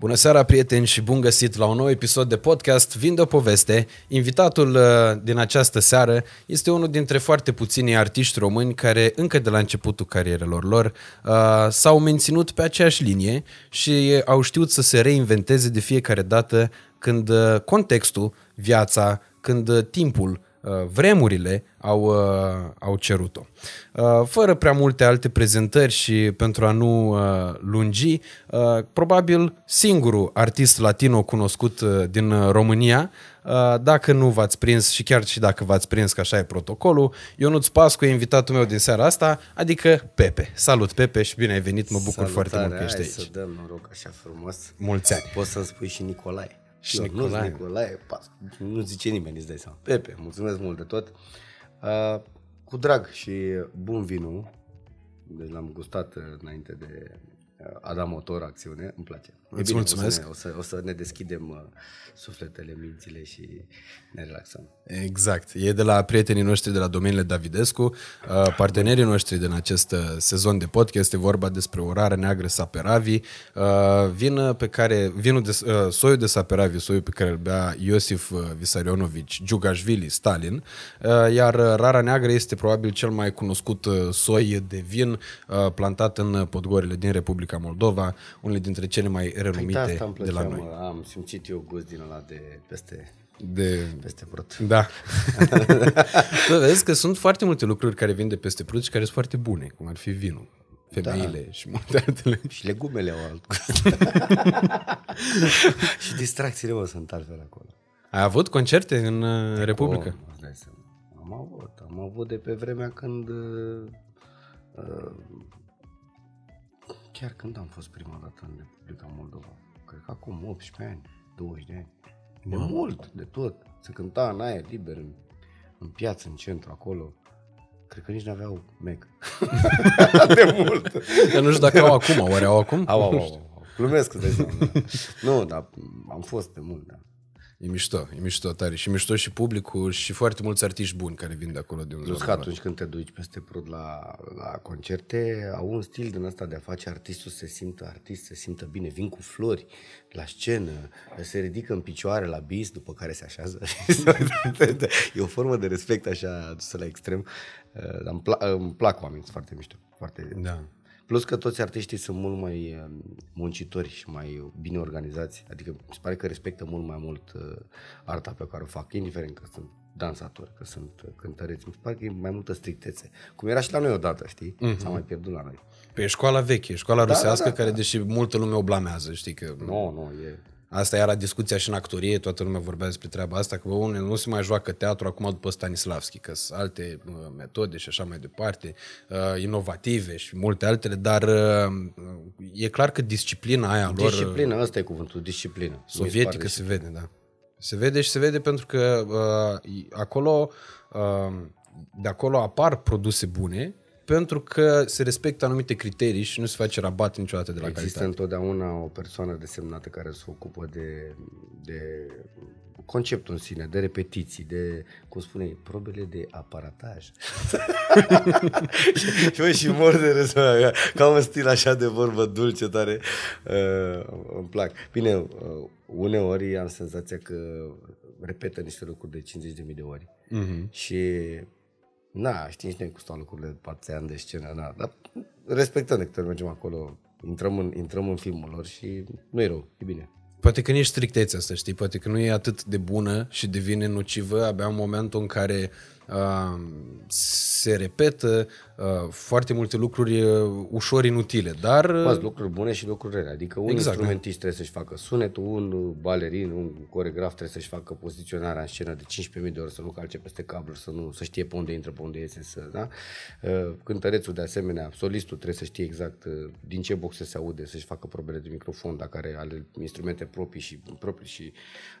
Bună seara, prieteni, și bun găsit la un nou episod de podcast Vin de o poveste. Invitatul uh, din această seară este unul dintre foarte puținii artiști români care, încă de la începutul carierelor lor, uh, s-au menținut pe aceeași linie și au știut să se reinventeze de fiecare dată când uh, contextul, viața, când timpul Uh, vremurile au, uh, au cerut-o. Uh, fără prea multe alte prezentări și pentru a nu lungi, probabil singurul artist latino cunoscut din România, dacă nu v-ați prins și chiar și dacă v-ați prins că așa e protocolul, Ionuț Pascu e invitatul meu din seara asta, adică Pepe. Salut Pepe și bine ai venit, mă bucur Salutare, foarte mult că ești hai aici. să dăm noroc așa frumos. Mulți ani. Poți să-mi spui și Nicolae. Și Eu Nicolae. Nu Nicolae, pas, nu zice nimeni, îți dai seama. Pepe, mulțumesc mult de tot. Uh, cu drag și bun vinul, deci l-am gustat uh, înainte de uh, Adam Motor acțiune, îmi place. E Îți mulțumesc. O să, ne, o, să, o să ne deschidem uh, sufletele, mințile și ne relaxăm. Exact. E de la prietenii noștri de la domeniile Davidescu, uh, partenerii noștri din acest uh, sezon de podcast. Este vorba despre o rară neagră Saperavi, uh, vin pe care, vinul de, uh, soiul de Saperavi, soiul pe care îl bea Iosif uh, Visarionovici, Giugashvili, Stalin, uh, iar uh, rara neagră este probabil cel mai cunoscut uh, soi de vin uh, plantat în podgorile din Republica Moldova, unele dintre cele mai renumite Uite, asta îmi de la plăcea, noi. mă, am simțit eu gust din ăla de peste, De peste brut. Da. tu vezi că sunt foarte multe lucruri care vin de peste prut și care sunt foarte bune, cum ar fi vinul, femeile da. și multe altele. Și legumele au alt gust. și distracțiile, mă, sunt altfel acolo. Ai avut concerte în uh, Republică? Oh, îți dai seama. Am avut. Am avut de pe vremea când... Uh, uh, chiar când am fost prima dată în Republica Moldova. Cred că acum 18 ani, 20 de ani. De mult, de tot. Se cânta în aer liber, în, în piață, în centru, acolo. Cred că nici n-aveau mec. de mult. Dar nu știu dacă au acum, oare au acum? Au, au, au, au. Glumesc, îți dai seama. da. Nu, dar am fost de mult, da. E mișto, e mișto tare. Și mișto și publicul și foarte mulți artiști buni care vin de acolo din Plus că zona. atunci când te duci peste prut la, la concerte, au un stil din ăsta de a face artistul să se simtă artist, să se simtă bine. Vin cu flori la scenă, se ridică în picioare la bis, după care se așează. e o formă de respect așa adusă la extrem. Uh, Dar îmi, pla- îmi plac oamenii, sunt foarte mișto. Foarte... Da. Plus că toți artiștii sunt mult mai uh, muncitori și mai bine organizați. Adică mi se pare că respectă mult mai mult uh, arta pe care o fac, indiferent că sunt dansatori, că sunt uh, cântăreți. Mi se pare că e mai multă strictețe. Cum era și la noi odată, știi? Mm-hmm. S-a mai pierdut la noi. Pe e școala veche, școala Da, rusească, da, da, care deși multă lume o blamează, știi că... Nu, nu, e... Asta era discuția și în actorie, toată lumea vorbea despre treaba asta, că bă, unele nu se mai joacă teatru acum după Stanislavski, că sunt alte uh, metode și așa mai departe, uh, inovative și multe altele, dar uh, e clar că disciplina aia lor Disciplină, ăsta e cuvântul, disciplină. Mi se sovietică pare se vede, da. Se vede și se vede pentru că uh, acolo, uh, de acolo apar produse bune, pentru că se respectă anumite criterii și nu se face rabat niciodată de la Există calitate. întotdeauna o persoană desemnată care se ocupă de, de conceptul în sine, de repetiții, de, cum spune, probele de aparataj. și, bă, și mor de râs, mă, ca un stil așa de vorbă dulce, tare, uh, îmi plac. Bine, uh, uneori am senzația că repetă niște lucruri de 50.000 de ori. Mhm. Și Na, știi nici noi cum stau lucrurile de 4 ani de scenă, na, dar respectăm de câte ori mergem acolo, intrăm în, intrăm în filmul lor și nu e rău, e bine. Poate că nici strictețea asta, știi? Poate că nu e atât de bună și devine nocivă abia în momentul în care uh, se repetă uh, foarte multe lucruri uh, ușor inutile, dar... uh, Poți lucruri bune și lucruri rele, adică un Exact, exact, instrumentist trebuie să-și facă sunetul, un balerin, un coregraf trebuie să-și facă poziționarea în scenă de 15.000 de ori, să nu calce peste cabluri, să nu să știe pe unde intră, pe unde iese, să, da? Uh, Cântărețul de asemenea, solistul trebuie să știe exact uh, din ce boxe se aude, să-și facă probele de microfon, dacă are ale instrumente proprii și proprii și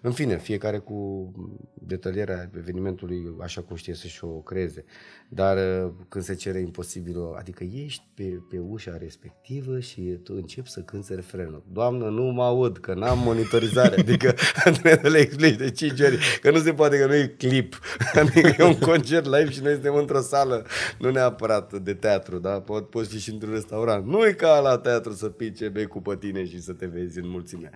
în fine, fiecare cu detalierea evenimentului așa cum știe să să și o creeze. Dar uh, când se cere imposibilul, adică ești pe, pe ușa respectivă și tu începi să cânți refrenul. Doamnă, nu mă aud, că n-am monitorizare. Adică trebuie să le explici de 5 ori, că nu se poate că nu e clip. Adică e un concert live și noi suntem într-o sală, nu neapărat de teatru, da? Po- poți fi și într-un restaurant. Nu e ca la teatru să pii ce bei cu pe tine și să te vezi în mulțime.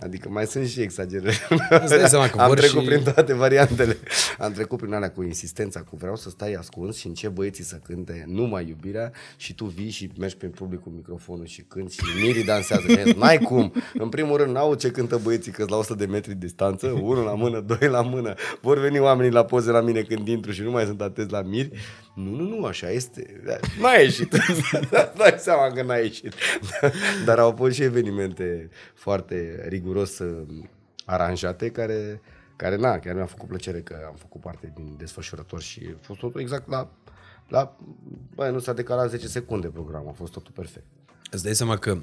Adică mai sunt și exagerări. Îți dai seama că Am vor trecut și- prin toate variantele. Am trecut prin alea cu insistența, cu vreau să stai ascuns și încep băieții să cânte numai iubirea și tu vii și mergi prin public cu microfonul și cânti și mirii dansează. Și zic, N-ai cum. În primul rând, n-au ce cântă băieții că la 100 de metri distanță, unul la mână, doi la mână. Vor veni oamenii la poze la mine când intru și nu mai sunt atenți la miri. Nu, nu, nu, așa este. N-a ieșit. Dai seama că n-a ieșit. Dar au fost și evenimente foarte riguros uh, aranjate care care na, chiar mi-a făcut plăcere că am făcut parte din desfășurător și a fost totul exact la, la bă, nu s-a decalat 10 secunde programul, a fost totul perfect. Îți dai seama că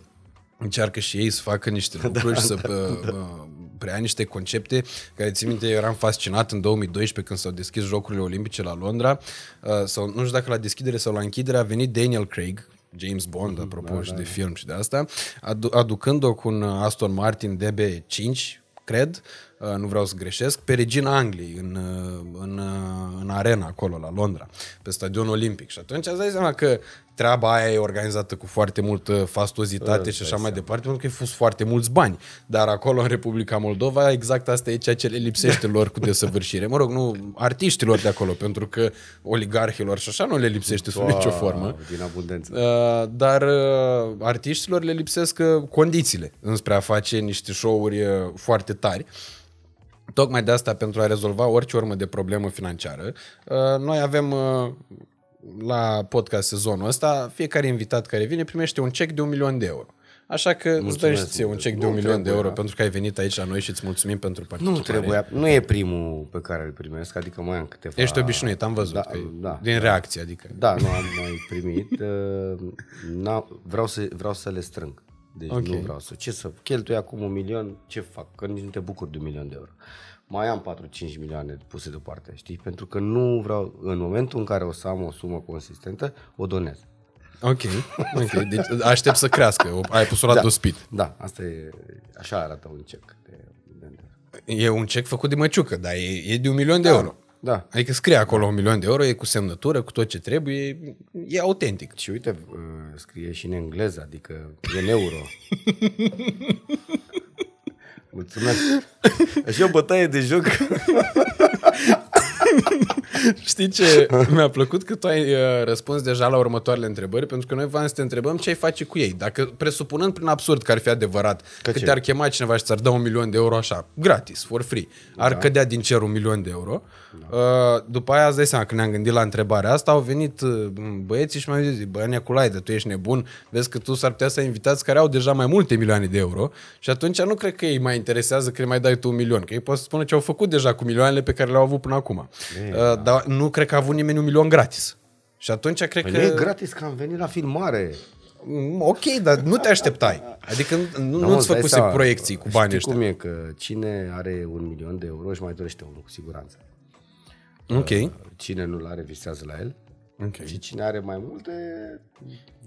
încearcă și ei să facă niște lucruri da, și să da, da. preia niște concepte care țin minte, eu eram fascinat în 2012 când s-au deschis Jocurile Olimpice la Londra uh, sau nu știu dacă la deschidere sau la închidere a venit Daniel Craig James Bond, apropo da, și de film și de asta, adu- aducând-o cu un Aston Martin DB5, cred, uh, nu vreau să greșesc, pe regina Angliei în, uh, în, uh, în arena acolo, la Londra, pe stadionul olimpic. Și atunci îți dai seama că treaba aia e organizată cu foarte multă fastuozitate și așa mai departe, pentru că ai fost foarte mulți bani. Dar acolo, în Republica Moldova, exact asta e ceea ce le lipsește lor cu desăvârșire. Mă rog, nu artiștilor de acolo, pentru că oligarhilor și așa nu le lipsește sub nicio formă. Din abundență. Uh, dar uh, artiștilor le lipsesc uh, condițiile înspre a face niște show-uri uh, foarte tari. Tocmai de asta, pentru a rezolva orice urmă de problemă financiară, uh, noi avem uh, la podcast sezonul ăsta, fiecare invitat care vine primește un cec de un milion de euro. Așa că îți dăm și ție un cec de Nu un milion de trebuie, euro da. pentru că ai venit aici la noi și îți mulțumim pentru Nu participare. trebuia, nu e primul pe care îl primesc, adică mai am câteva... Ești obișnuit, am văzut. Da, că e da. din reacție, adică. Da, nu am mai primit. Uh, n-am- vreau, să, vreau să le strâng. Deci Ok. nu vreau să... Ce să cheltui acum un milion? Ce fac? Că nici nu te bucur de un milion de euro. Mai am 4-5 milioane puse deoparte, știi? Pentru că nu vreau... În momentul în care o să am o sumă consistentă, o donez. Ok, ok. Deci aștept să crească. O- Ai pus-o la Da. dospit. Da, asta e... Așa arată un cec de un milion de euro. E un cec făcut de măciucă, dar e, e de un milion de euro. Da. Adică scrie acolo un milion de euro, e cu semnătură, cu tot ce trebuie, e, e autentic. Și uite, uh, scrie și în engleză, adică e în euro. Mulțumesc. Și o bătaie de joc. Știi ce mi-a plăcut? Că tu ai uh, răspuns deja la următoarele întrebări, pentru că noi v-am să te întrebăm ce ai face cu ei. Dacă, presupunând prin absurd că ar fi adevărat, că, ce? te-ar chema cineva și ți-ar da un milion de euro așa, gratis, for free, ar da. cădea din cer un milion de euro. Da. Uh, după aia îți dai seama, când ne-am gândit la întrebarea asta, au venit uh, băieții și mi-au zis, bă, Neculaide, tu ești nebun, vezi că tu s-ar putea să ai invitați care au deja mai multe milioane de euro și atunci nu cred că ei mai interesează că le mai dai tu un milion, că ei pot să spună ce au făcut deja cu milioanele pe care le-au avut până acum. Uh, dar nu cred că a avut nimeni un milion gratis. Și atunci cred Păi că... nu e gratis că am venit la filmare. Mm, Ok, dar nu te așteptai. Adică nu, Da, nu-ți îți dai făcuse seama, proiecții cu banii știi ăștia. cum e că cine are un milion de euro își mai dorește unul cu siguranță. Ok. Cine nu-l are visează la el. Ok. Și cine are mai multe,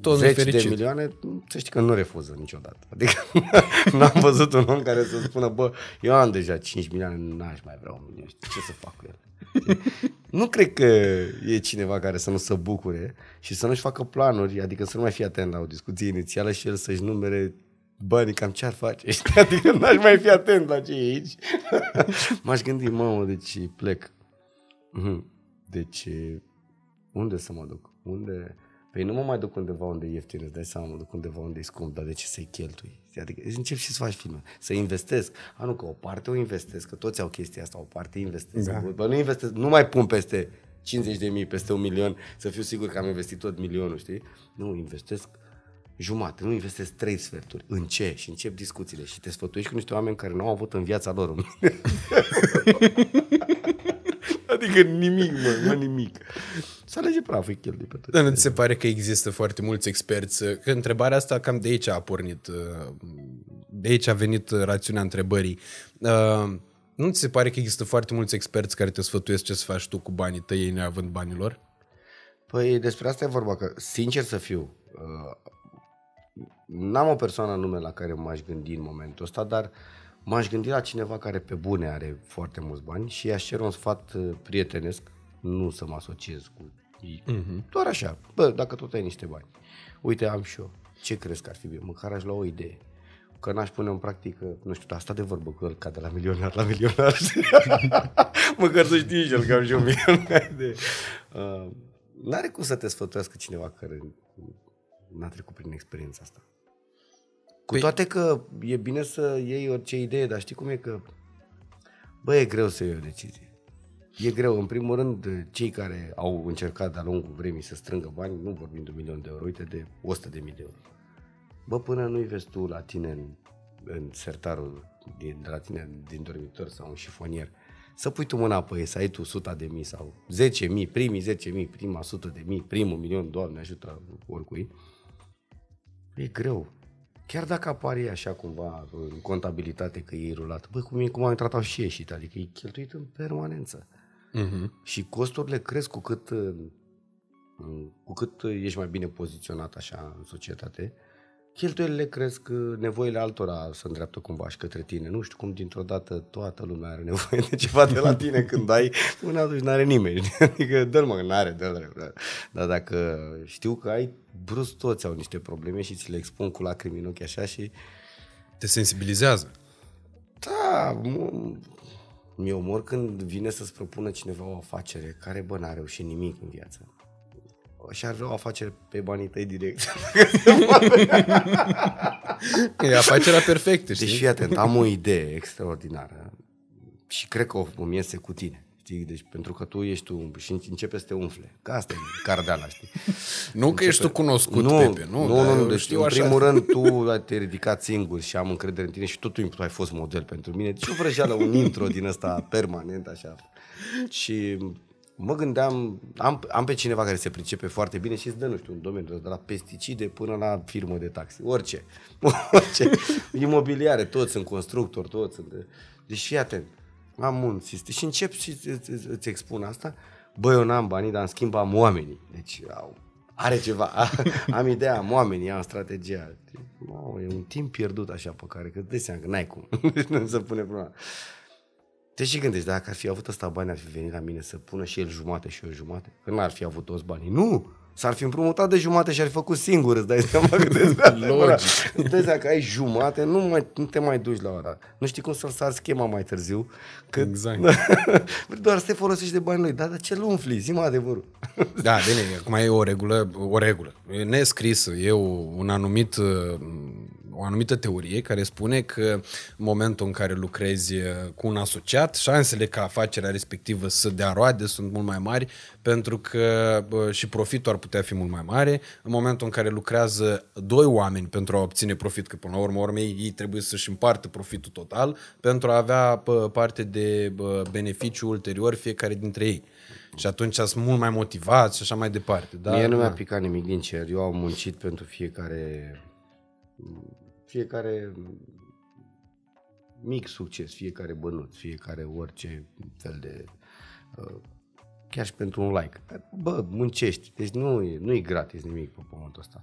Tot zeci de nefericit. milioane, să știi că nu refuză niciodată. Adică n-am văzut un om care să spună, bă, eu am deja 5 milioane, n-aș mai vrea un milion, știi, ce să fac cu el? nu cred că e cineva care să nu se bucure și să nu-și facă planuri, adică să nu mai fie atent la o discuție inițială și el să-și numere banii, cam ce ar face, știi? Adică n-aș mai fi atent la ce e aici. M-aș gândi, mamă, deci plec. Mhm. Deci, unde să mă duc? Unde... Păi nu mă mai duc undeva unde e ieftin, îți dai seama, mă duc undeva unde e scump, dar de ce să-i cheltui? Adică încep și să faci filme, să investesc. A, nu, că o parte o investesc, că toți au chestia asta, o parte investesc. Da. Bă, nu investesc, nu mai pun peste 50 de mii, peste un milion, să fiu sigur că am investit tot milionul, știi? Nu, investesc jumate, nu investesc trei sferturi. În ce? Și încep discuțiile și te sfătuiești cu niște oameni care nu au avut în viața lor. un adică nimic, mă, mă, nimic. Să alege praful, cheltui pe tot. Dar nu ți se pare că există foarte mulți experți? Că întrebarea asta cam de aici a pornit, uh, de aici a venit rațiunea întrebării. Uh, Nu ți se pare că există foarte mulți experți care te sfătuiesc ce să faci tu cu banii tăi, ei neavând banilor? Păi despre asta e vorba, că sincer să fiu, uh, n-am o persoană nume la care m-aș gândi în momentul ăsta, dar m-aș gândi la cineva care pe bune are foarte mulți bani și i-aș cere un sfat uh, prietenesc, nu să mă asociez cu ei. Uh-huh. Doar așa, bă, dacă tot ai niște bani, uite, am și eu, ce crezi că ar fi bine? Măcar aș lua o idee. Că n-aș pune în practică, nu știu, asta de vorbă cu el ca de la milionar la milionar. Măcar să știi și el că am și un milionar de... Uh, n-are cum să te sfătuiască cineva care n-a trecut prin experiența asta. Cu păi... toate că e bine să iei orice idee, dar știi cum e că, bă, e greu să iei o decizie. E greu. În primul rând, cei care au încercat de-a lungul vremii să strângă bani, nu vorbim de un milion de euro, uite de 100 de mii de euro. Bă, până nu-i vezi tu la tine în, în sertarul din, de la tine din dormitor sau un șifonier, să pui tu mâna pe ei, să ai tu 100 de mii sau 10 mii, primii 10 mii, prima 100 de mii, primul milion, Doamne ajută oricui, e greu. Chiar dacă apare așa cumva în contabilitate că e rulat, băi, cum, e, cum am intrat și ieșit, adică e cheltuit în permanență. Uh-huh. Și costurile cresc cu cât, cu cât ești mai bine poziționat așa în societate, cheltuielile cresc, nevoile altora se îndreaptă cumva și către tine. Nu știu cum dintr-o dată toată lumea are nevoie de ceva de la tine când ai, până atunci n-are nimeni. Adică dă-l mă, n-are, dă-l. Dar dacă știu că ai, brusc toți au niște probleme și ți le expun cu lacrimi în ochi așa și... Te sensibilizează. Da, mi-e omor când vine să-ți propună cineva o afacere care, bă, n-a reușit nimic în viață și ar vrea o afacere pe banii tăi direct. e afacerea perfectă, știi? Deci fii atent, am o idee extraordinară și cred că o, o iese cu tine. Știi? Deci pentru că tu ești tu și începe să te umfle. Că asta e cardeala, știi? Nu începe... că ești tu cunoscut, nu, Pepe, nu? Nu, nu, nu. Deci știu în așa. primul rând tu ai te ridicat singur și am încredere în tine și tot timpul ai fost model pentru mine. Deci o vrăjeală, un intro din ăsta permanent, așa. Și mă gândeam, am, am pe cineva care se pricepe foarte bine și îți dă, nu știu, un domeniu, de la pesticide până la firmă de taxi, orice. orice. Imobiliare, toți sunt constructori, toți sunt... Deci fii atent, am un sistem și încep și îți, îți, îți expun asta, băi, eu n-am banii, dar în schimb am oamenii. Deci au, are ceva, am ideea, am oamenii, am strategia. No, e un timp pierdut așa pe care, că dai seama că n-ai cum, nu se pune problema. Te și gândești, dacă ar fi avut ăsta bani, ar fi venit la mine să pună și el jumate și eu jumate? Că n-ar fi avut toți banii. Nu! S-ar fi împrumutat de jumate și ar fi făcut singur, îți dai seama că Logic. Îți dai seama că ai jumate, nu, mai, nu te mai duci la ora. Nu știi cum să-l sar schema mai târziu. Că exact. doar să te folosești de banii lui. Da, dar ce-l umfli? Zi-mă adevărul. da, bine, acum e o regulă, o regulă. E nescrisă. E un anumit o anumită teorie care spune că în momentul în care lucrezi uh, cu un asociat, șansele ca afacerea respectivă să dea roade sunt mult mai mari pentru că și profitul ar putea fi mult mai mare. În momentul în care lucrează doi oameni pentru a obține profit, că până la urmă urmei ei trebuie să-și împartă profitul total pentru a avea parte de beneficiu ulterior fiecare dintre ei. Și atunci sunt mult mai motivați și așa mai departe. Dar, Mie nu mi-a picat nimic din cer. Eu am muncit pentru fiecare fiecare mic succes, fiecare bănuț, fiecare orice fel de... Uh, chiar și pentru un like. Bă, muncești, deci nu e, nu e gratis nimic pe pământul ăsta.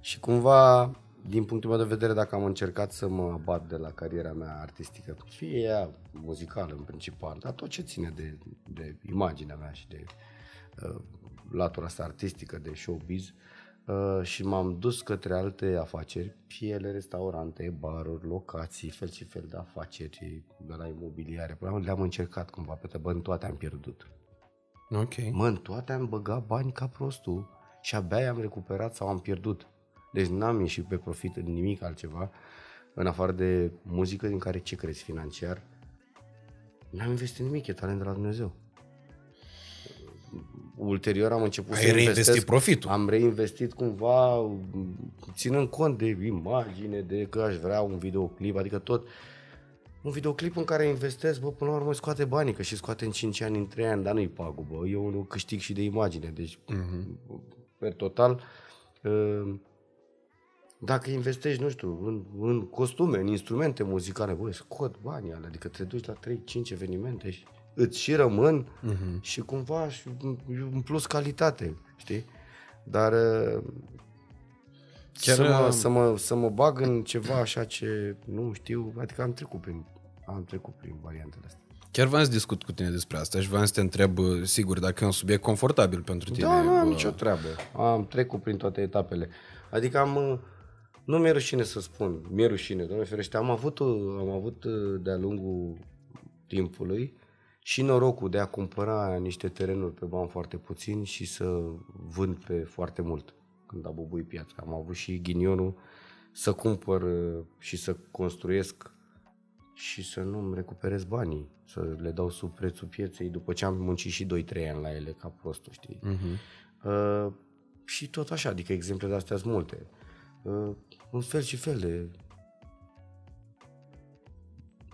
Și cumva, din punctul meu de vedere, dacă am încercat să mă abat de la cariera mea artistică, fie ea muzicală în principal, dar tot ce ține de, de imaginea mea și de uh, latura asta artistică, de showbiz, uh, Uh, și m-am dus către alte afaceri, fie ele restaurante, baruri, locații, fel și fel de afaceri de la imobiliare. Le-am încercat cumva, pe bă, în toate am pierdut. Ok. Mă, în toate am băgat bani ca prostul și abia am recuperat sau am pierdut. Deci n-am ieșit pe profit în nimic altceva, în afară de muzică din care ce crezi financiar. N-am investit nimic, e talent de la Dumnezeu ulterior am început Ai să reinvestit profitul. Am reinvestit cumva, ținând cont de imagine, de că aș vrea un videoclip, adică tot. Un videoclip în care investesc, bă, până la urmă scoate banii, că și scoate în 5 ani, în 3 ani, dar nu-i pagubă. Eu nu câștig și de imagine. Deci, uh-huh. per total, uh, Dacă investești, nu știu, în, în costume, în instrumente muzicale, băi, scot banii alea, adică te duci la 3-5 evenimente și îți și rămân uh-huh. și cumva și în plus calitate, știi? Dar uh, Chiar să, mă, să, mă, să mă bag în ceva așa ce nu știu, adică am trecut prin, am trecut prin variantele astea. Chiar v-am discut cu tine despre asta și v-am să te întreb, sigur, dacă e un subiect confortabil pentru tine. Da, nu am nicio treabă. Am trecut prin toate etapele. Adică am, nu mi-e rușine să spun, mi-e rușine, doamne ferește, am avut, am avut de-a lungul timpului și norocul de a cumpăra niște terenuri pe bani foarte puțini și să vând pe foarte mult când a bubui piața. Am avut și ghinionul să cumpăr și să construiesc și să nu-mi recuperez banii, să le dau sub prețul pieței după ce am muncit și 2-3 ani la ele ca prostul, știi? Uh-huh. Uh, și tot așa, adică exemple de astea sunt multe. Uh, un fel și fel de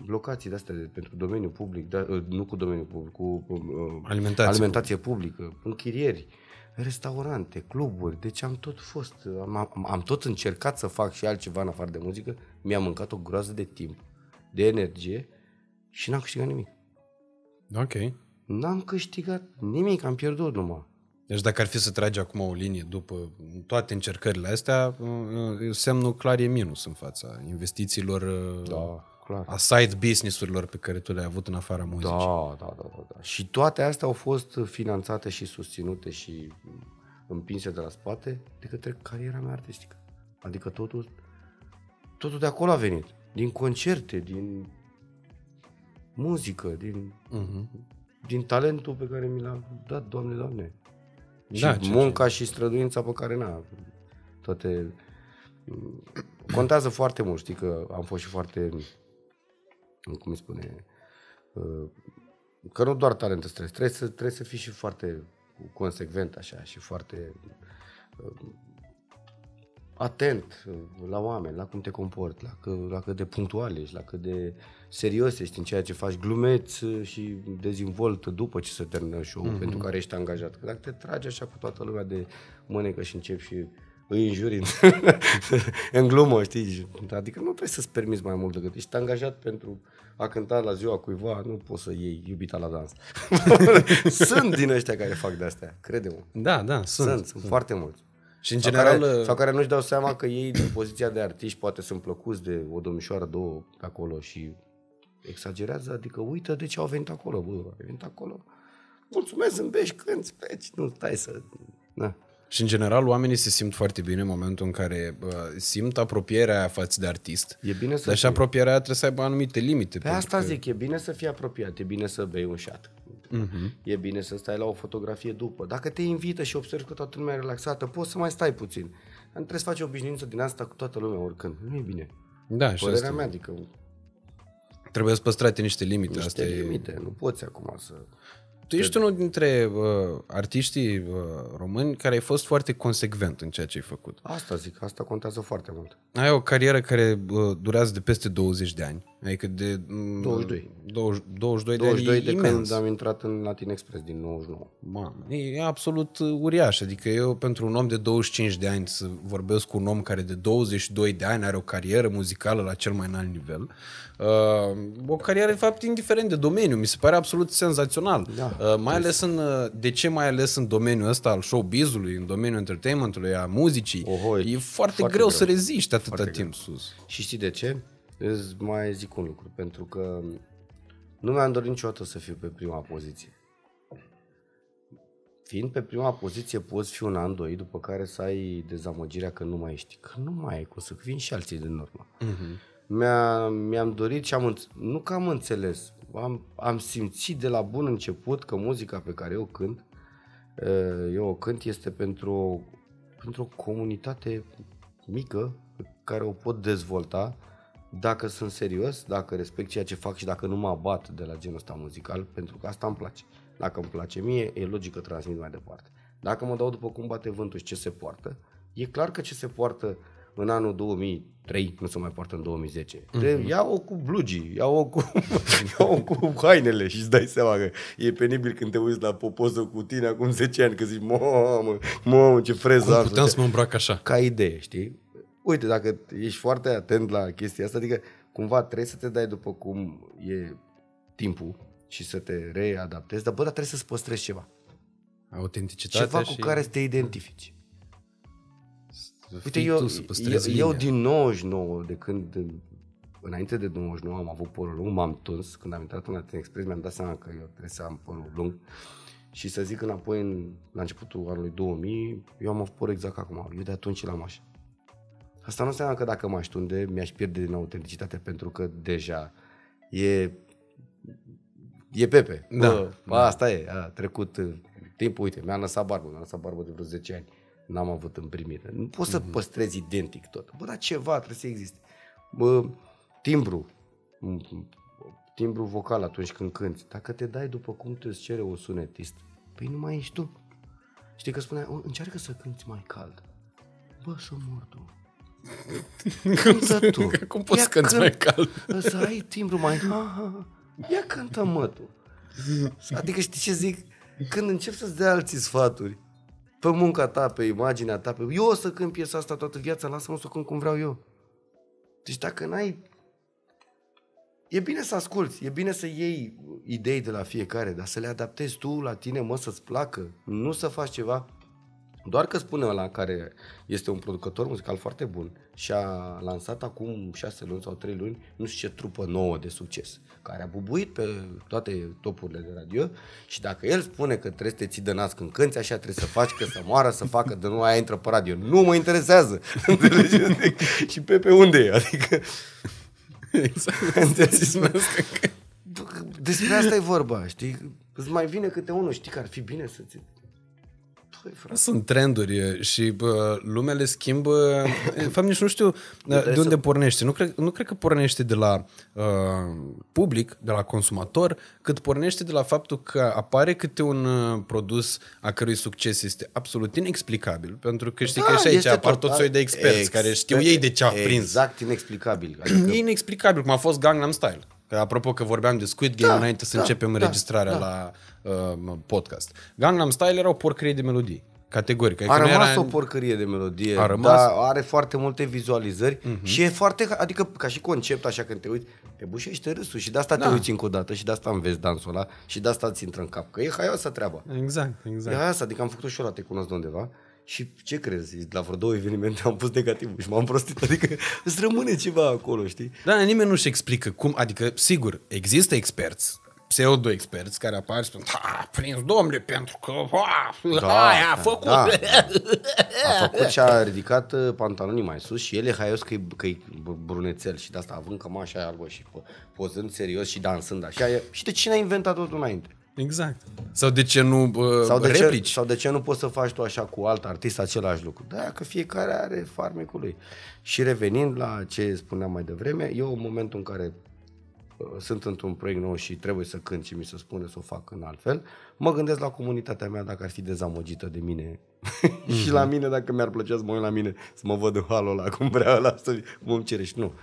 locații de astea de, pentru domeniul public, da, uh, nu cu domeniul public, cu uh, alimentație, alimentație publică, închirieri, restaurante, cluburi, deci am tot fost, am, am, am tot încercat să fac și altceva în afară de muzică, mi-a mâncat o groază de timp de energie și n-am câștigat nimic. Ok. N-am câștigat nimic, am pierdut numai. Deci dacă ar fi să tragi acum o linie după toate încercările astea, semnul clar e minus în fața investițiilor, da, clar. a side business-urilor pe care tu le-ai avut în afara muzicii. Da, da, da, da, da. Și toate astea au fost finanțate și susținute și împinse de la spate de către cariera mea artistică. Adică totul, totul de acolo a venit din concerte, din muzică, din, uh-huh. din talentul pe care mi l-a dat, Doamne, Doamne. Da, și munca ce... și străduința pe care n-a. Toate... Contează foarte mult, știi că am fost și foarte, cum îi spune, uh, că nu doar talent trebuie, trebuie să, trebuie să fii și foarte consecvent așa și foarte uh, atent uh, la oameni, la cum te comporți, la, că, la cât de punctual ești, la cât de serios ești în ceea ce faci, glumeți uh, și dezvolt după ce se termină show-ul mm-hmm. pentru care ești angajat. Că dacă te tragi așa cu toată lumea de mânecă și începi și îi înjuri în, în glumă, știi? Adică nu trebuie să-ți permiți mai mult decât ești angajat pentru a cânta la ziua cuiva, nu poți să iei iubita la dans. sunt din ăștia care fac de astea, crede-mă. Da, da, sunt. Sunt, sunt foarte mulți. Și în sau general... Care, uh, sau care nu-și dau seama că ei, din poziția de artiști, poate sunt plăcuți de o domnișoară, două pe acolo și exagerează, adică uită de ce au venit acolo, bă, au venit acolo, mulțumesc, zâmbești, cânti, pleci, nu stai să... Na. Și în general oamenii se simt foarte bine în momentul în care uh, simt apropierea față de artist. E bine să Dar și apropierea trebuie să aibă anumite limite. Pe asta că... zic, e bine să fii apropiat, e bine să bei un șat. Uh-huh. E bine să stai la o fotografie după. Dacă te invită și observi că toată lumea e relaxată, poți să mai stai puțin. Dar trebuie să faci o obișnuință din asta cu toată lumea oricând. Nu e bine. Da, și Părerea mea, adică... Trebuie să păstrate niște limite. Niște asta limite. E... Nu poți acum să... Tu ești unul dintre uh, artiștii uh, români care ai fost foarte consecvent în ceea ce ai făcut. Asta zic, asta contează foarte mult. Ai o carieră care uh, durează de peste 20 de ani. Adică de... Mm, 22. 20, 22 de 22 ani de imens. când am intrat în Latin Express din 99. Mamă, e absolut uriaș. Adică eu pentru un om de 25 de ani să vorbesc cu un om care de 22 de ani are o carieră muzicală la cel mai înalt nivel. Uh, o carieră, de fapt, indiferent de domeniu. Mi se pare absolut senzațional. Da, uh, mai ales în, uh, de ce mai ales în domeniul ăsta al showbizului, în domeniul entertainmentului, a muzicii. Oho, e foarte, foarte greu, greu. să reziști atâta Foarte timp sus. Și știi de ce? Îți mai zic un lucru, pentru că nu mi-am dorit niciodată să fiu pe prima poziție. Fiind pe prima poziție, poți fi un an, doi, după care să ai dezamăgirea că nu mai ești. Că nu mai ai, cum să vin și alții din urmă. Uh-huh. Mi-a, mi-am dorit și am, înț- nu că am înțeles, am, am simțit de la bun început că muzica pe care eu cânt, eh, eu o cânt este pentru, o- pentru o comunitate mică pe care o pot dezvolta dacă sunt serios, dacă respect ceea ce fac și dacă nu mă abat de la genul ăsta muzical, pentru că asta îmi place. Dacă îmi place mie, e logic că transmit mai departe. Dacă mă dau după cum bate vântul și ce se poartă, e clar că ce se poartă în anul 2003 nu se mai poartă în 2010. Mm-hmm. Ia-o cu blugii, ia-o cu, ia-o cu hainele și îți dai seama că e penibil când te uiți la popoză cu tine acum 10 ani, că zici, mamă, mamă, ce freză Cum am, puteam să mă îmbrac așa? ca idee, știi? Uite, dacă ești foarte atent la chestia asta, adică cumva trebuie să te dai după cum e timpul și să te readaptezi, dar bă, dar trebuie să-ți păstrezi ceva. Autenticitatea Ceva și... cu care să te identifici. să Uite, fii eu, tu, să eu, păstrezi eu linia. din 99, de când, înainte de 99 am avut părul lung, m-am tuns, când am intrat în Latin Express, mi-am dat seama că eu trebuie să am părul lung. Și să zic înapoi, în, la începutul anului 2000, eu am avut păr exact ca acum. Eu de atunci l-am așa. Asta nu înseamnă că dacă m-aș tunde, mi-aș pierde din autenticitate, pentru că deja e e Pepe. Da. Bă, bă, asta e, a trecut uh, timpul, uite, mi-a lăsat barbă, mi-a lăsat barbă de vreo 10 ani. N-am avut împrimire. Nu poți să păstrezi identic tot. Bă, dar ceva trebuie să existe. Bă, timbru. M- Timbru vocal atunci când cânti. Dacă te dai după cum te cere un sunetist, păi nu mai ești tu. Știi că spunea, "O, încearcă să cânti mai cald. Bă, să mor tu. Cântă tu. Cum poți Ia să cânti mai cald? Să ai timbru mai... Ha, ha, ha. Ia cântă mă tu. Adică știi ce zic? Când încep să-ți dea alții sfaturi, pe munca ta, pe imaginea ta, pe... eu o să cânt piesa asta toată viața, lasă-mă să o cânt cum vreau eu. Deci dacă n-ai... E bine să asculți, e bine să iei idei de la fiecare, dar să le adaptezi tu la tine, mă, să-ți placă, nu să faci ceva doar că spune ăla care este un producător muzical foarte bun și a lansat acum șase luni sau trei luni nu știu ce trupă nouă de succes, care a bubuit pe toate topurile de radio și dacă el spune că trebuie să te ții de nas când cânti, așa trebuie să faci, că să moară, să facă, de nu aia intră pe radio. Nu mă interesează. Înțelegi? Adică, și pe pe unde e? Adică, Exact. înțelegi? Bă, Despre asta e vorba, știi? Îți mai vine câte unul, știi că ar fi bine să ți... Păi, frate. Sunt trenduri și bă, lumea le schimbă. De fapt, nici nu știu de trebuie unde să- pornește. Nu cred, nu cred că pornește de la uh, public, de la consumator, cât pornește de la faptul că apare câte un uh, produs a cărui succes este absolut inexplicabil. Pentru că știi că și aici este apar tot total- soi de experți Ex- care știu ei de ce a prins. Exact inexplicabil. Adică, E inexplicabil, cum a fost Gangnam Style. Că, apropo că vorbeam de Squid Game Da, înainte să da, începem da, înregistrarea la uh, podcast. Gangnam Style era o porcărie de melodii. Categoric. Adică a nu rămas era... o porcărie de melodie, A rămas- dar are foarte multe vizualizări uh-huh. și e foarte, adică ca și concept, așa când te uiți, te bușește râsul și de asta da. te uiți încă o dată și de asta înveți dansul ăla și de asta îți intră în cap, că e haioasă treaba. Exact, E exact. asta, adică am făcut-o și eu la Te cunosc de undeva și ce crezi, la vreo două evenimente am pus negativul și m-am prostit, adică îți rămâne ceva acolo, știi? Dar nimeni nu-și explică cum, adică, sigur, există experți, pseudo-experți care apar și spun, ha, prins domnule, pentru că ha, da, aia a făcut. Da. A făcut și a ridicat uh, pantalonii mai sus și el e haios că e, că e brunețel și de asta având cămașa aia albă și po- pozând serios și dansând așa. E, și de cine a inventat totul înainte? Exact. Sau de ce nu uh, Sau de, replici? ce, sau de ce nu poți să faci tu așa cu alt artist același lucru? Da, că fiecare are farmecul lui. Și revenind la ce spuneam mai devreme, eu în momentul în care uh, sunt într-un proiect nou și trebuie să cânt și mi se spune să o fac în altfel, mă gândesc la comunitatea mea dacă ar fi dezamăgită de mine și la mine dacă mi-ar plăcea să mă uit la mine, să mă văd în halul ăla, cum vrea ăla, să mă îmi cere și nu.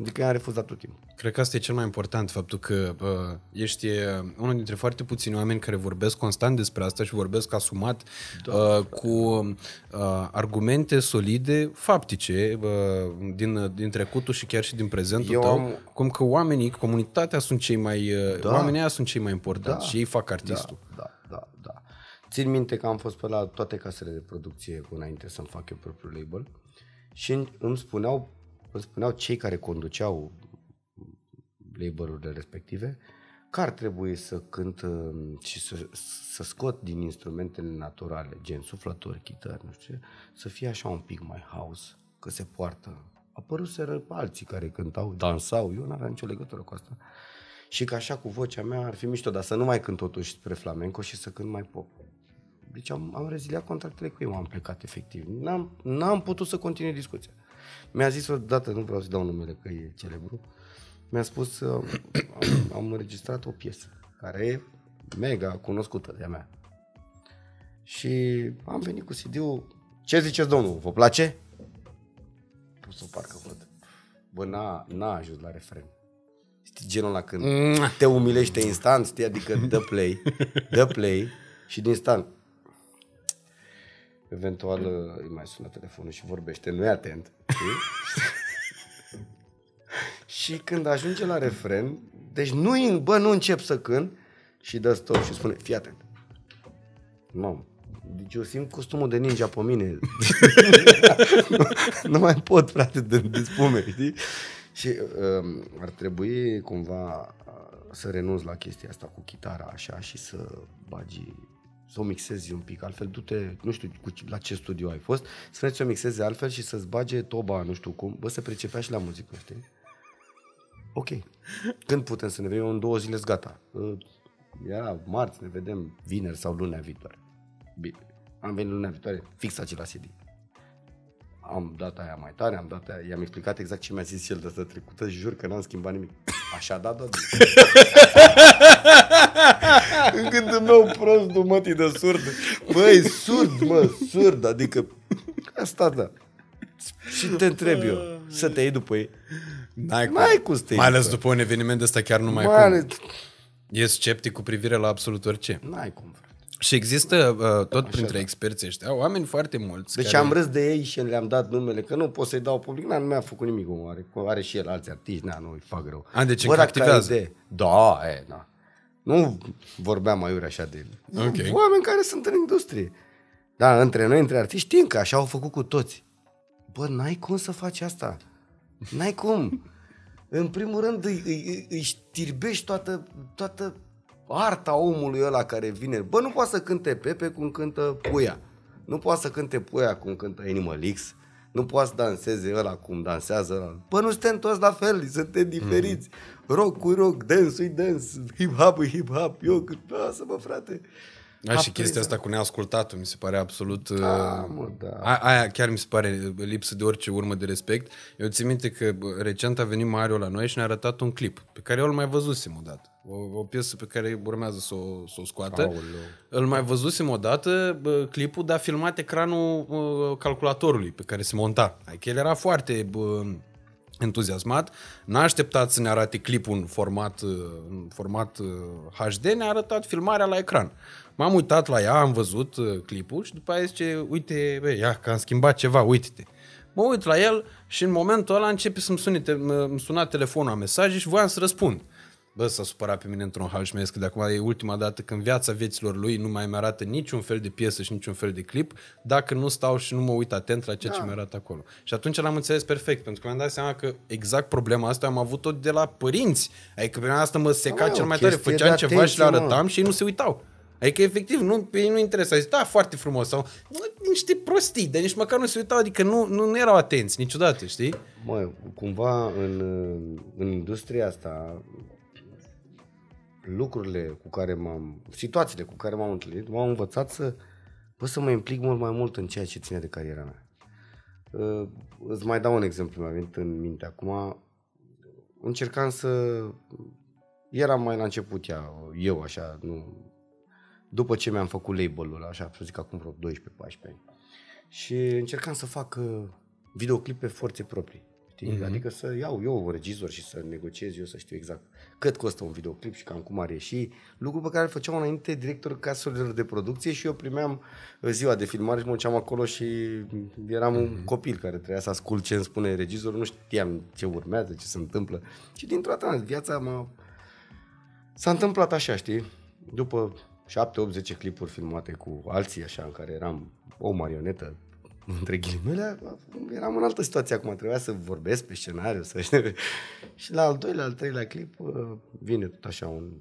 Adică i-am refuzat tot timpul. Cred că asta e cel mai important, faptul că uh, ești uh, unul dintre foarte puțini oameni care vorbesc constant despre asta și vorbesc asumat da, uh, cu uh, argumente solide, faptice, uh, din, din trecutul și chiar și din prezentul Eu tău, am- cum că oamenii, comunitatea sunt cei mai, uh, Da. oamenii aia sunt cei mai importanți Da. și ei fac artistul. Da, da, da, da. Țin minte că am fost pe la toate casele de producție înainte să-mi fac eu propriul label și îmi spuneau, îmi spuneau cei care conduceau labelurile respective că ar trebui să cânt uh, și să, să scot din instrumentele naturale, gen suflători, chitări, nu știu ce, să fie așa un pic mai house, că se poartă. Apăruseră alții care cântau, dansau, eu n-aveam nicio legătură cu asta. Și că așa cu vocea mea ar fi mișto, dar să nu mai cânt totuși spre flamenco și să cânt mai pop. Deci am, am reziliat contractele cu ei, am plecat efectiv. N-am, n-am putut să continui discuția. Mi-a zis odată, nu vreau să dau numele că e celebru, mi-a spus, uh, am, am înregistrat o piesă care e mega cunoscută de-a mea. Și am venit cu CD-ul, ce ziceți domnul, vă place? Pus-o parcă văd. Bă, n-a, n-a ajuns la refren. Știi genul ăla când te umilește instant, știi? Adică dă play, dă play și din instant eventual îi mai sună telefonul și vorbește, nu e atent. Știi? și când ajunge la refren, deci nu, bă, nu încep să cânt și dă stop și spune, fii atent. Mamă, deci eu simt costumul de ninja pe mine. nu, nu mai pot, frate, de, de spume, știi? Și um, ar trebui cumva uh, să renunț la chestia asta cu chitara așa și să bagi să o mixezi un pic, altfel du-te, nu știu cu, la ce studio ai fost, să să o mixezi altfel și să-ți bage toba, nu știu cum, bă, să pricepea și la muzică, știi? Ok. Când putem să ne vedem? În două zile gata. Uh, Era marți, ne vedem vineri sau lunea viitoare. Bine. Am venit lunea viitoare, fix același CD. Am dat aia mai tare, am dat aia, i-am explicat exact ce mi-a zis el de să trecută, jur că n-am schimbat nimic. Așa da, da, da. În gândul meu prost, mătii de surd. Băi, surd, mă, surd, adică asta da. Și te întreb eu, să te iei după ei. N-ai cum. N-ai cum să te iei Mai ales după după un eveniment de ăsta chiar nu mai Mai cum. ales- E sceptic cu privire la absolut orice. N-ai cum, frate. Și există uh, tot printre experții ăștia oameni foarte mulți Deci care... am râs de ei și le-am dat numele, că nu pot să-i dau public, n nu mi-a făcut nimic, omul are, are și el alți artiști, na, nu îi fac rău. A, deci Bă, încă dacă ai activează. idee- Da, e, da. Nu vorbeam mai uri așa de el. Ok. Oameni care sunt în industrie. Da, între noi, între artiști, știm că așa au făcut cu toți. Bă, n-ai cum să faci asta. N-ai cum. În primul rând îi, îi, îi- îi știrbești toată, toată arta omului ăla care vine. Bă, nu poate să cânte Pepe cum cântă Puia. Nu poate să cânte Puia cum cântă Animal X. Nu poate să danseze ăla cum dansează ăla. Bă, nu suntem toți la fel, suntem diferiți. Mm. Rock cu rock, dance cu dance, hip-hop cu hip-hop. Eu, lasă-mă, frate. Da, și Apresa. chestia asta cu neascultatul mi se pare absolut... uh, Da, mă, da. A, aia chiar mi se pare lipsă de orice urmă de respect. Eu țin minte că bă, recent a venit Mario la noi și ne-a arătat un clip pe care eu îl mai văzusem odată. O, o piesă pe care urmează să o, să o scoată. Aoleu. Îl mai văzusem odată, bă, clipul, dar filmat ecranul bă, calculatorului pe care se monta. Adică el era foarte bă, entuziasmat, n-a așteptat să ne arate clipul în format, uh, în format uh, HD, ne-a arătat filmarea la ecran. M-am uitat la ea, am văzut uh, clipul și după aia zice, uite, bă, ia că am schimbat ceva, uite-te. Mă uit la el și în momentul ăla începe să-mi sune, te- mă- îmi suna telefonul la mesaje și voiam să răspund. Bă, s-a supărat pe mine într-un hal și mi-a zis că de acum e ultima dată când viața vieților lui nu mai mi-arată niciun fel de piesă și niciun fel de clip dacă nu stau și nu mă uit atent la ceea ce mi-arată acolo. Și atunci l-am înțeles perfect, pentru că mi-am dat seama că exact problema asta am avut-o de la părinți. Adică pe mine asta mă seca Da, mă, cel o mai tare. chestie Făceam de ceva și le atenție, mă. arătam și ei nu se uitau. Adică, efectiv, nu, pe ei nu interesa. Zic, da, foarte frumos. Sau "Bă, niște prostii, dar nici măcar nu se uitau, adică nu, nu, nu erau atenți niciodată, știi? Mă, cumva în, în industria asta lucrurile cu care m-am, situațiile cu care m-am întâlnit, m-au învățat să, bă, să mă implic mult mai mult în ceea ce ține de cariera mea. Uh, îți mai dau un exemplu, mi-a venit în minte acum. Încercam să... Eram mai la început ea, eu așa, nu... După ce mi-am făcut label-ul, așa, să zic acum vreo 12-14 ani. Și încercam să fac uh, videoclipe forțe proprii. Știi? Mm-hmm. Adică să iau eu un regizor și să negociez eu, să știu exact cât costă un videoclip și cam cum are și lucru pe care îl făceau înainte directorul caselor de producție și eu primeam uh, ziua de filmare și mă duceam acolo și eram un Mhm. copil care trebuia să ascult ce îmi spune regizorul, nu știam ce urmează, ce se întâmplă. Și dintr-o dată viața m-a... S-a întâmplat așa, știi? După 7-8-10 clipuri filmate cu alții așa, în care eram o marionetă, între ghilimele, eram în altă situație acum, trebuia să vorbesc pe scenariu, să Și la al doilea, al treilea clip uh, vine tot așa un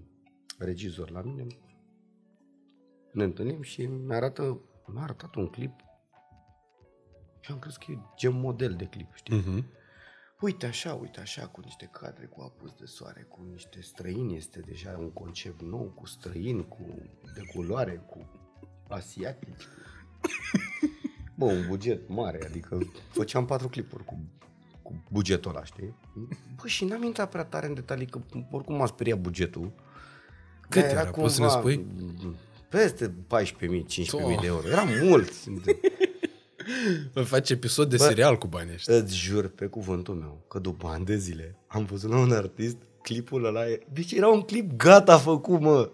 regizor la mine, ne întâlnim și mi arată, mi-a arătat un clip și am crezut că e gen model de clip, știi? Uh-huh. Uite așa, uite așa, cu niște cadre, cu apus de soare, cu niște străini, este deja un concept nou, cu străini, cu de culoare, cu asiatici. Bă, un buget mare, adică făceam patru clipuri cu, cu bugetul ăla, știi? Bă, și n-am intrat prea tare în detalii, că oricum m-a speriat bugetul. Cât Dar era? Poți să ne spui? Peste 14.000, 15.000 Oh. de euro. Era mult. Vă face episod de serial cu banii ăștia. Îți jur pe cuvântul meu că după ani de zile am văzut la un artist clipul ăla e... Deci era un clip gata făcut, mă.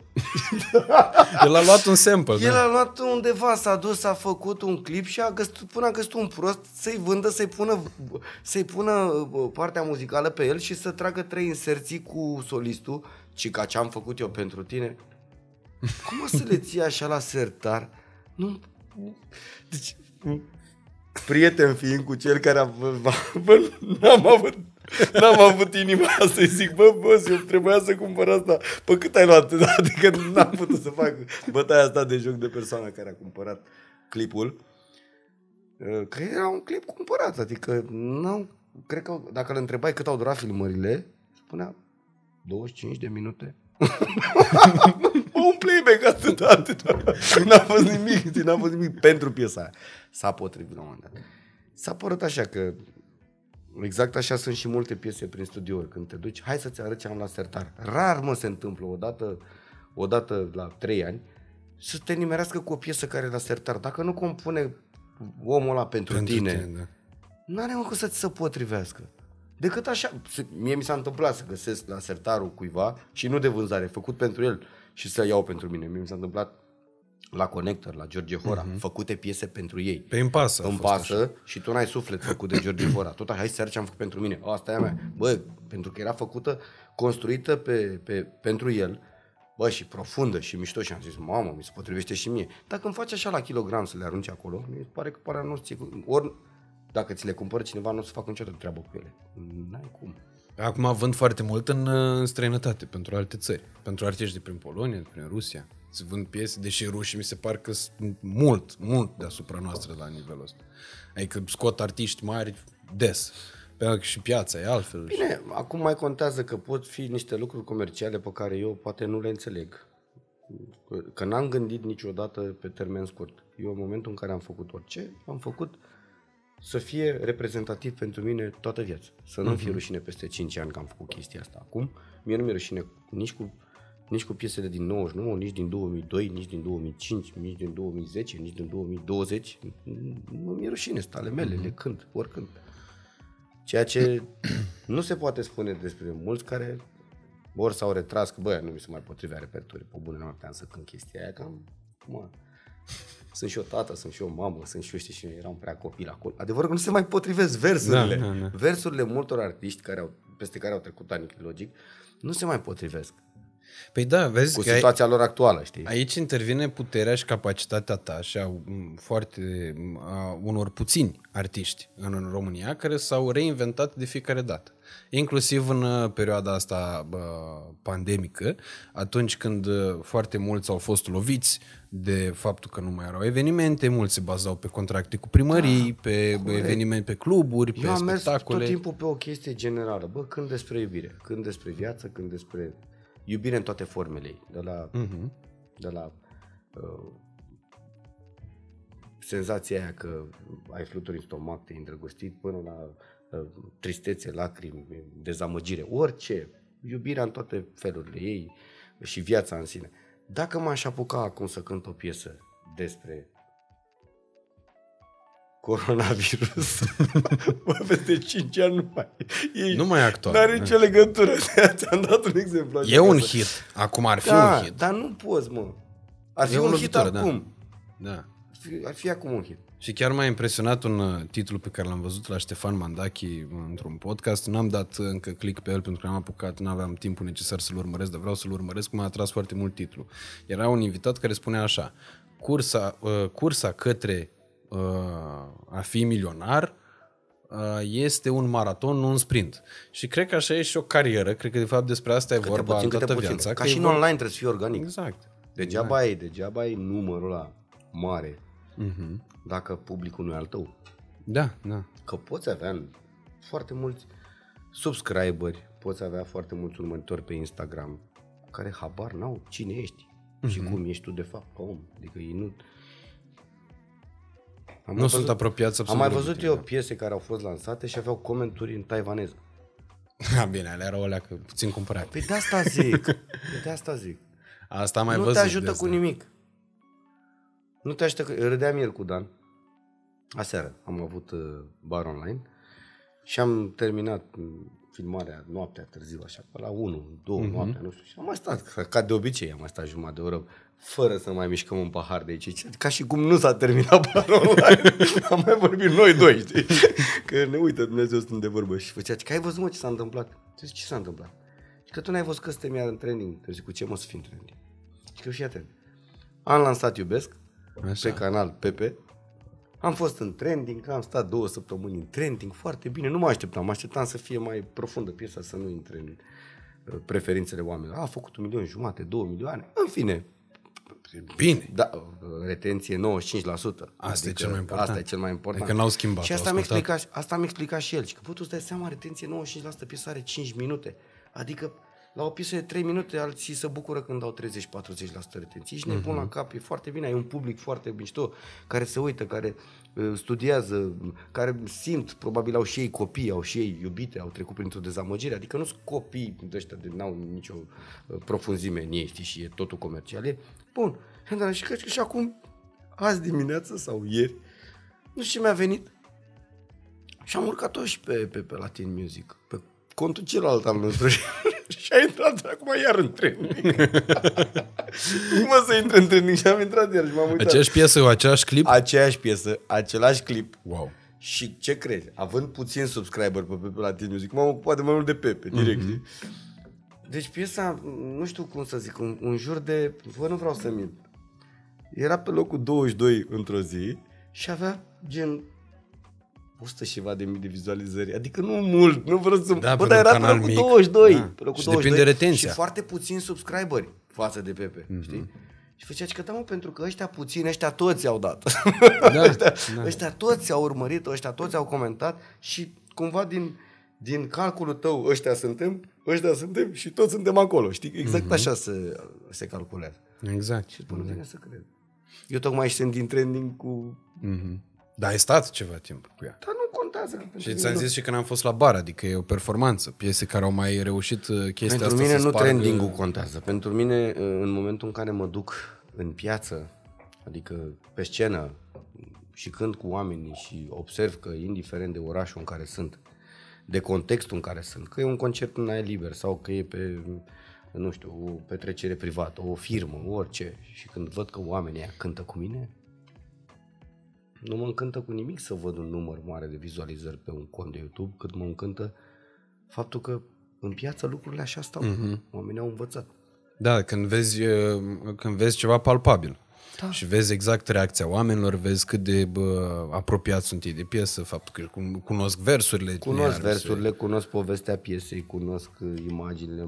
El a luat un sample. El da. a luat undeva, s-a dus, a făcut un clip și a găsit, până a găsit un prost să-i vândă, să-i pună, să-i pună uh, partea muzicală pe el și să tragă trei inserții cu solistul, ci ca ce am făcut eu pentru tine. Cum o să le ții așa la sertar? Nu... Deci, prieten fiind cu cel care a... Bă, n-am avut N-am avut inima să-i zic, bă, boss, eu trebuia să cumpăr asta. Pe cât ai luat? Adică n-am putut să fac bătaia asta de joc de persoana care a cumpărat clipul. Că era un clip cumpărat, adică n-am, cred că dacă îl întrebai cât au durat filmările, spunea 25 de minute. un playback atât, atât. N-a fost nimic, n-a fost nimic pentru piesa aia. S-a potrivit la un moment dat. S-a părut așa că Exact așa sunt și multe piese prin studiouri. Când te duci, hai să-ți arăt ce am la sertar. Rar mă se întâmplă odată, odată la trei ani să te nimerească cu o piesă care e la sertar. Dacă nu compune omul ăla pentru, pentru tine, tine da. nu are cum să ți se potrivească. Decât așa, mie mi s-a întâmplat să găsesc la sertarul cuiva și nu de vânzare, făcut pentru el și să iau pentru mine. Mie mi s-a întâmplat la Connector, la George Hora, uh-huh. făcute piese pentru ei. Pe îmi pasă. Îmi pasă și tu n-ai suflet făcut de George Hora. Tot hai să ce am făcut pentru mine. O, asta e a mea. Bă, pentru că era făcută, construită pe, pe, pentru el, bă, și profundă și mișto și am zis, mamă, mi se potrivește și mie. Dacă îmi faci așa la kilogram să le arunci acolo, mi se pare că pare nu ori dacă ți le cumpăr cineva, nu o să facă niciodată treabă cu ele. N-ai cum. Acum vând foarte mult în, în străinătate, pentru alte țări. Pentru artiști de prin Polonia, prin Rusia se vând piese, deși rușii mi se par că sunt mult, mult deasupra noastră la nivelul ăsta. Adică scot artiști mari des. Pentru că și piața e altfel. Bine, acum mai contează că pot fi niște lucruri comerciale pe care eu poate nu le înțeleg. Că n-am gândit niciodată pe termen scurt. Eu în momentul în care am făcut orice, am făcut să fie reprezentativ pentru mine toată viața. Să nu uh-huh. fie rușine peste 5 ani că am făcut chestia asta. Acum, mie nu mi-e rușine nici cu nici cu piesele din 99, nici din 2002, nici din 2005, nici din 2010, nici din 2020. Nu mi-e rușine, stale mele, le cânt, oricând. Ceea ce nu se poate spune despre mulți care ori s-au retras că, băi, nu mi se mai potrivea repertoriu, pe bune, nu puteam să cânt chestia aia, cam, mă, sunt și o tată, sunt și o mamă, sunt și eu, știi, și eu eram prea copil acolo. Adevărul că nu se mai potrivesc versurile. Da, da, da. Versurile multor artiști care au, peste care au trecut ani logic, nu se mai potrivesc. Păi da, vezi cu că situația ai, lor actuală, știi? Aici intervine puterea și capacitatea ta și a, foarte, a unor puțini artiști în România care s-au reinventat de fiecare dată. Inclusiv în uh, perioada asta bă, pandemică, atunci când uh, foarte mulți au fost loviți de faptul că nu mai erau evenimente, mulți se bazau pe contracte cu primării, da, pe corect. evenimente, pe cluburi, Eu pe am spectacole. mers tot timpul pe o chestie generală. Bă, când despre iubire, când despre viață, când despre iubire în toate formele ei, de la, uh-huh. de la uh, senzația aia că ai fluturi în stomac, te îndrăgostit, până la uh, tristețe, lacrimi, dezamăgire, orice, iubirea în toate felurile ei și viața în sine. Dacă m-aș apuca acum să cânt o piesă despre coronavirus. Bă, peste 5 ani nu mai... E, nu mai actual. Nu are nicio legătură. Ți-am dat un exemplu. E un hit. Acum ar fi da, un hit. dar nu poți, mă. Ar fi e un hit da. acum. Da. da. Ar fi acum un hit. Și chiar m-a impresionat un uh, titlu pe care l-am văzut la Ștefan Mandachi într-un podcast. N-am dat încă click pe el pentru că n-am apucat, nu aveam timpul necesar să-l urmăresc, dar vreau să-l urmăresc, m-a atras foarte mult titlu. Era un invitat care spunea așa, cursa, uh, cursa către Uh, a fi milionar uh, este un maraton, nu un sprint. Și cred că așa e și o carieră, cred că de fapt despre asta e câte vorba puțin, toată puțin. viața. Ca și în online trebuie să fii organic. Exact. Degeaba exact. ai, degeaba ai numărul ăla mare uh-huh. dacă publicul nu e al tău. Da, da. Că poți avea foarte mulți subscriberi, poți avea foarte mulți urmăritori pe Instagram care habar n-au cine ești uh-huh. și cum ești tu de fapt om. Adică ei nu am nu văzut, sunt apropiați Am mai văzut eu piese care au fost lansate și aveau comenturi în taiwaneză. Ha, bine, alea erau alea că puțin cumpărat. Păi de asta zic. Păi de asta zic. Asta mai nu văzut. Nu te ajută cu nimic. Nu te ajută. Râdeam ieri cu Dan. Aseară am avut uh, bar online și am terminat filmarea noaptea târziu, așa, pe la 1, 2 uh-huh. noaptea, nu știu. Și am mai stat, ca, ca de obicei, am mai stat jumătate de oră, fără să mai mișcăm un pahar de aici. Ca și cum nu s-a terminat planul online. am mai vorbit noi doi, știi? Că ne uită Dumnezeu stând de vorbă și făcea, că ai văzut mă ce s-a întâmplat? Zic, ce s-a întâmplat? Și că tu n-ai văzut că suntem iar în trending. Deci zic, cu ce mă să fim trending? Și că fii atent. Am lansat Iubesc Așa. pe canal Pepe. Am fost în trending, am stat două săptămâni în trending, foarte bine. Nu mă așteptam, mă așteptam să fie mai profundă piesa, să nu intre în uh, preferințele oamenilor. A, a făcut un milion jumate, două milioane. În fine, Bine. da, uh, retenție 95%. Asta e cel mai important. Asta e cel mai important. Adică n-au schimbat, Și au asta mi-a ascultat. explicat, asta mi-a explicat și el. Și că, bă, tu îți dai seama, retenție 95%, piesa are 5 minute. Adică la o piesă de 3 minute, alții se bucură când au 30-40% retenție. Ești nebun Mhm. la cap, e foarte bine, ai un public foarte mișto, care se uită, care uh, studiază, care simt, probabil au și ei copii, au și ei iubite, au trecut printr-o dezamăgire, adică nu sunt copii de ăștia de n-au nicio uh, profunzime în ei, știi, și e totul comercial. E, bun, dar și, că, și acum, azi dimineață sau ieri, nu știu ce mi-a venit, și am urcat-o și pe, pe, pe Latin Music, pe contul celălalt al nostru și a intrat acum iar în trending. Cum mă să intre în trending și am intrat iar și m-am uitat. Aceeași piesă cu același clip? Aceeași piesă, același clip. Wow. Și ce crezi? Având puțin subscriber pe Pepe Latin Music, m-am ocupat de mai mult de Pepe, direct, Mhm. știi? Deci piesa, nu știu cum să zic, un, un jur de, bă, nu vreau să mint. Era pe locul 22 într-o zi și avea gen 100 și ceva de mii de vizualizări. Adică nu mult, nu vreau să... Da, bă, pe dar un era pe canal locul mic. 22. Da. Pe locul Și 22 depinde retenția. Și foarte puțini subscriberi față de Pepe, Mhm. mm-hmm. știi? Și făcea că da, mă, pentru că ăștia puțini, ăștia toți au dat. Da, ăștia, da. ăștia toți au urmărit, ăștia toți au comentat și cumva din, din calculul tău, ăștia suntem, ăștia suntem și toți suntem acolo, știi? Exact Mhm. așa se, se calculează. Exact. Și spune, vine să cred. Eu tocmai sunt din trending cu... Mhm. Dar ai stat ceva timp cu ea. Dar nu contează. că pentru Și mine ți-am nu- zis și când am fost la bar, adică e o performanță. Piese care au mai reușit uh, chestia Pentru asta mine să nu spargă... trending-ul contează. Pentru mine, în momentul în care mă duc în piață, adică pe scenă, și cânt cu oamenii și observ că, indiferent de orașul în care sunt, de contextul în care sunt, că e un concert în aer liber sau că e pe, nu știu, o petrecere privată, o firmă, orice, și când văd că oamenii aia cântă cu mine, nu mă încântă cu nimic să văd un număr mare de vizualizări pe un cont de YouTube, cât mă încântă faptul că în piață lucrurile așa stau. Mm-hmm. Oamenii au învățat. Da, când vezi, uh, când vezi ceva palpabil. Da. Și vezi exact reacția oamenilor, vezi cât de bă, apropiați sunt ei de piesă, faptul că cum- cunosc versurile. Cunosc iar, versurile, cunosc povestea piesei, cunosc uh, imaginile.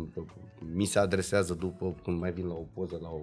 Mi se adresează după când mai vin la o poză, la o,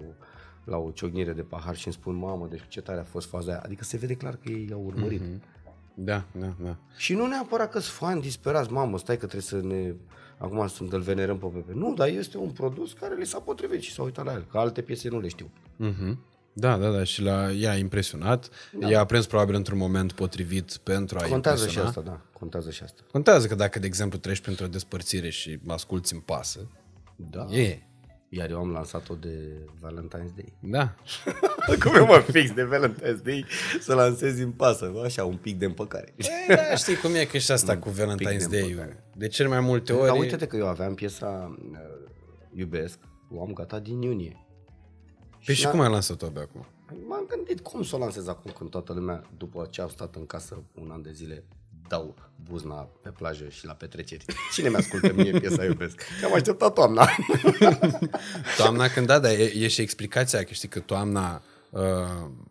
la o ciocnire de pahar și îmi spun, mamă, deci ce tare a fost faza aia. Adică se vede clar că ei au urmărit. Mm-hmm. Da, da, da. Și nu neapărat că sunt fani disperați, mamă, stai că trebuie să ne... Acum sunt, îl venerăm pe Pepe. Nu, dar este un produs care le s-a potrivit și s-a uitat la el, că alte piese nu le știu. Mhm. Da, da, da, și la ea a impresionat. Da. Ea a prins probabil într-un moment potrivit pentru a Contează și impresiona. asta, da, contează și asta. Contează că dacă, de exemplu, treci printr-o despărțire și asculti în pasă, Da. e. Iar eu am lansat-o de Valentine's Day. Da. Cum eu mă fix de Valentine's Day să lansezi în pasă, așa, un pic de împăcare. E, da, știi cum e că și asta cu pic de Valentine's Day. împăcare. De cele mai multe ori... Dar uite-te că eu aveam piesa uh, Iubesc, o am gata din iunie. Păi și n-a- cum ai lansat-o abia acum? M-am gândit cum să o lansez acum când toată lumea, după ce au stat în casă un an de zile, dau buzna pe plajă și la petreceri. Cine mi-ascultă mie piesa Iubesc? Că am așteptat toamna. Toamna când da, dar e, e și explicația că știi că toamna uh,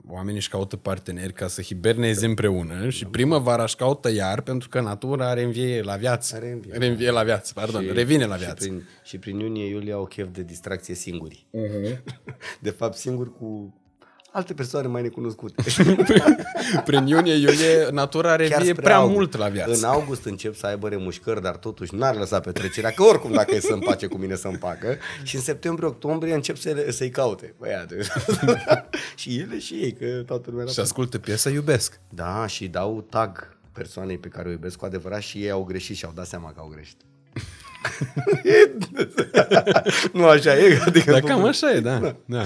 oamenii își caută parteneri ca să hiberneze împreună și primăvara își caută iar pentru că natura reînvie la viață. Reînvie. Reînvie la viață, pardon, Și- revine la Și viață. prin, și prin iunie-iulie au chef de distracție singuri. Uh-huh. De fapt, singuri cu alte persoane mai necunoscute. Prin iunie-iulie natura revie spre prea august. mult la viață. În august încep să aibă remușcări, dar totuși n-ar lăsa petrecerea, că oricum dacă e să împace cu mine să împacă. Și în septembrie-octombrie încep să, să-i caute. Băiate. și ele și ei, că toată lumea era Și ascultă piesa Iubesc. Da, și dau tag persoanei pe care o iubesc cu adevărat și ei au greșit și au dat seama că au greșit. nu așa e? Adică Dar cam așa e, da. da. da.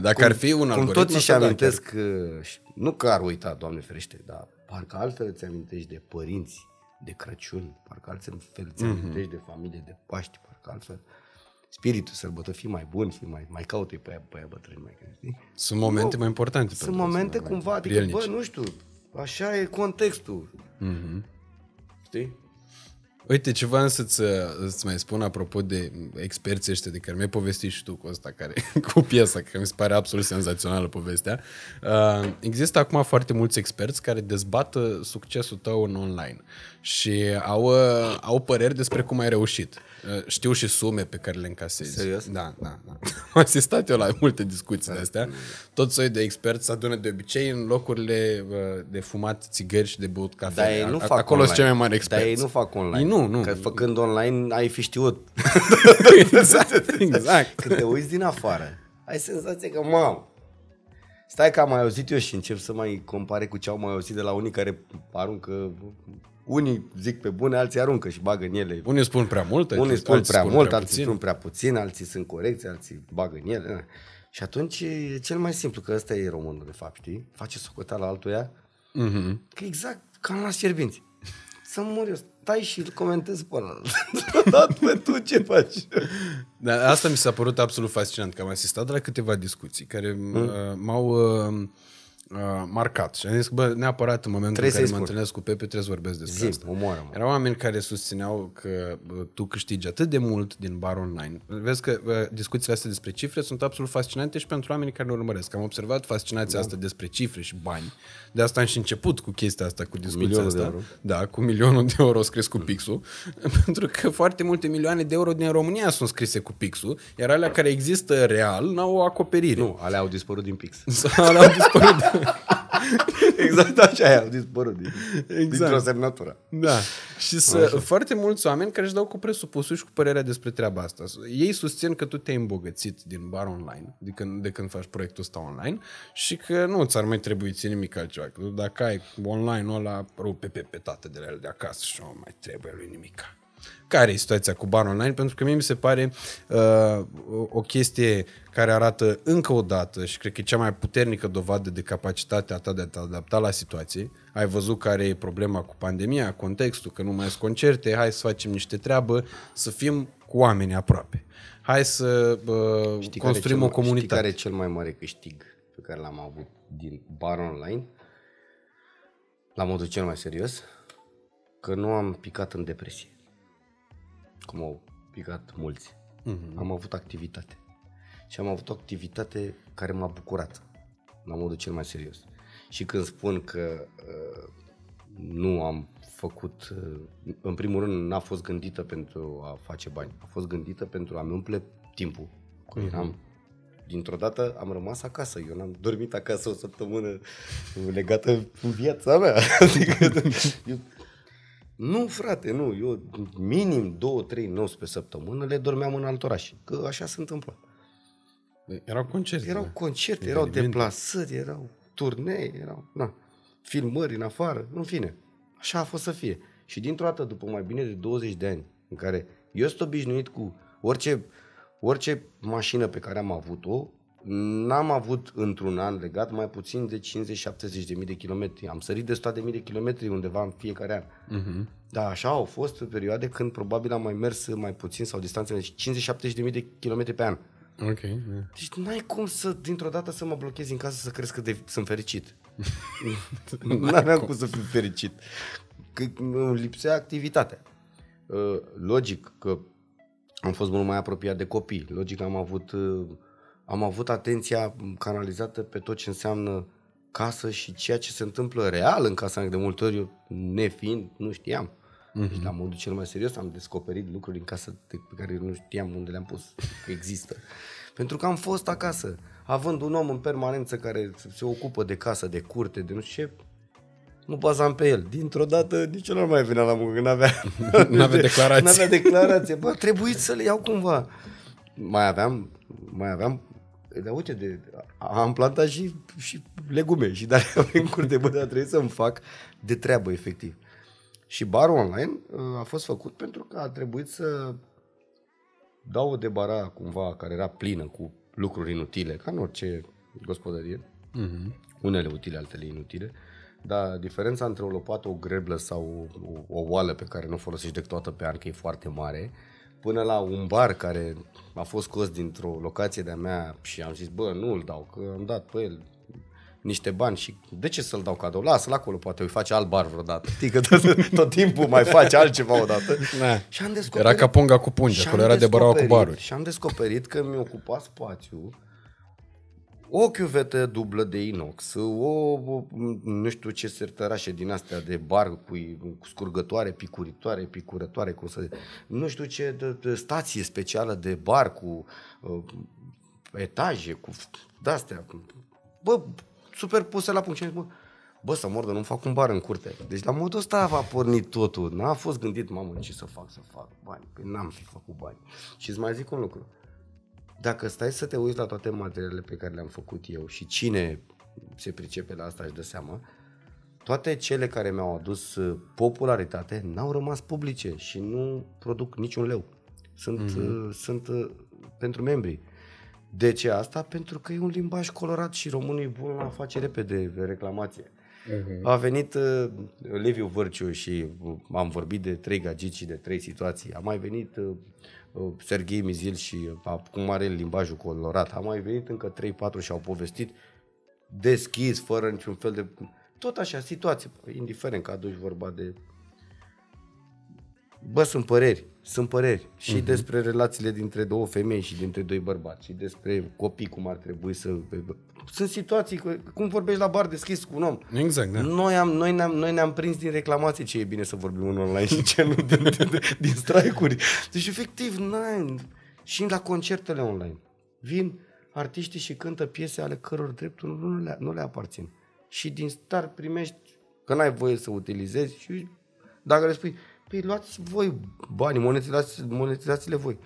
Dacă ar fi un Cum algoritm... toți își asta da, amintesc, uh, și- nu că ar uita, Doamne ferește, dar parcă altfel îți amintești de părinți de Crăciun, parcă altfel îți amintești mm-hmm. de familie, de Paști, parcă altfel spiritul sărbătă, fi mai bun, fi mai, mai caută pe aia, pe aia bătrâni, mai știi? Sunt momente nu, mai importante. Sunt momente cumva, adică, bă, nu știu, așa e contextul. Mm-hmm. Știi? Uite, ce vreau să-ți, să mai spun apropo de experții ăștia de care mi-ai povestit și tu cu asta, care, cu piesa, că mi se pare absolut senzațională povestea. Uh, există acum foarte mulți experți care dezbată succesul tău în online și au, uh, au păreri despre cum ai reușit. Uh, știu și sume pe care le încasezi. Serios? Da, da, da. Am asistat eu la multe discuții de astea. Tot soi de experți se adună de obicei în locurile uh, de fumat țigări și de băut cafea. Dar ei nu fac Acolo sunt cei mai mari experți. Dar ei nu fac online. Ei nu, nu. Că făcând online ai fi știut. exact, exact. Când te uiți din afară, ai senzația că, mam, Stai că am mai auzit eu și încep să mai compare cu ce au mai auzit de la unii care aruncă unii zic pe bune, alții aruncă și bagă în ele. Unii spun prea mult, unii spun prea spun mult, prea alții puțin. spun prea puțin, alții sunt corecți, alții bagă în ele. Și atunci e cel mai simplu, că ăsta e românul de fapt, știi? Face socoteala altuia, mm-hmm. că exact ca la fierbinți. Să mor eu, stai și îl comentezi pe ăla. Dat pe tu ce faci? Da, asta mi s-a părut absolut fascinant, că am asistat la câteva discuții care mm. uh, m-au... Uh, uh, marcat. Și am zis, bă, neapărat în momentul trebuie în care mă întâlnesc cu Pepe trebuie să vorbesc despre Zim, asta. Omoară, Erau oameni care susțineau că bă, tu câștigi atât de mult din bar online. Vezi că bă, discuțiile astea despre cifre sunt absolut fascinante și pentru oamenii care ne urmăresc. Am observat fascinația da. asta despre cifre și bani. De asta am și început cu chestia asta, cu discuția asta. De euro. Da, cu milionul de euro scris cu pixul. pentru că foarte multe milioane de euro din România sunt scrise cu pixul, iar alea care există real n-au o acoperire. Nu, alea au dispărut din pix. alea au dispărut din... exact așa e, au dispărut din, exact. dintr-o semnătură. Da. Și să, foarte mulți oameni care își dau cu presupusul și cu părerea despre treaba asta. Ei susțin că tu te-ai îmbogățit din bar online, de când, de când faci proiectul ăsta online și că nu ți-ar mai trebui ție nimic altceva. Că dacă ai online-ul ăla, rupe pe petate de la el de acasă și nu mai trebuie lui nimica care e situația cu bar online, pentru că mie mi se pare uh, o chestie care arată încă o dată și cred că e cea mai puternică dovadă de capacitatea ta de a te adapta la situație. Ai văzut care e problema cu pandemia, contextul, că nu mai sunt concerte, hai să facem niște treabă, să fim cu oamenii aproape. Hai să uh, știi construim cel, o comunitate. Știi care e cel mai mare câștig pe care l-am avut din bar online? La modul cel mai serios? Că nu am picat în depresie cum au picat mulți. Mm-hmm. Am avut activitate. Și am avut o activitate care m-a bucurat, la modul cel mai serios. Și când spun că uh, nu am făcut, uh, în primul rând, n-a fost gândită pentru a face bani. A fost gândită pentru a-mi umple timpul. Că mm-hmm. eram dintr-o dată am rămas acasă. Eu n-am dormit acasă o săptămână legată cu viața mea. adică, eu nu, frate, nu. Eu minim două, trei nopți pe săptămână le dormeam în alt oraș. Că așa se întâmplă. Erau concerte. Erau da. concerte, erau deplasări, erau turnee, erau na, filmări în afară, în fine. Așa a fost să fie. Și dintr-o dată, după mai bine de 20 de ani, în care eu sunt obișnuit cu orice, orice mașină pe care am avut-o, N-am avut într-un an legat mai puțin de 50-70 de mii de kilometri. Am sărit de 100 de mii de kilometri undeva în fiecare an. Uh-huh. Da, așa au fost perioade când probabil am mai mers mai puțin sau distanțe de 50-70 de mii de kilometri pe an. Ok. Yeah. Deci n-ai cum să, dintr-o dată, să mă blochez în casă să crezi că de, sunt fericit. N-aveam cum. cum să fiu fericit. Că îmi lipsea activitatea. Uh, logic că am fost mult mai apropiat de copii. Logic am avut uh, am avut atenția canalizată pe tot ce înseamnă casă și ceea ce se întâmplă real în casa de multe ori, eu, nefiind, nu știam. Mm-hmm. Deci, la modul cel mai serios, am descoperit lucruri în casă pe care eu nu știam unde le-am pus, că există. Pentru că am fost acasă, având un om în permanență care se ocupă de casă, de curte, de nu știu ce, nu bazam pe el. Dintr-o dată nici nu mai venea la muncă, că n-avea, n-avea declarație. N-avea declarație. Bă, trebuit să le iau cumva. Mai aveam, mai aveam dar uite, de, am plantat și, și legume și dar în curte, bă, dar trebuie să-mi fac de treabă, efectiv. Și barul online uh, a fost făcut pentru că a trebuit să dau o debara cumva care era plină cu lucruri inutile, ca în orice gospodărie, uh-huh. unele utile, altele inutile, Dar diferența între o lopată, o greblă sau o, o oală pe care nu o folosești decât toată pe an, că e foarte mare, până la un bar care a fost scos dintr-o locație de-a mea și am zis, bă, nu îl dau, că am dat pe el niște bani și de ce să-l dau cadou? Lasă-l acolo, poate îi face alt bar vreodată. Știi că tot, tot timpul mai face altceva odată. Da. Și am descoperit... Era ca punga cu punge, și acolo am era de băraua cu descoperit- baruri. Și am descoperit că mi ocupa spațiu o chiuvetă dublă de inox, o, o nu știu ce sertărașe din astea de bar cu, cu scurgătoare, picuritoare, picurătoare, cum să nu știu ce de, de stație specială de bar cu uh, etaje, cu de-astea. Bă, super puse la punct. Și am zis, bă, bă, să mor de nu fac un bar în curte. Deci la modul ăsta a pornit totul. N-a fost gândit, mamă, ce să fac, să fac bani. Păi n-am fi făcut bani. Și îți mai zic un lucru. Dacă stai să te uiți la toate materialele pe care le-am făcut eu și cine se pricepe la asta își dă seama, toate cele care mi-au adus uh, popularitate n-au rămas publice și nu produc niciun leu. Sunt, mm-hmm. sunt uh, pentru membrii. De ce asta? Pentru că e un limbaj colorat și românul e bun la a face repede reclamație. Uh-huh. A venit uh, Leviu Vârciu și uh, am vorbit de trei gagici și de trei situații. A mai venit uh, uh, Serghei Mizil și uh, cum are el limbajul colorat. A mai venit încă 3-4 și au povestit deschis, fără niciun fel de... Tot așa, situație. Indiferent că aduci vorba de Bă, sunt păreri, sunt păreri. Și uh-huh. despre relațiile dintre două femei și dintre doi bărbați. Și despre copii, cum ar trebui să... Sunt situații, că, cum vorbești la bar deschis cu un om. Exact, da. Noi, am, noi, ne-am, noi ne-am prins din reclamații ce e bine să vorbim în online și ce nu din, din, din strike-uri. Deci, efectiv, n și la concertele online. Vin artiștii și cântă piese ale căror drepturi nu le, nu le aparțin. Și din start primești că n-ai voie să utilizezi și dacă le spui, păi luați voi bani, monetizați, monetizați-le voi.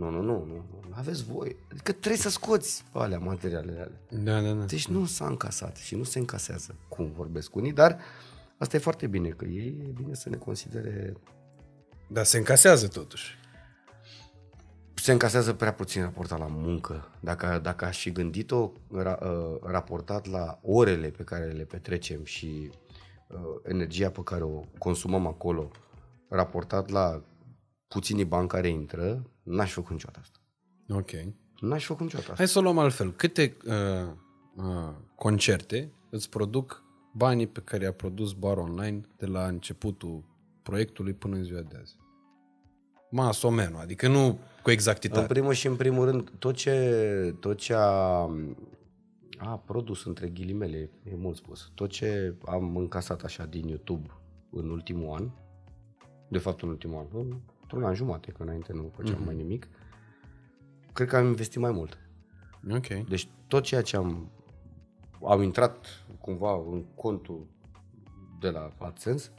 Nu, nu, nu, nu, nu, aveți voi. Adică trebuie să scoți alea, materialele alea. Da, da, da. Deci nu s-a încasat și nu se încasează, cum vorbesc unii, dar asta e foarte bine, că ei e bine să ne considere... Dar se încasează totuși. Se încasează prea puțin raportat la muncă. Dacă, dacă aș fi gândit-o ra, uh, raportat la orele pe care le petrecem și uh, energia pe care o consumăm acolo, raportat la puținii bani care intră, n-aș făcut niciodată asta. Ok. N-aș făcut niciodată asta. Hai să o luăm altfel. Câte uh, uh, concerte îți produc banii pe care i-a produs Bar Online de la începutul proiectului până în ziua de azi? Mas o meno, adică nu cu În exactitate. primul și în primul rând, tot ce, tot ce a, a produs între ghilimele, e mult spus, tot ce am încasat așa din YouTube în ultimul an, de fapt în ultimul an, într-un an jumate, că înainte nu făceam mm-hmm. mai nimic, cred că am investit mai mult. Ok. Deci tot ceea ce am, am intrat cumva în contul de la AdSense,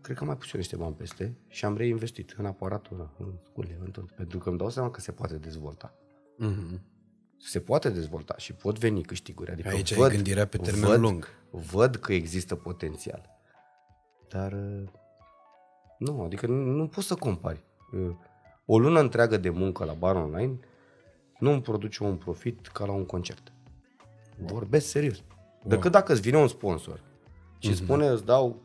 cred că am mai pus eu niște bani peste și am reinvestit în aparatul ăla, în scule, în tot. Pentru că îmi dau seama că se poate dezvolta. Mm-hmm. Se poate dezvolta și pot veni câștiguri. Adică Aici e văd, gândirea pe termen văd, lung. Văd că există potențial. Dar uh, nu, adică nu, nu poți să compari. Uh, O lună întreagă de muncă la bar online nu îmi produce un profit ca la un concert. Vorbesc serios. Decât dacă îți vine un sponsor și îți spune îți dau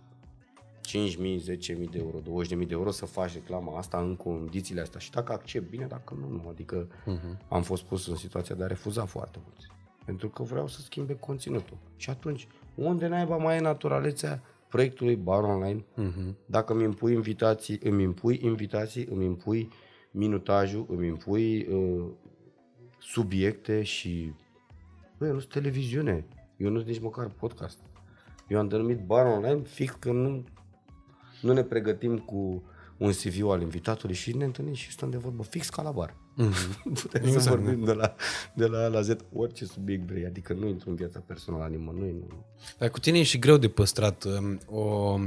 5.000, 10.000 de euro, 20.000 de euro să faci reclama asta în condițiile astea. Și dacă accept, bine, dacă nu, nu. Adică am fost pus în situația de a refuza foarte mulți. Pentru că vreau să schimbe conținutul. Și atunci, unde naiba mai e naturalețea proiectului Bar Online? Dacă îmi impui invitații, îmi impui invitații, îmi impui minutajul, îmi impui uh, subiecte și... Băi, eu nu sunt televiziune. Eu nu sunt nici măcar podcast. Eu am denumit Bar Online fix că nu, nu ne pregătim cu un CV al invitatului și ne întâlnim și stăm de vorbă fix ca la bar. Mm-hmm. Putem exact, să vorbim de la, de la A la Z orice subiect vrei, adică nu intru în viața personală a nimănui. Nu. Dar cu tine e și greu de păstrat um, o, um,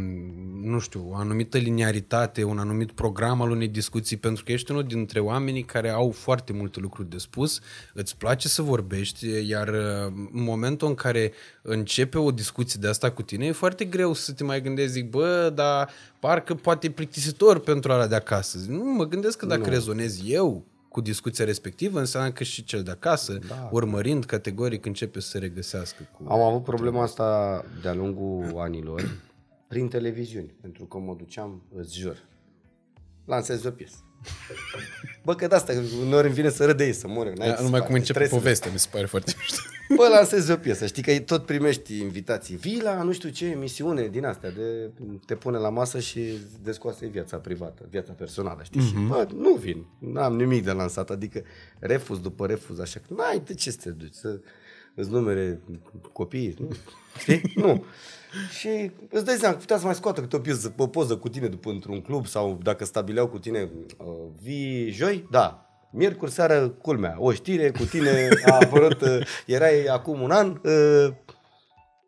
nu știu, o anumită liniaritate, un anumit program al unei discuții, pentru că ești unul dintre oamenii care au foarte multe lucruri de spus, îți place să vorbești, iar uh, în momentul în care începe o discuție de asta cu tine, e foarte greu să te mai gândești, zic, bă, dar parcă poate e plictisitor pentru ala de acasă. Zic, Nu, mă gândesc că dacă nu. rezonez eu cu discuția respectivă, înseamnă că și cel de acasă, Da. urmărind categoric, începe să se regăsească cu... Am avut problema asta de-a lungul anilor prin televiziuni, pentru că mă duceam, îți jur, lansez o piesă. Bă, că de asta, uneori îmi vine să râd de ei, să mor. eu, n-ai Da, ce numai să cum faci, începe trebuie să- povestea, mi se pare foarte mișto. Bă, lansezi o piesă, știi că tot primești invitații. Vii la nu știu ce emisiune din astea, de te pune la masă și îți descoase viața privată, viața personală, știi? Mm-hmm. Și bă, nu vin, n-am nimic de lansat, adică refuz după refuz, așa că n-ai de ce să te duci, să îți numere copiii, nu? Știi? Nu. Și îți dai seama că putea să mai scoată câte o piesă, o poză cu tine după într-un club sau dacă stabileau cu tine uh, vii joi, da, Miercuri seară, culmea, o știre cu tine a apărut, uh, erai acum un an, uh,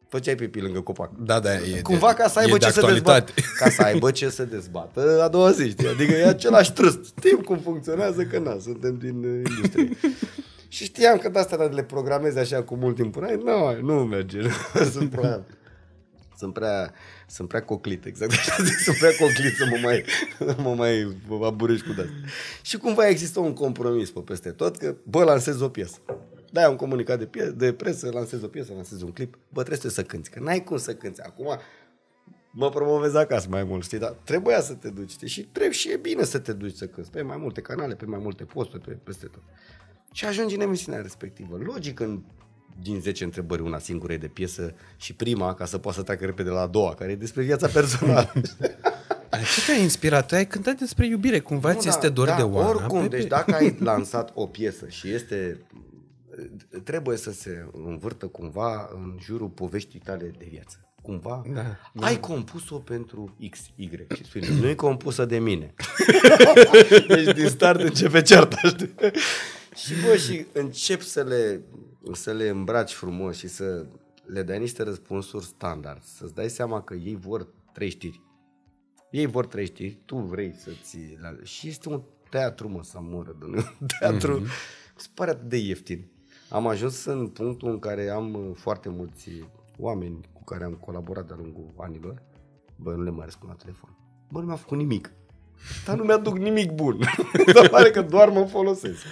făceai pipi lângă copac. Da, da, e Cumva de, ca să aibă e de ce să actualitate. dezbată. Ca să aibă ce să dezbată a doua zi, știi? Adică e același trăst. Știm cum funcționează, că na, suntem din uh, industrie. Și știam că de asta le programezi așa cu mult timp înainte, nu, nu merge. sunt prea, sunt prea, sunt prea coclit, exact așa zic, sunt prea coclit să mă mai, mă mai aburești cu de Și cumva există un compromis pe peste tot, că bă, lansez o piesă. Da, un comunicat de, pie- de presă, lansez o piesă, lansez un clip, bă, trebuie să cânti, că n-ai cum să cânti. Acum mă promovez acasă mai mult, știi, dar trebuia să te duci, știi, și trebuie și e bine să te duci să cânti, pe mai multe canale, pe mai multe posturi, pe peste tot. Și ajungi în emisiunea respectivă. Logic, în din 10 întrebări, una singură e de piesă și prima, ca să poată să treacă repede la a doua, care e despre viața personală. Ce te-a inspirat? Tu ai cântat despre iubire, cumva ți este dor de Oana? Oricum, Pepe? deci dacă ai lansat o piesă și este trebuie să se învârtă cumva în jurul poveștii tale de viață. Cumva Da, ai compus-o pentru X, Y și spune, nu e compusă de mine. deci din start începe cearta, știi? Și bă, și încep să le, să le îmbraci frumos și să le dai niște răspunsuri standard, să-ți dai seama că ei vor trei știri. Ei vor trei știri, tu vrei să ții la... Și este un teatru, mă, să moră, de un teatru. Mm-hmm. Se pare atât de ieftin. Am ajuns în punctul în care am uh, foarte mulți oameni cu care am colaborat de-a lungul anilor. Bă, nu le mai răspund la telefon. Bă, nu mi-a făcut nimic. Dar nu mi-aduc nimic bun. Dar pare că doar mă folosesc.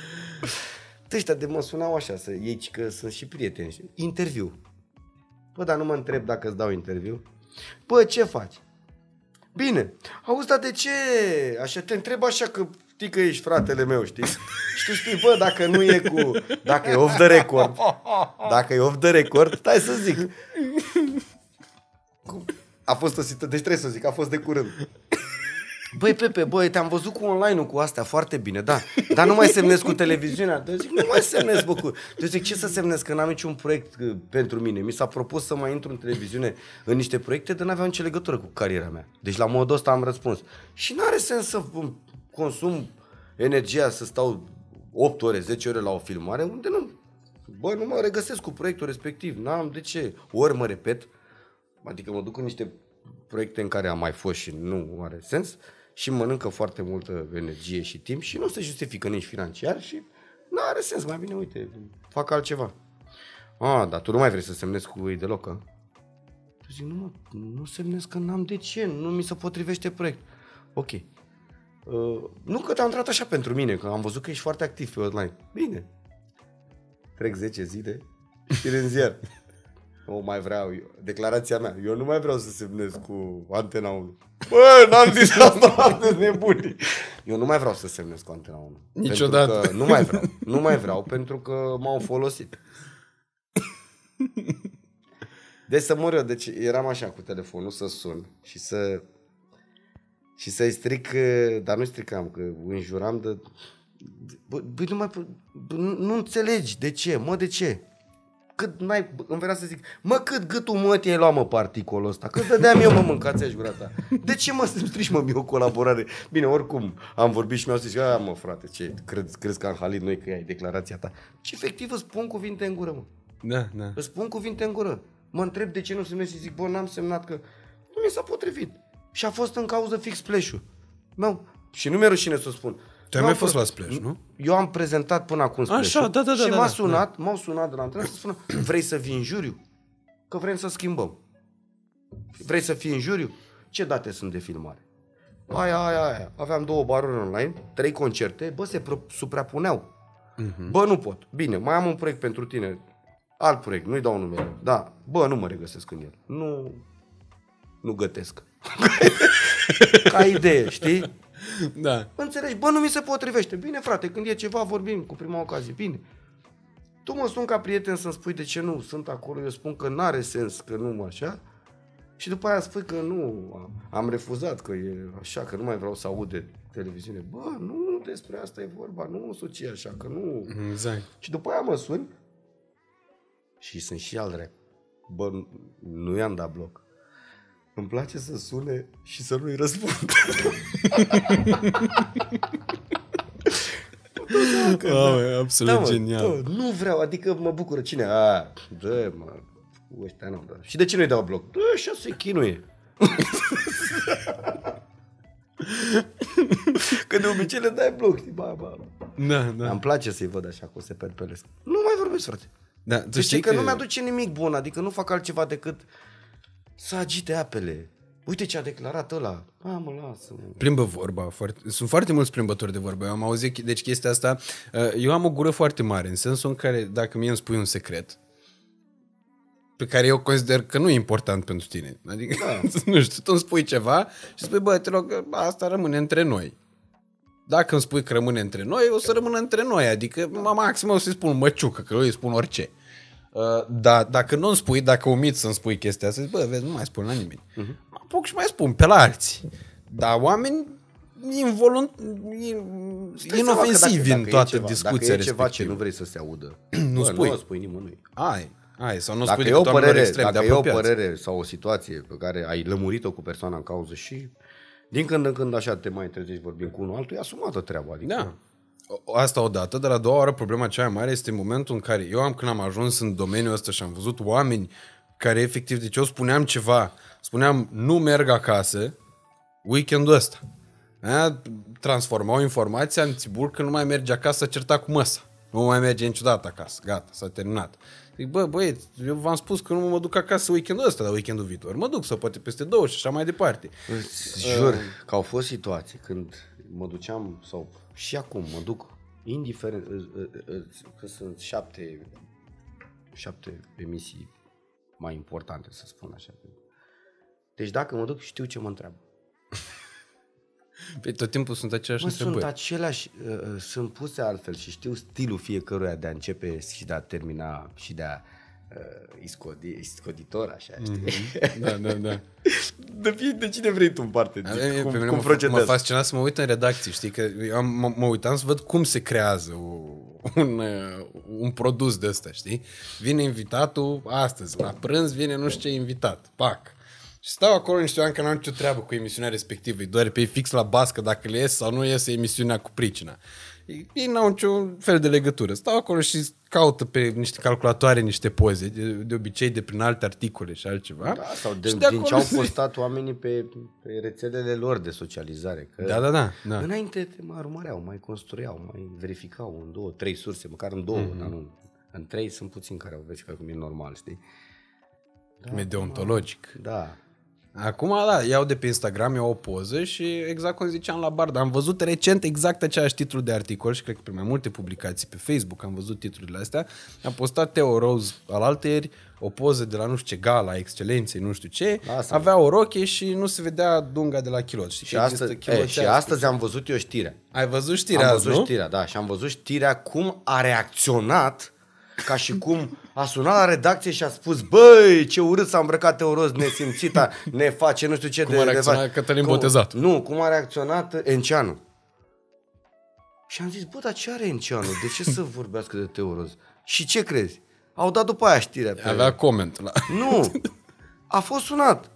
Ăștia de mă sunau așa, să iei că sunt și prieteni. Interviu. Bă, dar nu mă întreb dacă îți dau interviu. Bă, ce faci? Bine. Auzi, dar de ce? Așa, te întreb așa că știi că ești fratele meu, știi? Și tu știi, bă, dacă nu e cu... Dacă e off the record, dacă e off the record, stai să zic. Cu- A fost o situație, deci trebuie să zic, a fost de curând. Băi, Pepe, băi, te-am văzut cu online-ul cu astea foarte bine, da. Dar nu mai semnez cu televiziunea. Deci zic, nu mai semnez, bă, cu... Deci zic, ce să semnez, că n-am niciun proiect uh, pentru mine. Mi s-a propus să mai intru în televiziune în niște proiecte, dar n-aveau nicio legătură cu cariera mea. Deci la modul ăsta am răspuns. Și n-are sens să îmi consum energia, să stau 8 ore, 10 ore la o filmare, unde nu... Bă, nu mă regăsesc cu proiectul respectiv. N-am de ce. Ori mă repet, Adică mă duc în niște proiecte în care am mai fost și nu are sens și mănâncă foarte multă energie și timp și nu se justifică nici financiar și nu are sens. Mai bine, uite, fac altceva. A, dar tu nu mai vrei să semnezi cu ei deloc, a? Tu zic, nu, mă, nu semnez că n-am de ce, nu mi se potrivește proiect. Ok. Uh, nu că te-am tratat așa pentru mine, că am văzut că ești foarte activ pe online. Bine. Trec 10 zile și în ziar. Nu mai vreau eu. Declarația mea. Eu nu mai vreau să semnez cu Antena 1. Bă, n-am zis asta, astăzi nebuni. Eu nu mai vreau să semnez cu Antena 1. Niciodată. Pentru că nu mai vreau. Nu mai vreau pentru că m-au folosit. Deci să mor eu. Deci eram așa cu telefonul să sun și să și să-i stric, dar nu stricam, că înjuram de... Bă, bă, nu mai... Bă, nu, nu înțelegi de ce, mă, de ce? Cât n-ai, îmi venea să zic, mă, cât gâtul mă ți-ai luat, mă, particolul ăsta? Cât dădeam eu, mă, mâncați-aș gura ta? De ce, mă, să-mi strici, mă, mie o colaborare? Bine, oricum, am vorbit și mi-au zis, a, mă, frate, ce, crezi, crezi că am halit noi că ai declarația ta? Și efectiv îți spun cuvinte în gură, mă. Da, da. Îți spun cuvinte în gură. Mă întreb de ce nu semnezi și zic, bă, n-am semnat că nu mi s-a potrivit. Și a fost în cauză fix splash-ul. Meu, și nu mi-e rușine să o spun. Tu ai Eu mai am fost fă- la Splash, nu? Eu am prezentat până acum Splash-ul Așa, da, da, da, Și da, m-a da, sunat, m-au sunat de la antrenor să spună, vrei să vii în juriu? Că vrem să schimbăm. Vrei să fii în juriu? Ce date sunt de filmare? Aia, aia, aia. Aveam două baruri online, trei concerte, bă, se pro- suprapuneau. Uh-huh. Bă, nu pot. Bine, mai am un proiect pentru tine. Alt proiect, nu-i dau numele. Da, bă, nu mă regăsesc în el. Nu, nu gătesc. Ca idee, știi? Da. Înțelegi? Bă, nu mi se potrivește. Bine, frate, când e ceva, vorbim cu prima ocazie. Bine. Tu mă sun ca prieten să-mi spui de ce nu sunt acolo, eu spun că n-are sens, că nu mă așa. Și după aia spui că nu, am, am refuzat, că e așa, că nu mai vreau să aud de televiziune. Bă, nu despre asta e vorba, nu suci așa, că nu... Exact. Și după aia mă sun și sunt și al rep. Bă, nu- nu i-am dat bloc. Îmi place să sune și să nu-i răspund. Wow, e absolut Da, mă, genial. Da, nu vreau, adică mă bucură cine. A, dă, mă, ăștia nu dă. Și de ce nu-i dau bloc? Dă, așa se chinuie. Că de obicei le dai bloc, știi, ba, ba. Da, da. Îmi place să-i văd așa cum se perpelesc. Nu mai vorbesc, frate. da tu Tu știi că, că nu mi-aduce nimic bun, adică nu fac altceva decât să agite apele. Uite ce a declarat ăla. A, mă, lasă-mă. Plimbă vorba. Foarte, sunt foarte mulți plimbători de vorbă. Eu am auzit, deci chestia asta, uh, eu am o gură foarte mare, în sensul în care dacă mie îmi spui un secret, pe care eu consider că nu e important pentru tine. Adică, da. nu știu, tu îmi spui ceva și spui, bă, te rog, asta rămâne între noi. Dacă îmi spui că rămâne între noi, o să rămână între noi. Adică, mă, maxim o să-i spun măciucă, că eu îi spun orice. Uh, da, dacă nu îmi spui, dacă omiți să-mi spui chestia asta, zic, bă, vezi, nu mai spun la nimeni. Uh-huh. Mă apuc și mai spun pe la alții. Dar oameni involunt, in, Stai seama că inofensivi dacă- în dacă e toată ceva- discuția Dacă e ceva ce respectivă. nu vrei să se audă, Nu bă, spui. Nu o spui nimănui. Ai, ai, sau nu Dacă spui e, o decât oamenilor părere, extrem de dacă e o apropiați. părere sau o situație pe care ai lămurit-o cu persoana în cauză și din când în când așa te mai trezești vorbim cu unul altul, e asumată treaba. Adică, Da. O- Asta odată, dar a doua oară problema cea mai mare este în momentul în care eu am când am ajuns în domeniul ăsta și am văzut oameni care efectiv, deci eu spuneam ceva, spuneam nu merg acasă weekendul ăsta. Aia transformau informația în țibur că nu mai merge acasă certa cu măsa. Nu mai merge niciodată acasă. Gata, s-a terminat. Zic, bă, băieți, eu v-am spus că nu mă duc acasă weekendul ăsta, dar weekendul viitor mă duc sau poate peste două și așa mai departe. Îți jur că au fost situații când mă duceam, sau și acum mă duc, indiferent, î- î- î- că sunt șapte, șapte emisii mai importante, să spun așa. Deci dacă mă duc, știu ce mă întreabă. Pe tot timpul sunt aceleași Mă, sunt întrebări. aceleași, uh, uh, sunt puse altfel și știu stilul fiecăruia de a începe și de a termina și de a uh, iscodi, iscoditor, așa, știi? Da, da, da. De, fie, de cine vrei tu în parte? A, e, cum, pe mine cum mă, mă procedează? fascina să mă uit în redacții, știi, că eu am, mă, mă uitam să văd cum se creează o, un, uh, un produs de ăsta, știi? Vine invitatul astăzi, la prânz vine nu știu ce invitat, pac. Și stau acolo niște oameni care nu au nicio treabă cu emisiunea respectivă, îi doare pe ei fix la bască dacă le ies sau nu iese emisiunea cu pricina. Ei ei n-au niciun fel de legătură. Stau acolo și caută pe niște calculatoare niște poze, de, de obicei de prin alte articole și altceva. Da, sau de, și din acolo ce au se- postat oamenii pe, pe rețelele lor de socializare. Că Da, da, da. da. Înainte te mai urmăreau, mai construiau, mai verificau în două, trei surse, măcar în două, Mhm. mm-hmm. dar nu. În trei sunt puțini care au verificat cum e normal, știi? Medeontologic. Da. Acum, da, iau de pe Instagram, iau o poză și exact cum ziceam la Barda, am văzut recent exact același titlu de articol și cred că pe mai multe publicații pe Facebook am văzut titlurile astea. Am postat Teo Rose al altăieri, o poză de la nu știu ce gala, excelenței, nu știu ce, Asta. avea o roche și nu se vedea dunga de la kilot. Știi Și că există astăzi, e, chiloții și astea. astăzi am văzut eu știrea. Ai văzut știrea am azi, văzut nu? știrea, da, și am văzut știrea cum a reacționat ca și cum a sunat la redacție și a spus Băi, ce urât s-a îmbrăcat Teoros, nesimțita, ne face nu știu ce Cum de... a de reacționat fa- Cătălin cum, Botezat. Nu, cum a reacționat Enceanu. Și am zis, bă, dar ce are Enceanu? De ce să vorbească de Teoros? Și ce crezi? Au dat după aia știrea. Pe... Avea coment la... Nu, a fost sunat.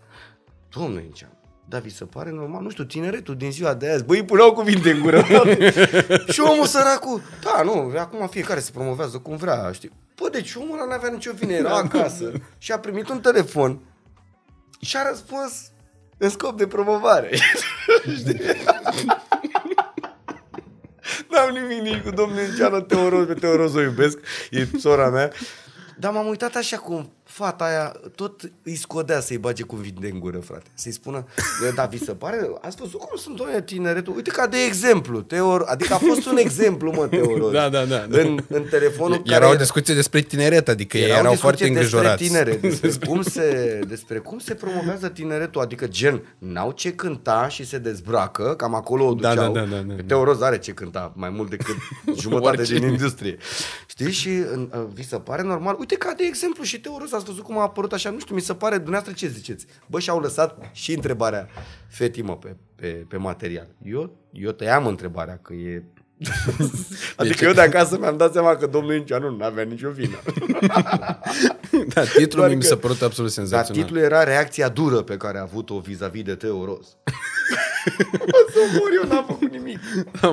Domnule Enceanu, dar vi se pare normal? Nu știu, tineretul din ziua de azi, băi, îi puneau cuvinte în gură. și omul săracu, da, nu, acum fiecare se promovează cum vrea, știi? Bă, deci omul ăla n-avea nicio vină, era acasă și a primit un telefon și a răspuns în scop de promovare. Știi? N-am nimic nici cu domnul Enceanu Teoros, pe Teoros o iubesc, e sora mea. Dar m-am uitat așa cum, fata aia tot îi scodea să-i bage cuvinte în gură, frate. Să-i spună, da, vi se pare, ați văzut cum sunt oia tineretul? Uite ca de exemplu, Teor, adică a fost un exemplu, mă, Teor. Da, da, da, da. În, în telefonul Era o discuție despre tineret, adică ei erau foarte îngrijorați. Despre tinere, despre cum, se, despre cum se promovează tineretul, adică gen, n-au ce cânta și se dezbracă, cam acolo o Da, duceau. da, da, da, da. Teoroz are ce cânta, mai mult decât jumătate din industrie. Știi? Și în, uh, vi se pare normal? Uite ca de exemplu și Teoroz, ați văzut cum a apărut așa, nu știu, mi se pare, dumneavoastră ce ziceți? Bă, și-au lăsat și întrebarea fetii, mă, pe, pe, pe material. Eu, eu tăiam întrebarea, că e... adică eu de acasă mi-am dat seama că domnul Inceanu nu avea nicio vină. Da, titlul Doar mi că- s-a părut absolut Dar senzațional. titlul era reacția dură pe care a avut-o vis-a-vis de Teo Ros. o să mor, eu n-am făcut nimic.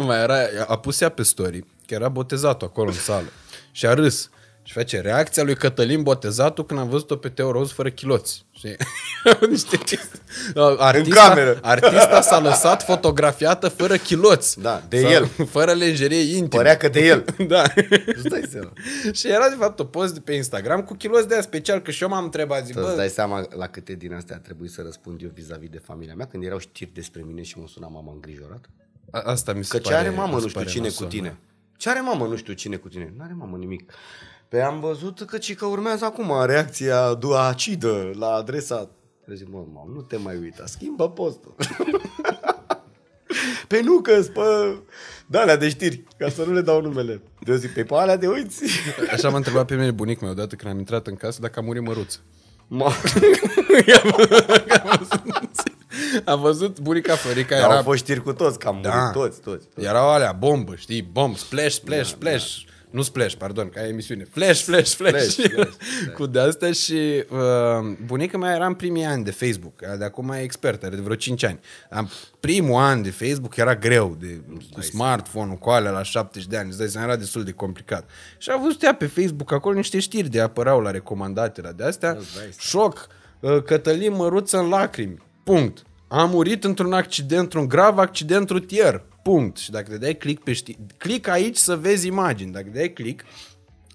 Mai era, a pus ea pe story, că era botezatul acolo în sală. Și a râs. Și face reacția lui Cătălin Botezatul când am văzut-o pe Teo Roz fără chiloți. Știi? Niște chestii. Artista, cameră. Artista s-a lăsat fotografiată fără chiloți. Da, de Sau el. Fără lenjerie intimă. Părea că de el. Da. Îți dai seama. și era de fapt o post de pe Instagram cu chiloți de aia special, că și eu m-am întrebat, zic, Tu îți bă, dai seama la câte din astea a trebuit să răspund eu vis-a-vis de familia mea când erau știri despre mine și mă suna mama îngrijorat? a- asta mi se Că ce pare, are mamă mi se nu știu pare cine nasol, cu tine? Ce are mamă nu știu cine cu tine? N-are mamă nimic. Pe am văzut că ci că urmează acum reacția du- acidă la adresa... Eu zic, mă, mamă, nu te mai uita, schimbă postul. pe nu că pe de alea de știri, ca să nu le dau numele. Eu zic, pe pe alea de uiți. Așa m-a întrebat pe mine bunicul meu odată când am intrat în casă dacă a murit măruță. Ma, Am văzut bunica Florica, era au fost știri cu toți, că am Da. murit toți, toți. Erau alea, bombă, știi, bomb, splash, splash, Da, splash. Nu splash, pardon, ca emisiune. Flash, flash, flash. Flash, flash, da. Cu de-astea și uh, bunica mea era în primii ani de Facebook. De acum e expert, are de vreo 5 ani. Am, primul an de Facebook era greu, de, cu smartphone-ul, cu alea la 70 de ani. Îți dai seama, era destul de complicat. Și a văzut ea pe Facebook acolo niște știri de apărau la recomandate la de-astea. Șoc, uh, Cătălin Măruță în lacrimi. Punct. A murit într-un accident, într-un grav accident rutier. Punct. Și dacă te dai click pe știri, click aici să vezi imagini. Dacă dai click,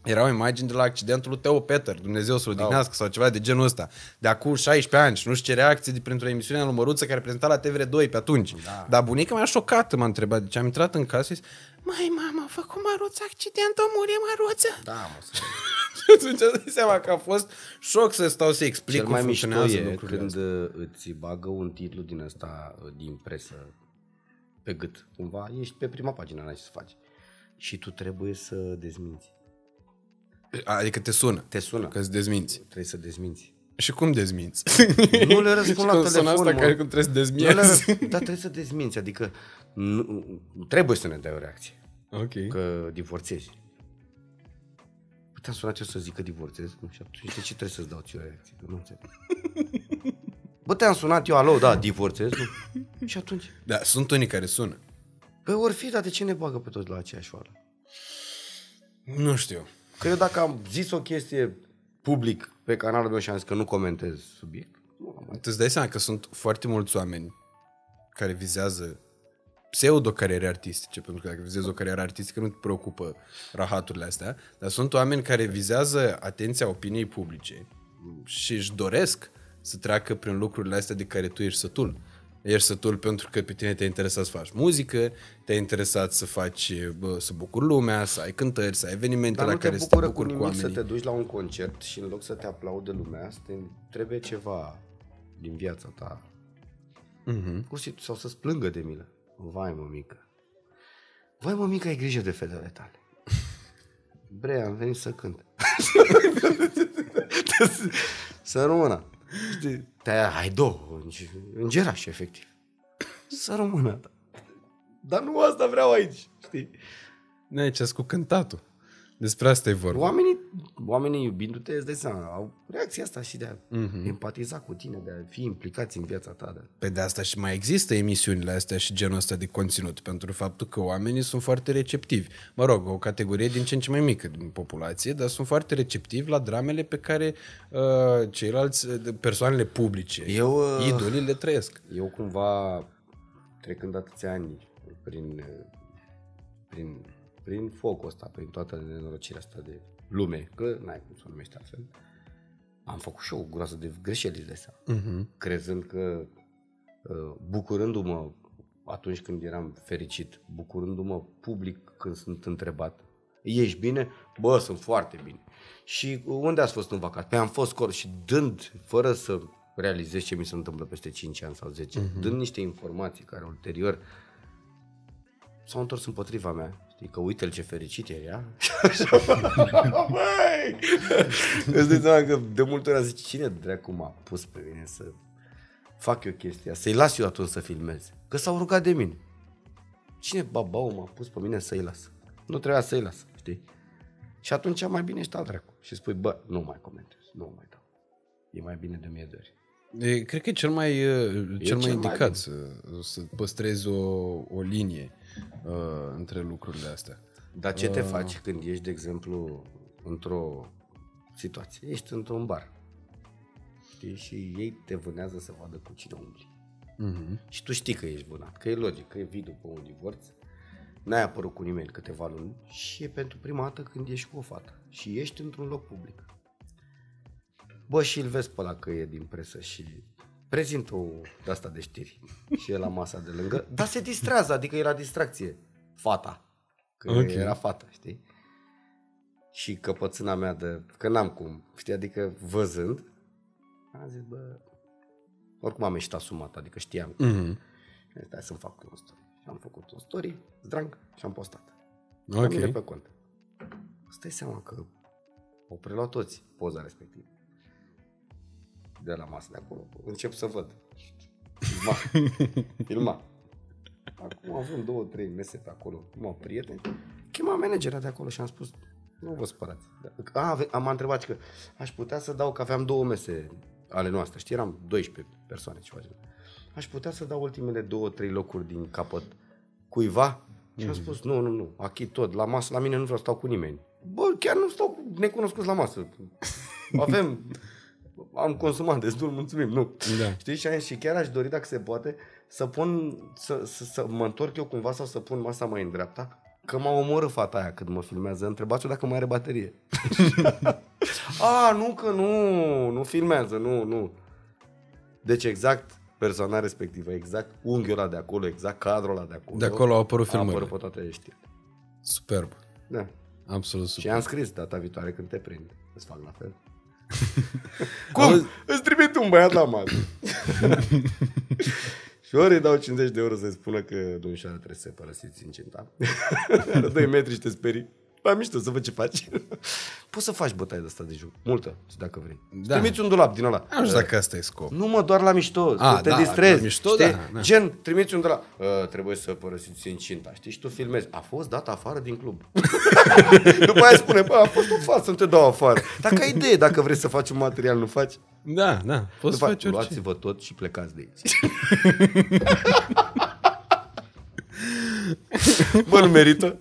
erau imagini de la accidentul lui Teo Peter, Dumnezeu să-l odihnească sau ceva de genul ăsta. De acum 16 ani și nu știu ce reacție de printr-o emisiune lui Măruță care prezenta la TVR2 pe atunci. Da. Dar bunica mea șocată m-a întrebat. Deci am intrat în casă și zis, Mai, mama, a făcut Măruță accident, a murit Măruță. Da, mă, să... Și atunci îți dai seama că a fost șoc să stau să explic Cel cum mai mișto funcționează e lucrurile când astea. uh, îți bagă un titlu din ăsta uh, din presă pe gât. Cumva ești pe prima pagină, n-ai ce să faci. Și tu trebuie să dezminți. Adică te sună. Te sună. Că îți dezminți. Trebuie să dezminți. Și cum dezminți? Nu le răspund la Cum sună telefon, asta mă. care cum trebuie să Nu le dezmiezi. răspund, dar trebuie să dezminți. Adică nu, trebuie să ne dai o reacție. ok. Că divorțezi. Păi te-am sunat eu să zic că divorțez. Nu, și atunci de ce trebuie să-ți dau ție o reacție? Că Nu înțeleg. Bă, te-am sunat eu, alo, da, divorțez, nu? Și atunci? Da, sunt unii care sună. Păi ori fi, dar de ce ne bagă pe toți la aceeași oară? Nu știu. Că eu dacă am zis o chestie public pe canalul meu și am zis că nu comentez subiect, nu am mai... Tu îți dai seama că sunt foarte mulți oameni care vizează pseudo-cariere artistice, pentru că dacă vizezi o carieră artistică nu te preocupă rahaturile astea, dar sunt oameni care vizează atenția opiniei publice și își doresc să treacă prin lucrurile astea de care tu ești sătul. Ești sătul pentru că pe tine te-a interesat să faci muzică, te-a interesat să faci, bă, să bucuri lumea, să ai cântări, să ai evenimente Dar la nu te care să te bucură cu bucuri cu nimic să oamenii. te duci la un concert și în loc să te aplaude lumea, să te trebuie ceva din viața ta. Mhm. Pur și simplu, sau să-ți plângă de milă. Vai, mă, mică. Vai, mă, mică, ai grijă de fetele tale. Bre, am venit să cânt. să rămână. Știi? Te-aia, hai, două, îngeraș, efectiv. Să rămână. Dar nu asta vreau aici, știi? Nu aici cu cântatul. Despre asta e vorba. Oamenii, oamenii iubindu-te, îți dai seama, au reacția asta și de a mm-hmm. empatiza cu tine, de a fi implicați în viața ta. De... Pe de asta și mai există emisiunile astea și genul ăsta de conținut, pentru faptul că oamenii sunt foarte receptivi. Mă rog, o categorie din ce în ce mai mică din populație, dar sunt foarte receptivi la dramele pe care uh, ceilalți, uh, persoanele publice, Eu, uh, idolii le trăiesc. Eu cumva, trecând atâția ani prin, prin, prin focul ăsta, prin toată nenorocirea asta de lume, că n-ai cum să o numești altfel, am făcut și eu o groază de greșeli, de seama. Mhm. Crezând că, uh, bucurându-mă atunci când eram fericit, bucurându-mă public când sunt întrebat, ești bine? Bă, sunt foarte bine. Și unde ați fost în vacanță? Păi am fost acolo și dând, fără să realizez ce mi se întâmplă peste 5 ani sau 10, uh-huh. dând niște informații care ulterior s-au întors împotriva mea. Știi, că uite-l ce fericit e ea. Și așa, băi! Îți dai seama că de multe ori am zis, cine dracu m-a pus pe mine să fac eu chestia, să-i las eu atunci să filmeze. Că s-au rugat de mine. Cine babau m-a pus pe mine să-i las? Nu trebuia să-i las, știi? Și atunci mai bine ești al dracu. Și spui, bă, nu mai comentez, nu mai dau. E mai bine de mie de ori. E, cred că e cel mai, uh, cel mai cel mai indicat bine. să, să păstrezi o, o linie uh, între lucrurile astea. Dar ce te faci când ești, de exemplu, într-o situație? Ești într-un bar. Știi? Și ei te vânează să vadă cu cine umbli. Mhm. Și tu știi că ești vânat, că e logic, că e vii după un divorț, n-ai apărut cu nimeni câteva luni și e pentru prima dată când ești cu o fată și ești într-un loc public. Bă, și îl vezi pe ăla că e din presă și prezintă o de asta de știri și e la masa de lângă, dar se distrează, adică e la distracție. Fata. Că Ok. okay. era fata, știi? Și căpățâna mea de... Că n-am cum, știi? Adică văzând, am zis, bă, oricum am ieșit asumat, adică știam. Mhm. Stai Da, să-mi fac un story. Și am făcut un story, zdranc, și am postat. La mine Ok. pe cont. Stai seama că au preluat toți poza respectivă. De la masă de acolo. Încep să văd. Filma. Filma. Acum având două, trei mese pe acolo, mă, prieteni, chema managera de acolo și am spus, nu vă spărați. A, ave- am întrebat că aș putea să dau, că aveam două mese ale noastre, știi, eram 12 persoane, ceva genul. Aș putea să dau ultimele două, trei locuri din capăt cuiva? Și am spus, nu, nu, nu, achit tot, la masă, la mine nu vreau să stau cu nimeni. Bă, chiar nu stau cu necunoscuți la masă. Avem, am consumat destul, mulțumim, nu. Da. Știi, și, am zis, și chiar aș dori, dacă se poate, să pun, să, să, să mă întorc eu cumva sau să pun masa mai în dreapta, că m-a omorât fata aia când mă filmează. Întrebați-o dacă mai are baterie. A, nu, că nu, nu filmează, nu, nu. Deci exact persoana respectivă, exact unghiul ăla de acolo, exact cadrul ăla de acolo. De acolo au apărut A filmările. apărut pe toate știri. Superb. Da. Absolut Și super. am scris data viitoare când te prind. Îți fac la fel. Cum? Îți trimit un băiat la masă. și ori îi dau 50 de euro să-i spună că domnișoara trebuie să se părăsiți incinta. Are 2 metri și te sperii. Ba mișto, să văd ce faci. Poți să faci bătaie de asta de joc. Multă, și dacă vrei. Da. Da. Trimiți un dulap din ăla. Nu știu dacă asta e scop. Nu mă, doar la mișto, A, să te da, distrezi. la mișto, știi? da, da. Gen, trimiți un de la... Uh, trebuie să părăsiți incinta, știi? Și tu filmezi. A fost dat afară din club. După aia spune, bă, a fost o farsă, nu te dau afară. Dacă ai idee, dacă vrei să faci un material, nu faci. Da, da. Poți să După faci aia, orice. luați-vă tot și plecați de aici. Bă, nu merită?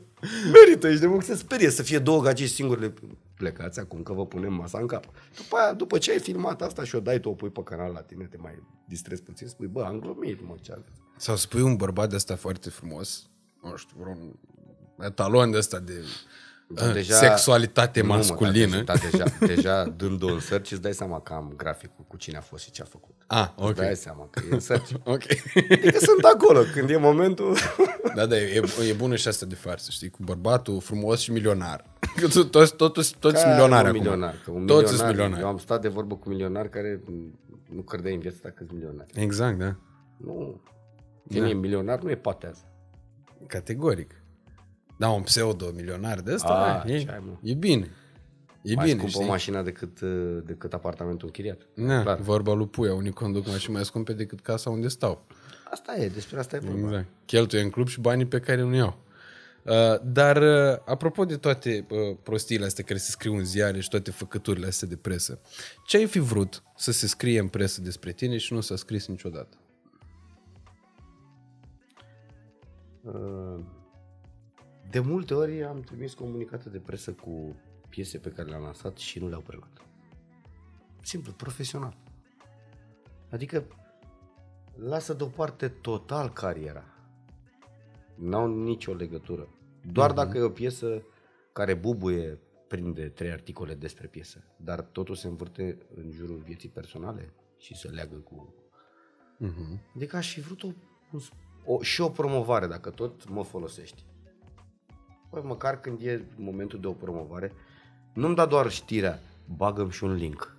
Merită, ești de mult să sperie să fie două gagici singure. Plecați acum că vă punem masa în cap. După aia, după ce ai filmat asta și o dai, tu o pui pe canal la tine, te mai distrezi puțin, spui, bă, am glumit, mă, ce aveți? Sau spui un bărbat de ăsta foarte frumos, nu știu, vreun etalon de ăsta de Dar uh, sexualitate Nu, mă, masculină. Dar deja, deja, deja dând-o în search, îți dai seama că am graficul cu cine a fost și ce a făcut. Ah, Îți ok. dai seama că e în search. Ok. Adică sunt acolo, când e momentul... da, da, e, e bună și asta de farsă, știi, cu bărbatul frumos și milionar. Că tu- toți, toți, toți Care milionari un acum. milionar, că un toți milionar, sunt milionari. Eu am stat de vorbă cu milionari care nu credeai în viața ta că sunt milionari. Exact, da. Nu. Cine e milionar nu e patează. Categoric. Da, un pseudo-milionar de ăsta, A, e, ce ai, mă? e bine. E mai bine, scumpă știi? mașina decât, uh, decât apartamentul închiriat. Na, Clar. vorba lui Puia, unii conduc mașini mai scumpe decât casa unde stau. Asta e, despre asta e vorba. Exact. Cheltuie în club și banii pe care nu iau. Uh, dar, uh, apropo de toate uh, prostiile astea care se scriu în ziare și toate făcăturile astea de presă, ce ai fi vrut să se scrie în presă despre tine și nu s-a scris niciodată? Uh, De multe ori am trimis comunicate de presă cu piese pe care le-am lansat și nu le-au preluat. Simplu, profesional. Adică lasă deoparte total cariera. N-au nicio legătură. Doar uh-huh. dacă e o piesă care bubuie prinde trei articole despre piesă, dar totul se învârte în jurul vieții personale și se leagă cu... Uh-huh. Adică aș fi vrut o, o, și o promovare, dacă tot mă folosești. Păi măcar când e momentul de o promovare, nu-mi da doar știrea, bagă și un link.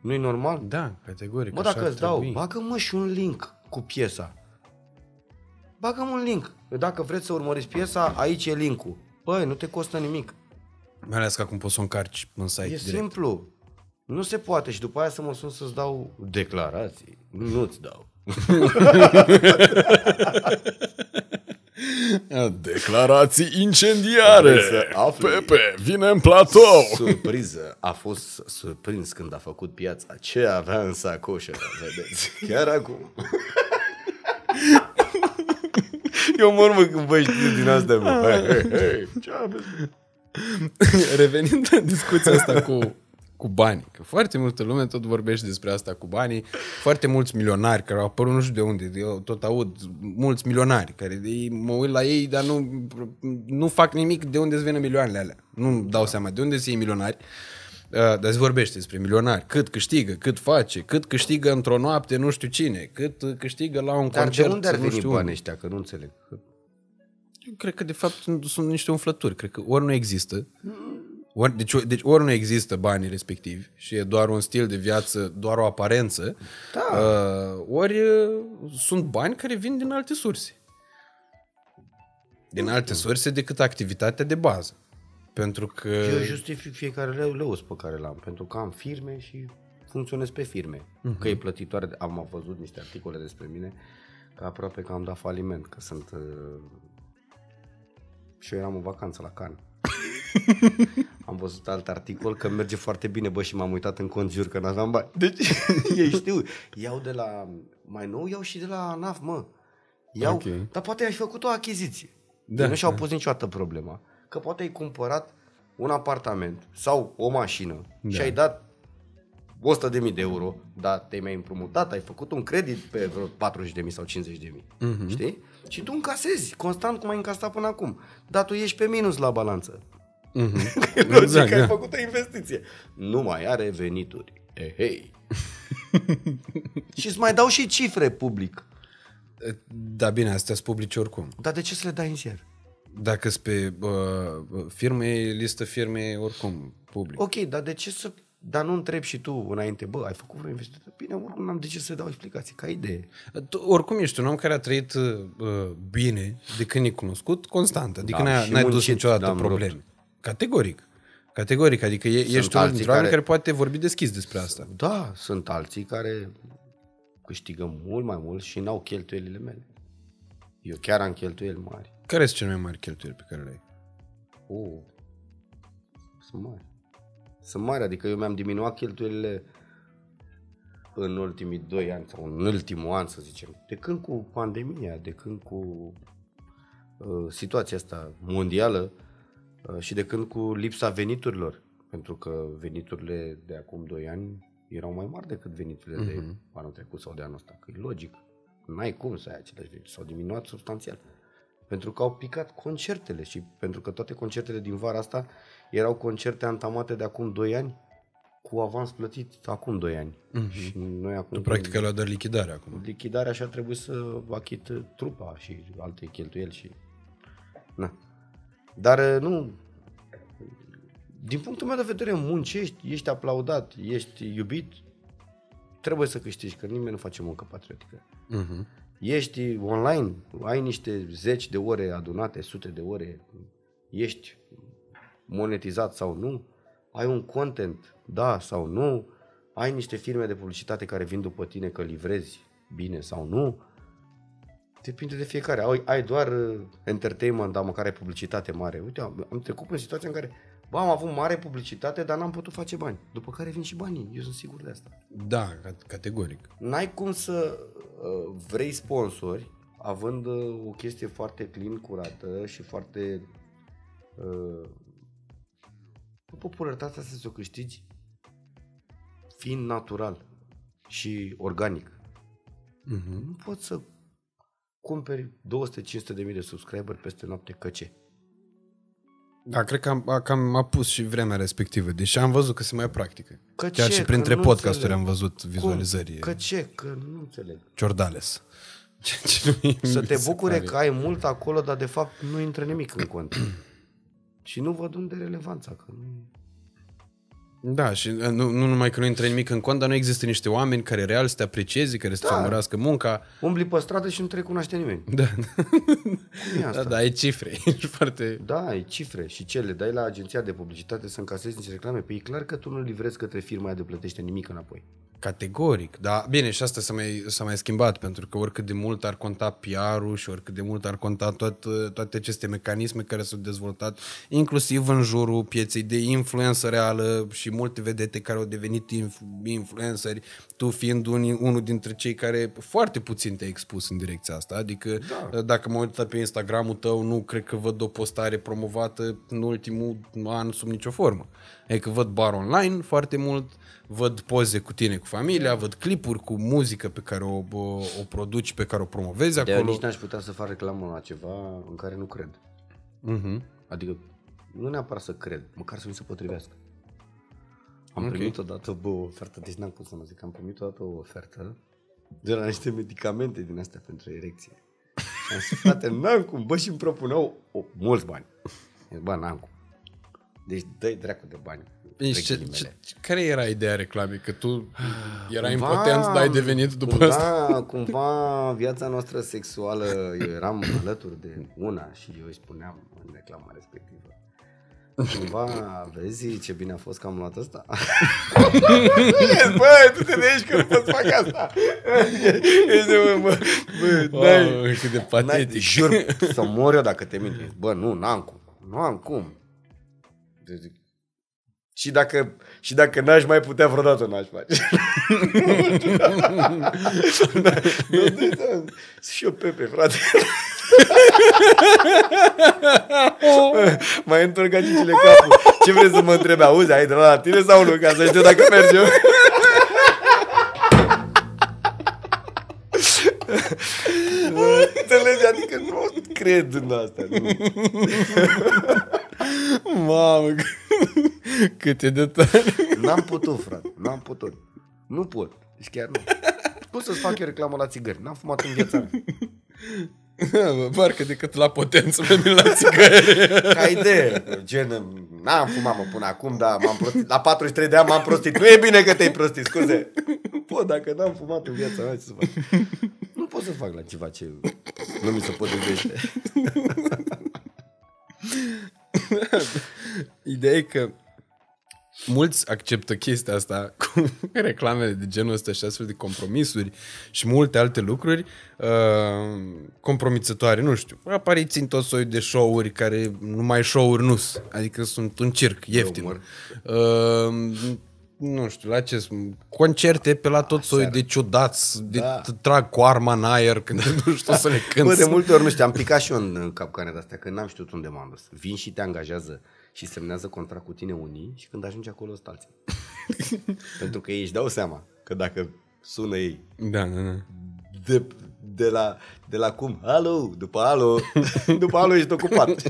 Nu-i normal? Da, categoric. Bă, dacă îți dau, bagă-mă și un link cu piesa. Bagă-mă un link. Dacă vreți să urmăriți piesa, aici e linkul. Păi, nu te costă nimic. Mai ales că acum poți să o încarci în site E direct. simplu. Nu se poate și după aia să mă sun să-ți dau declarații. Nu-ți dau. Declarații incendiare. Vrei să afli? Pepe, vine în platou. Surpriză. A fost surprins când a făcut piața. Ce avea în sacoșă, vedeți. Chiar acum. Eu mă urmă când vă știu din astea, mă. Hei, hei, hei. Ce aveți? Revenind la discuția asta cu, cu banii, că foarte multă lume tot vorbește despre asta cu banii, foarte mulți milionari care au apărut nu știu de unde, eu tot aud, mulți milionari care ei, mă uit la ei, dar nu, nu fac nimic de unde îți vină milioanele alea. Nu dau seama de unde se iei milionari. Uh, dar se vorbește despre milionari, cât câștigă, cât face, cât câștigă într-o noapte nu știu cine, cât câștigă la un Dar concert de unde ar nu veni știu banii unde. ăștia? Că nu înțeleg. Eu cred că de fapt sunt, sunt niște umflături. Cred că ori nu există, ori, deci, deci ori nu există banii respectivi și e doar un stil de viață, doar o aparență, Da. uh, ori uh, sunt bani care vin din alte surse. Din alte surse decât activitatea de bază. Pentru că... Eu justific fiecare leu, leus pe care l-am, pentru că am firme și funcționez pe firme. Uh-huh. Că e plătitoare, de- am văzut niște articole despre mine, că aproape că am dat faliment, că sunt... Uh... Și eu eram în vacanță la Cannes. am văzut alt articol că merge foarte bine, bă, și m-am uitat în cont, jur că n-aveam bani. Deci, ei știu, iau de la, mai nou, iau și de la ANAF, mă. Iau, Ok. dar poate ai făcut o achiziție. Da, Da, nu și-au da. pus niciodată problema. Că poate ai cumpărat un apartament sau o mașină da. și ai dat 100.000 de euro, dar te-ai mai împrumutat, ai făcut un credit pe vreo 40.000 sau 50.000, uh-huh. știi? Și tu încasezi constant cum ai încasat până acum, dar tu ești pe minus la balanță. Mhm. Logic Exact, că ai da. făcut o investiție. Nu mai are venituri. E, hei. și îți mai dau și cifre public. Da, bine, astea sunt publice oricum. Dar de ce să le dai în ziar? Dacă sunt pe uh, firme, listă firme oricum public. Ok, dar de ce să... Dar nu întrebi și tu înainte, bă, ai făcut vreo investiție? Bine, oricum n-am de ce să dau explicații, ca idee. Tu, oricum ești un om care a trăit uh, bine de când e cunoscut, constant. Adică Da, n-ai, și n-ai dus muncit, niciodată n-am probleme. rupt. Categoric. Categoric. Adică e, ești unul alții dintre oameni care- care poate vorbi deschis despre asta. Da, sunt alții care câștigă mult mai mult și n-au cheltuielile mele. Eu chiar am cheltuieli mari. Care sunt cele mai mari cheltuieli pe care le ai? Oh, sunt mari. Sunt mari, adică eu mi-am diminuat cheltuielile în ultimii doi ani sau în ultimul an, să zicem. De când cu pandemia, de când cu uh, situația asta mondială uh, și de când cu lipsa veniturilor. Pentru că veniturile de acum doi ani erau mai mari decât veniturile uh-huh. de anul trecut sau de anul ăsta. Că e logic. N-ai cum să ai aceleași venituri. S-au diminuat substanțial. Pentru că au picat concertele și pentru că toate concertele din vara asta erau concerte antamate de acum 2 ani cu avans plătit acum 2 ani. Uh-huh. Și noi acum... Tu practic ai luat doar lichidare acum. Lichidarea și a trebuit să achit uh, trupa și alte cheltuieli și... Na. Dar uh, nu... Din punctul meu de vedere, muncești, ești aplaudat, ești iubit, trebuie să câștigi, că nimeni nu face muncă patriotică. Uh-huh. Ești online, ai niște zeci de ore adunate, sute de ore, ești monetizat sau nu, ai un content, da sau nu, ai niște firme de publicitate care vin după tine că livrezi bine sau nu. Depinde de fiecare. Ai, ai doar uh, entertainment, dar măcar ai publicitate mare. Uite, am, am trecut în situația în care bă, am avut mare publicitate, dar n-am putut face bani. După care vin și banii. Eu sunt sigur de asta. Da, ca- categoric. N-ai cum să uh, vrei sponsori având uh, o chestie foarte clean, curată și foarte uh, popularitatea asta să o câștigi fiind natural și organic. Uh-huh. Nu poți să cumperi 200-500 de mii de subscriber peste noapte, că ce? Da, cred că am, cam a pus și vremea respectivă, deși am văzut că se mai practică. Că Chiar ce? și Că printre nu podcasturi înțeleg. am văzut vizualizări. Că ce? Că nu înțeleg. Ciordales. Ce, ce nu Să mi te se bucure pare. că ai mult acolo, dar de fapt nu intră nimic în cont. și nu văd unde e relevanța. Că nu... Da, și uh, nu, nu numai că nu intră nimic în cont, dar nu există niște oameni care real să te aprecieze, care să-ți Da. urmărească munca. Umbli pe stradă și nu te recunoaște nimeni. Da, Cum e asta? da, da, ai cifre. Ești foarte... Da, ai cifre și ce le dai la agenția de publicitate să încasezi niște reclame. Păi e clar că tu nu livrezi către firma aia de plătește nimic înapoi. Categoric, da. Bine, și asta s-a mai, s-a mai schimbat, pentru că oricât de mult ar conta PR-ul și oricât de mult ar conta tot, toate aceste mecanisme care s-au dezvoltat, inclusiv în jurul pieței de influență reală și multe vedete care au devenit inf- influenceri, tu fiind un, unul dintre cei care foarte puțin te-ai expus în direcția asta. Adică da. dacă mă uit pe Instagramul tău, nu cred că văd o postare promovată în ultimul an sub nicio formă. Adică văd bar online foarte mult, văd poze cu tine, cu familia, văd clipuri cu muzică pe care o, o, o produci, pe care o promovezi De acolo. nici n-aș putea să fac reclamă la ceva în care nu cred. Mhm. Adică nu neapărat să cred, măcar să mi se potrivească. Am Ok. primit odată bă, o ofertă, deci n-am cum să mă zic, am primit odată o ofertă de la niște medicamente din astea pentru erecție. Și am zis, frate, n-am cum, bă, și îmi propuneau o, mulți bani. Zic, Bă, n-am cum. Deci dă-i dracu de bani. Deci, Între ce, ghilimele. ce, care era ideea reclamei? Că tu erai Cumva- impotent, dar ai devenit după cumva, asta? Cumva viața noastră sexuală, eu eram alături de una și eu îi spuneam în reclama respectivă. Cumva, vezi ce bine a fost că am luat asta? bă, tu te vezi că nu pot să fac asta. Ești, bă, bă, bă, n-ai- Wow, cât de n-ai- patetic. Jur, să mor eu dacă te mint. Bă, nu, n-am cum. Nu am cum. Deci, zic, și dacă, și dacă n-aș mai putea vreodată n-aș face. Nu, nu, nu, și eu Pepe, frate. mai întorc agicile capul. Ce vreți să mă întrebi? Auzi, ai de la tine sau nu? Ca să știu dacă merge eu. Înțelegi? Adică nu cred în asta. Nu. Mamă, cât e de tare. N-am putut, frate. N-am putut. Nu pot. Deci chiar nu. Cum să-ți fac eu reclamă la țigări? N-am fumat în viața mea. Bă, Parcă decât la potență pe mine la țigări. Ca idee. Gen, n-am fumat mă până acum, dar m-am prostit. La 43 de ani m-am prostit. Nu e bine că te-ai prostit, scuze. Pot, dacă n-am fumat în viața mea, ce să fac? Nu pot să fac la ceva ce nu mi se potrivește. Ideea e că mulți acceptă chestia asta cu reclamele de genul ăsta și astfel de compromisuri și multe alte lucruri uh, compromițătoare, nu știu. Apariți în tot soiul de show-uri care numai show-uri nu sunt, adică sunt un circ ieftin. umor. Uh, nu știu, la ce sunt? Concerte pe la tot soiul de ciudați, de Da. trag cu arma în aer când nu știu să le cânt. Bă, de multe ori, nu știu, am picat și eu în în capcane de-astea, că n-am știut unde m-am dus. Vin și te angajează și semnează contract cu tine unii și când ajungi acolo sunt alții. Pentru că ei își dau seama că dacă sună ei Da, da, da. de, de, la, de la cum? Alo, după alo, după alo ești ocupat.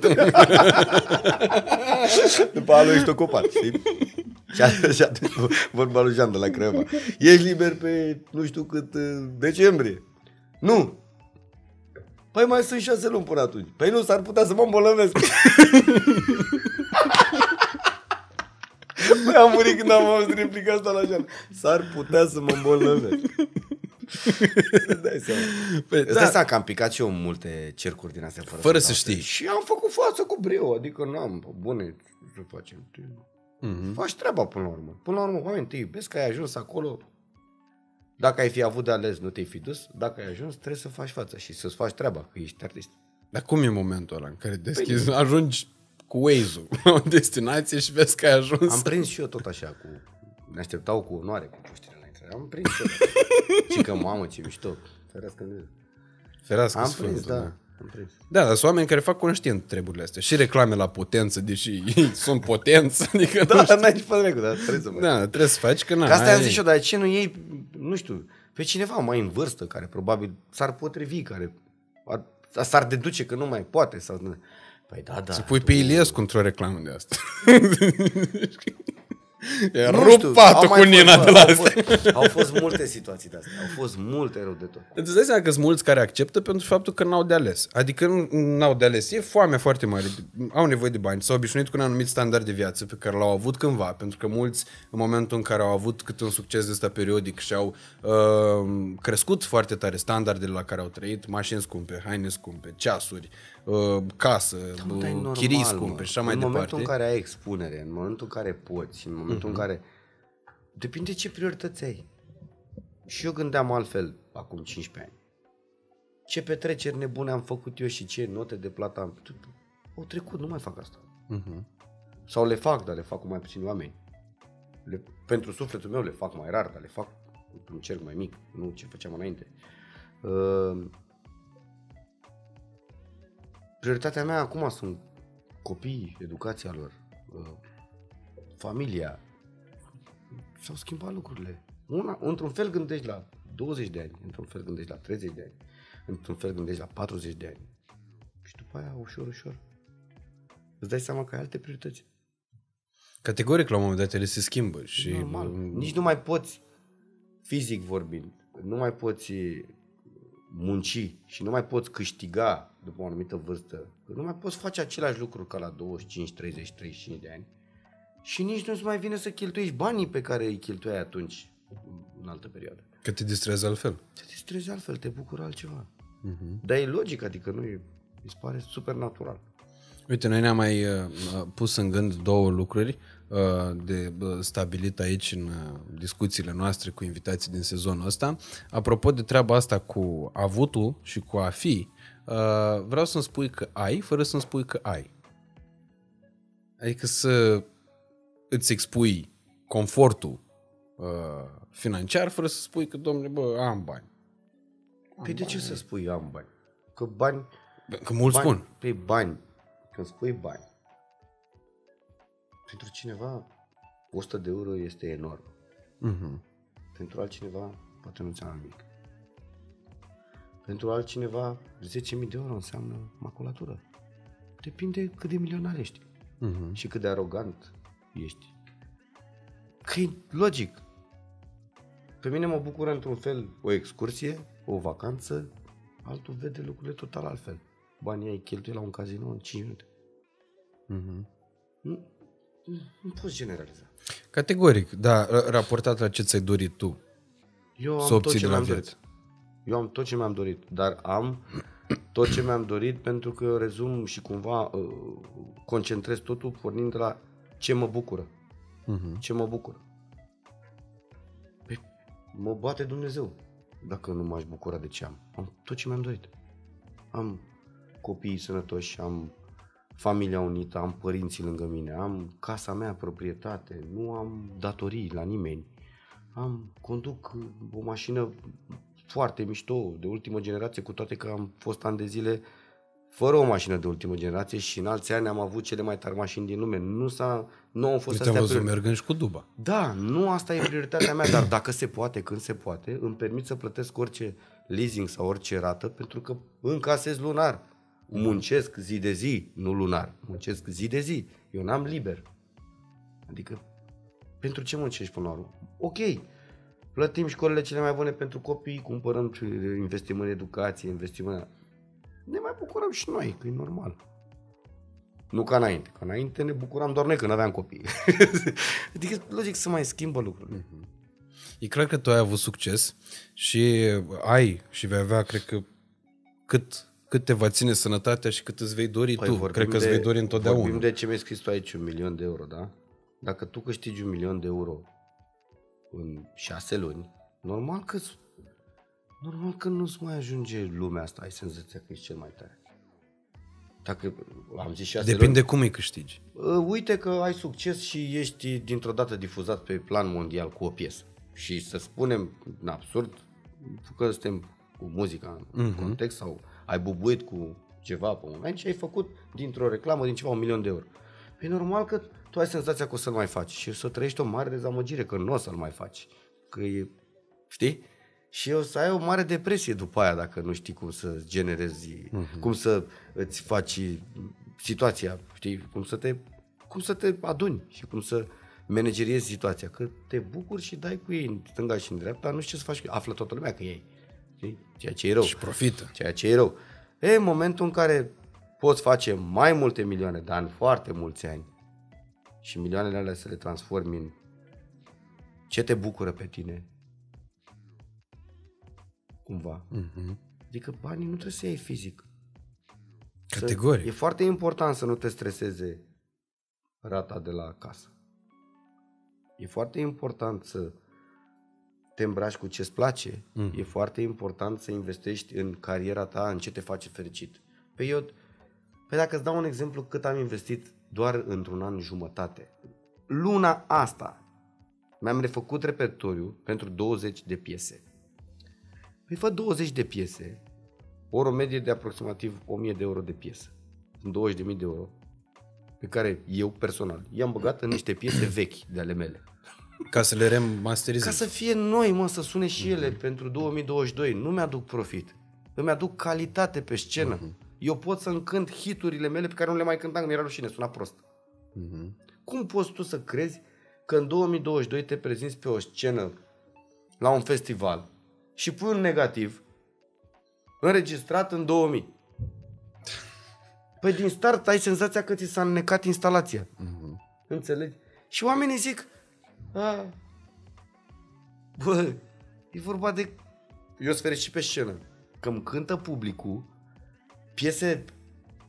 după alo ești ocupat, știi? Și atunci, și atunci vorba lui Jean de la Craiova. Ești liber pe nu știu cât uh, decembrie. Nu. Păi mai sunt șase luni până atunci. Păi nu, s-ar putea să mă îmbolnăvesc. Păi am murit când am auzit replica asta la Jean. S-ar putea să mă îmbolnăvesc. Îți dai seama. Păi, Îți dai seama că am picat și eu în multe cercuri din astea fără, Fără dau să știi. seama. Și am făcut față cu brio, adică n-am, bă, bune, ce facem? Mhm. Faci treaba până la urmă. Până la urmă, oameni, te iubesc că ai ajuns acolo. Dacă ai fi avut de ales, nu te-ai fi dus. Dacă ai ajuns, trebuie să faci față și să-ți faci treaba, că ești artist. Dar cum e momentul ăla în care deschizi, ajungi cu Waze-ul la o destinație și vezi că ai ajuns? Am prins și eu tot așa cu... Ne așteptau cu onoare cu puștile la intrare. Am prins și eu. și că, mamă, ce mișto. Ferească Dumnezeu. Ferească Am Sfântul, prins, da. Am prins. Da, dar sunt oameni care fac conștient treburile astea. Și reclame la potență, deși ei sunt potență. Adică, nu Da, știu. n-ai ce părere, dar trebuie să mă... da, trebuie să faci că na, Că asta am ai- zis și eu, dar de ce nu iei, nu știu, pe cineva mai în vârstă, care probabil s-ar potrivi, care ar, s-ar deduce că nu mai poate. Sau... Păi da, da. Să pui pe Iliescu într-o reclamă de asta. E Nu rupt știu, patul au mai cu Nina fost, de bă, la au astea. Fost, au fost multe situații de astea. Au fost multe rău de tot. Îți dai seama că sunt mulți care acceptă pentru faptul că n-au de ales. Adică nu n-au de ales. E foame foarte mare. Au nevoie de bani. S-au obișnuit cu un anumit standard de viață pe care l-au avut cândva. Pentru că mulți, în momentul în care au avut câte un succes de ăsta periodic și au uh, crescut foarte tare standardele la care au trăit, mașini scumpe, haine scumpe, ceasuri, uh, casă, Dar e uh, normal, chirii mă. scumpe și așa mai în departe. momentul în care ai expunere, în momentul în care poți, în momentul Mhm. în care... Depinde ce priorități ai. Și eu gândeam altfel acum 15 ani. Ce petreceri nebune am făcut eu și ce note de plată am... Au trecut, nu mai fac asta. Mhm. Sau le fac, dar le fac cu mai puțini oameni. Le, pentru sufletul meu le fac mai rar, dar le fac într-un cerc mai mic, nu ce făceam înainte. Uh, prioritatea mea acum sunt copiii, educația lor, uh, familia. S-au schimbat lucrurile. Una, într-un fel gândești la 20 de ani, într-un fel gândești la 30 de ani, într-un fel gândești la 40 de ani. Și după aia, ușor, ușor, îți dai seama că ai alte priorități. Categoric, la un moment dat, ele se schimbă. Și Normal. Nici nu mai poți, fizic vorbind, nu mai poți munci și nu mai poți câștiga după o anumită vârstă. Nu mai poți face același lucru ca la 25, 30, 35 de ani. Și nici nu-ți mai vine să cheltuiești banii pe care îi cheltuiai atunci, în altă perioadă. Că te distrează altfel. Te distrezi altfel, te bucură altceva. Mhm. Dar e logic, adică nu e, mi se pare super natural. Uite, noi ne-am mai uh, pus în gând două lucruri uh, de uh, stabilit aici în uh, discuțiile noastre cu invitații din sezonul ăsta. Apropo de treaba asta cu avutul și cu a fi, uh, vreau să-mi spui că ai, fără să-mi spui că ai. Adică să îți expui confortul uh, financiar fără să spui că, domnule, bă, am bani. Păi de ce să spui am bani? Că bani Că mulți bani, spun. Pe bani, când spui bani, pentru cineva 100 de euro este enorm. Mhm. Pentru altcineva poate nu înseamnă nimic. Pentru altcineva 10.000 de euro înseamnă maculatură. Depinde cât de milionar ești Mhm. și cât de arogant ești. Că e logic. Pe mine mă bucură într-un fel o excursie, o vacanță, altul vede lucrurile total altfel. Banii ai cheltuie la un casino în 5 minute. Mhm. Nu, nu, nu poți generaliza. Categoric, da, ra- raportat la ce ți-ai dorit tu. Eu Să am tot obții ce de la mi-am viață. dorit. Eu am tot ce mi-am dorit, dar am tot ce mi-am dorit pentru că eu rezum și cumva uh, concentrez totul pornind de la ce mă bucură. Mhm. Ce mă bucură. Păi, mă bate Dumnezeu dacă nu m-aș bucura de ce am. Am tot ce mi-am dorit. Am copiii sănătoși, am familia unită, am părinții lângă mine, am casa mea, proprietate, nu am datorii la nimeni. Am, conduc o mașină foarte mișto, de ultimă generație, cu toate că am fost ani de zile fără o mașină de ultimă generație și în alți ani am avut cele mai tari mașini din lume. Nu, s-a, nu au fost Te-am astea văzut priori- mergând și cu duba. da, nu asta e prioritatea mea, dar dacă se poate, când se poate, îmi permit să plătesc orice leasing sau orice rată, pentru că încasez lunar. Muncesc zi de zi, nu lunar. Muncesc zi de zi. Eu n-am liber. Adică, pentru ce muncești până la urmă? Ok, plătim școlile cele mai bune pentru copii, cumpărăm, investim în educație, investim în... Ne mai bucurăm și noi, că e normal. Nu ca înainte. Ca înainte ne bucuram doar noi când aveam copii. adică, logic, să mai schimbă lucrurile. E clar că tu ai avut succes și ai și vei avea, cred că, cât, cât te va ține sănătatea și cât îți vei dori tu. vorbim Cred că îți Păi de- vei dori întotdeauna. Vorbim de ce mi-ai scris tu aici, un milion de euro, da? Dacă tu câștigi un milion de euro în șase luni, normal că normal că nu-ți mai ajunge lumea asta, ai senzația că ești cel mai tare. Dacă am zis șase Depinde luni, cum îi câștigi. Uh, uite că ai succes și ești dintr-o dată difuzat pe plan mondial cu o piesă. Și să spunem, în absurd, că suntem cu muzica în uh-huh. context sau ai bubuit cu ceva pe un moment și ai făcut dintr-o reclamă, din ceva, un milion de euro. E normal că tu ai senzația că o să-l mai faci și să trăiești o mare dezamăgire că nu o să-l mai faci. Că e, știi? Și o să ai o mare depresie după aia dacă nu știi cum să generezi, uh-huh. cum să îți faci situația, știi, cum să te, cum să te aduni și cum să manageriezi situația, că te bucuri și dai cu ei în stânga și în dreapta, nu știu ce să faci, află toată lumea că ei, știi? ceea ce e rău. Și profită. Ceea ce e rău. E, în momentul în care poți face mai multe milioane de ani, foarte mulți ani, și milioanele alea să le transformi în ce te bucură pe tine, cumva. Mhm. Adică banii nu trebuie să iei fizic. Să- Categoric. E foarte important să nu te streseze rata de la casă. E foarte important să te îmbraci cu ce-ți place. Mm. E foarte important să investești în cariera ta, în ce te face fericit. Pe eu, pe dacă îți dau un exemplu cât am investit doar într-un an jumătate. Luna asta mi-am refăcut repertoriu pentru 20 de piese. Păi fă 20 de piese, ori o medie de aproximativ 1000 de euro de piesă. Sunt 20.000 de euro pe care eu personal i-am băgat în niște piese vechi de ale mele. Ca să le Ca remasterizezi. să fie noi, mă, să sune și ele pentru 2022. Nu mi-aduc profit. Îmi aduc calitate pe scenă. Eu pot să încânt hiturile mele pe care nu le mai cântam, că mi-era rușine, suna prost. Mhm. Cum poți tu să crezi că în 2022 te prezinți pe o scenă la un festival și pui un negativ înregistrat în 2000? Păi din start ai senzația că ți s-a înnecat instalația. Înțelegi? Și oamenii zic, a, bă, e vorba de... Eu sunt fericit pe scenă. Că îmi cântă publicul piese,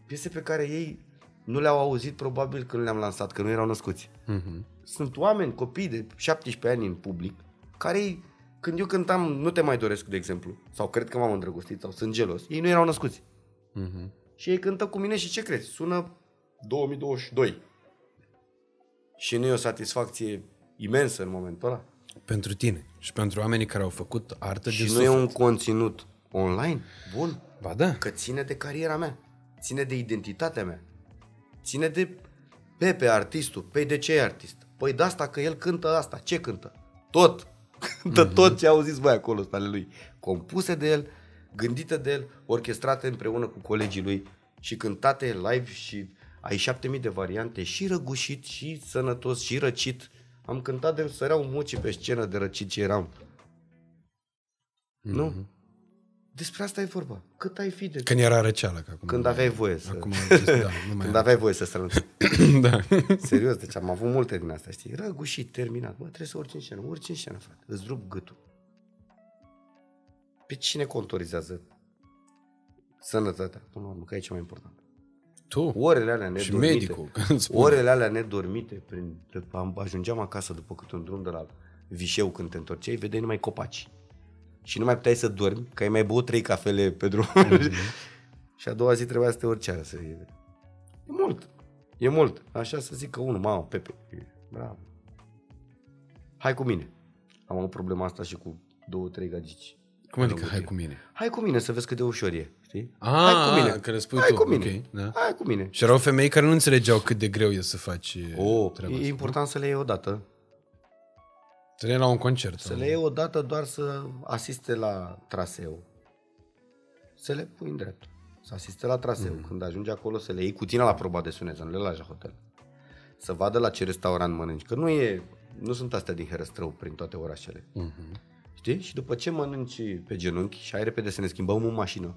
piese pe care ei nu le-au auzit probabil când le-am lansat, că nu erau născuți. Mhm. Sunt oameni, copii de 17 ani în public, care ei, când eu cântam Nu te mai doresc, de exemplu, sau cred că m-am îndrăgostit sau sunt gelos, ei nu erau născuți. Mhm. Și ei cântă cu mine și ce crezi? Sună 2022. Și nu e o satisfacție imensă în momentul ăla. Pentru tine și pentru oamenii care au făcut artă Și de nu e suflet. un conținut online bun, Ba da. că ține de cariera mea, ține de identitatea mea, ține de Pepe, artistul. Păi de ce e artist? Păi de asta că el cântă asta. Ce cântă? Tot. Cântă Mhm. tot ce auziți voi acolo ăsta ale lui. Compuse de el, gândite de el, orchestrate împreună cu colegii lui și cântate live și ai șapte mii de variante și răgușit și sănătos și răcit. Am cântat de săreau mucii pe scenă de răcit ce eram. Mhm. Nu? Despre asta e vorba. Cât ai fi de... Când era răceală. Că acum Când aveai voie să... Acum am zis, da, nu mai Când aveai voie să strănuți. da. Serios, deci am avut multe din astea, știi? Răgușit, terminat. Bă, trebuie să urci în scenă. Urci în scenă, frate. Îți rup gâtul. Pe cine contorizează sănătatea? Până la urmă, că e cea mai important. Tu Orele alea și nedormite. medicul. Când spune. Orele alea nedormite. Prin, am, ajungeam acasă după câte un drum de la Vișeu când te întorceai, vedeai numai copaci. Și nu mai puteai să dormi, că ai mai băut trei cafele pe drum. și a doua zi trebuia să te urci seara să E mult. E mult. Așa să zic că unul, mamă, Pepe, e bravo. Hai cu mine. Am avut problema asta și cu două, trei gagici. Cum adică hai cu mine? Hai cu mine să vezi cât de ușor e, știi? Ah, hai cu mine. că le spui hai tu, cu mine. ok, da. Hai cu mine. Și erau femei care nu înțelegeau cât de greu e să faci O, treaba e asta. important să le iei odată. Să le iei la un concert. Să le iei odată doar să asiste la traseu. Să le pui în drept. Să asiste la traseu. Mm. Când ajungi acolo să le iei cu tine la proba de sunet, să nu le lași la hotel. Să vadă la ce restaurant mănânci. Că nu e, nu sunt astea din herăstrău prin toate orașele. Mhm. Știi? Și după ce mănânci pe genunchi și ai repede să ne schimbăm în mașină.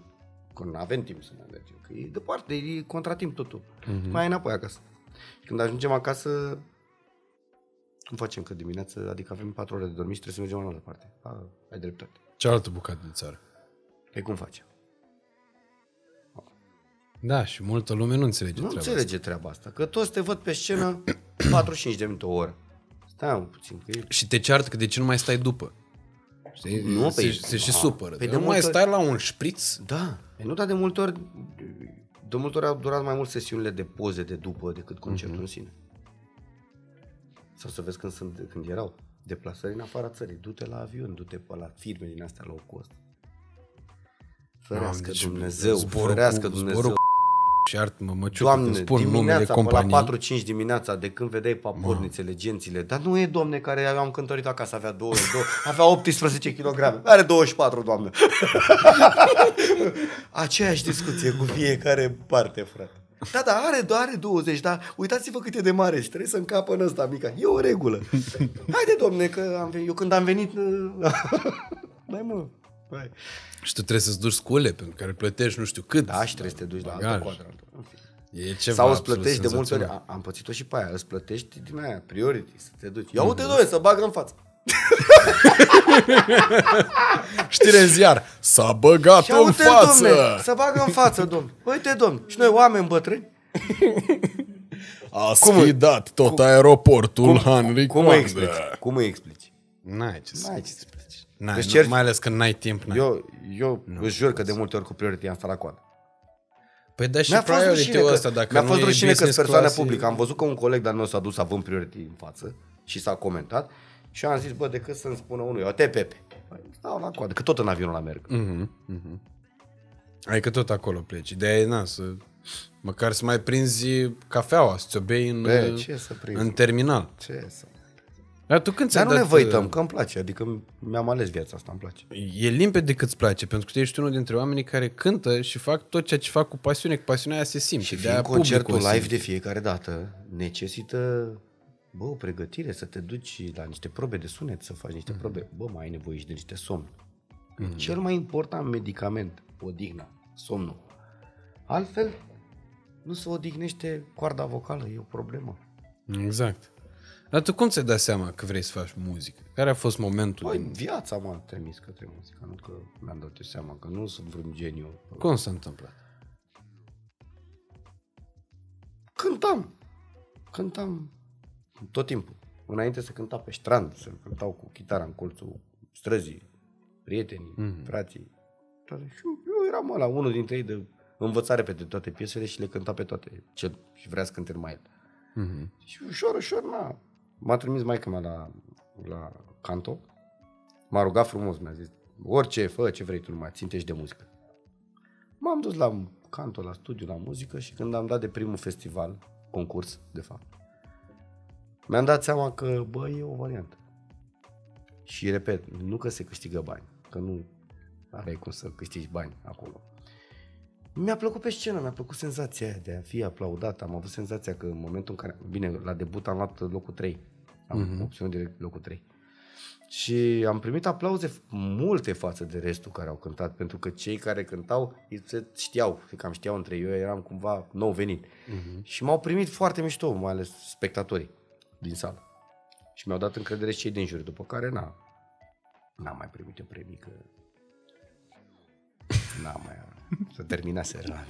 Că nu avem timp să mai mergem. Că e departe, e contratimp totul. Mm-hmm. Mai ai înapoi acasă. Și când ajungem acasă, cum facem că dimineață, adică avem 4 ore de dormit și trebuie să mergem mai departe. A, ai dreptate. Cealaltă bucată de țară. Pe cum facem? Da, și multă lume nu înțelege Nu treaba înțelege treaba asta. Că toți te văd pe scenă 45 de minute, o oră. Stai un puțin, că e... asta. Și te ceartă că de ce nu mai stai după. Știi? Nu, se, păi- se și Ah, supără. păi Păi de nu mai multe ori- stai la un șpriț? Da, e nu, dar de multe ori de multe ori au durat mai mult sesiunile de poze de după decât concertul uh-huh. în sine. Sau să vezi când, sunt, când erau deplasări în afara țării. Du-te la avion, du-te pe la firme din astea low cost. Ferească deci Dumnezeu, zborul ferească cu- Dumnezeu. zborul și art mă măciucă când Doamne, spun numele dimineața, pe companii. la 4-5 dimineața, de când vedeai papornițele, gențile, dar nu e, domne, care eu am cântărit acasă, avea, 2, avea 18 kg, are 24, doamne. Aceeași discuție cu fiecare parte, frate. Da, da, are, are 20, dar uitați-vă cât e de mare și trebuie să încapă în ăsta mica. E o regulă. Haide, domne, că am venit, eu când am venit... Mai mă, hai. Și tu trebuie să-ți duci scule pentru care plătești nu știu cât. Da, și trebuie să te duci la altă bagaj. coadră. În fine. E ceva Sau îți absolut plătești de multe ori, senzațional. a- am pățit-o și pe aia, îți plătești din aia, priority, să te duci. Ia uite, doamne, să bagă în față. Știre în ziar. S-a băgat Și în uite, față. domne, să bagă în față, domne. Uite, domne, și noi oameni bătrâni. A sfidat tot aeroportul Henry Cum îi explici? Cum îi explici? N-ai ce să N-ai ce să explici. N-ai, Deci nu, cer- mai ales când n-ai timp. N-ai. Eu, eu îți jur că de multe ori cu priority am stat la coadă. Păi da și Mi-a fost rușine priority-ul că, ăsta, dacă mi-a nu fost e rușine că sunt business persoană class, e- publică. Am văzut că un coleg de-al meu s-a dus având priority în față și s-a comentat și eu am zis, bă, decât să-mi spună unul, eu, te Pepe. Păi, Stau la coadă, că tot în avionul la merg. Mhm, mhm. Adică tot acolo pleci. De-aia, na, să... Măcar să mai prinzi cafeaua, să ți-o bei în, Bă, ce să prinzi? în terminal. Ce să... Dar tu când ți-ai Dar nu dat, ne văităm, că îmi place, adică mi-am ales viața asta, îmi place. E limpede cât îți place, pentru că tu ești unul dintre oamenii care cântă și fac tot ceea ce fac cu pasiune, că pasiunea aia se simte. Și de-aia fiind concertul publicul o live simte. de fiecare dată, necesită bă, o pregătire, să te duci la niște probe de sunet, să faci niște probe. Bă, mai ai nevoie și de niște somn. E cel mai important medicament, odihna, somnul. Altfel, nu se odihnește coarda vocală, e o problemă. Exact. Dar tu cum ți-ai dat seama că vrei să faci muzică? Care a fost momentul? Păi, din... viața m-a trimis către muzică, nu că mi-am dat eu seama că nu sunt vreun geniu. Cum s-a întâmplat? Cântam. Cântam tot timpul. Înainte să cânta pe strand, să cântau cu chitara în colțul străzii, prietenii, mm-hmm. frații. Toate. Și eu eram ăla, unul dintre ei de învăța repede toate piesele și le cânta pe toate. Cel, și vrea să cânte numai el. Mm-hmm. Și ușor, ușor, na. M-a trimis maica mea la, la canto. M-a rugat frumos, mi-a zis, orice, fă ce vrei tu, numai țintești de muzică. M-am dus la canto, la studiu, la muzică și când am dat de primul festival, concurs, de fapt, mi-am dat seama că, bă, e o variantă. Și repet, nu că se câștigă bani, că nu are cum să câștigi bani acolo. Mi-a plăcut pe scenă, mi-a plăcut senzația aia de a fi aplaudat. Am avut senzația că în momentul în care, bine, la debut am luat locul 3. Am uh-huh. opțiune de locul 3. Și am primit aplauze multe față de restul care au cântat, pentru că cei care cântau ei se știau, se cam știau între ei, eu eram cumva nou venit. Uh-huh. Și m-au primit foarte mișto, mai ales spectatorii din sală. Și mi-au dat încredere și cei din jur, după care n-am, n-am mai primit o premii, că n-am mai, să terminase la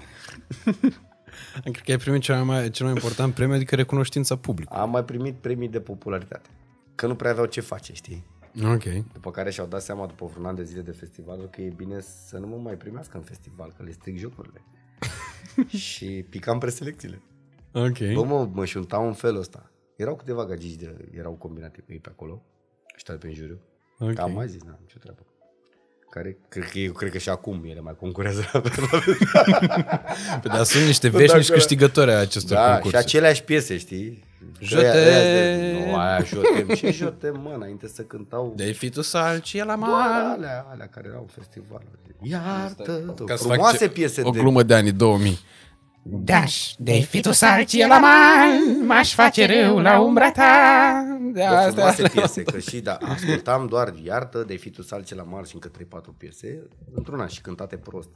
Cred că ai primit cel mai, cel mai important premiu, adică recunoștința publicului. Am mai primit premii de popularitate. Că nu prea aveau ce face, știi? Ok. După care și-au dat seama după vreun an de zile de festival că e bine să nu mă mai primească în festival, că le stric jocurile. și picam preselecțiile. Ok. Bă, mă, mă șuntau în felul ăsta. Erau câteva gagici de, erau combinate cu ei pe acolo, ăștia de pe juriu. Ok. Okay. Am mai zis, n-am nicio treabă. Care, cred că, eu cred că și acum ele mai concurează. Păi, dar sunt niște veșnici Dacă- câștigători ai acestor da, și concursuri. aceleași piese, știi? Jotem. Ăia- ăia de- Nu, aia jotem. Ce jotem, mă, înainte să cântau... De fi tu salci la Bă, mare. alea, alea care erau festivaluri. Iartă, Ca să fac frumoase ce- piese o de... glumă de anii 2000. Daș, de fi tu salcie la mal, m-aș face rău la umbra ta. De Bă, astea. frumoase piese, că și da, ascultam doar Iartă, de fi tu salce la mar și încă 3-4 piese, într-una și cântate prost.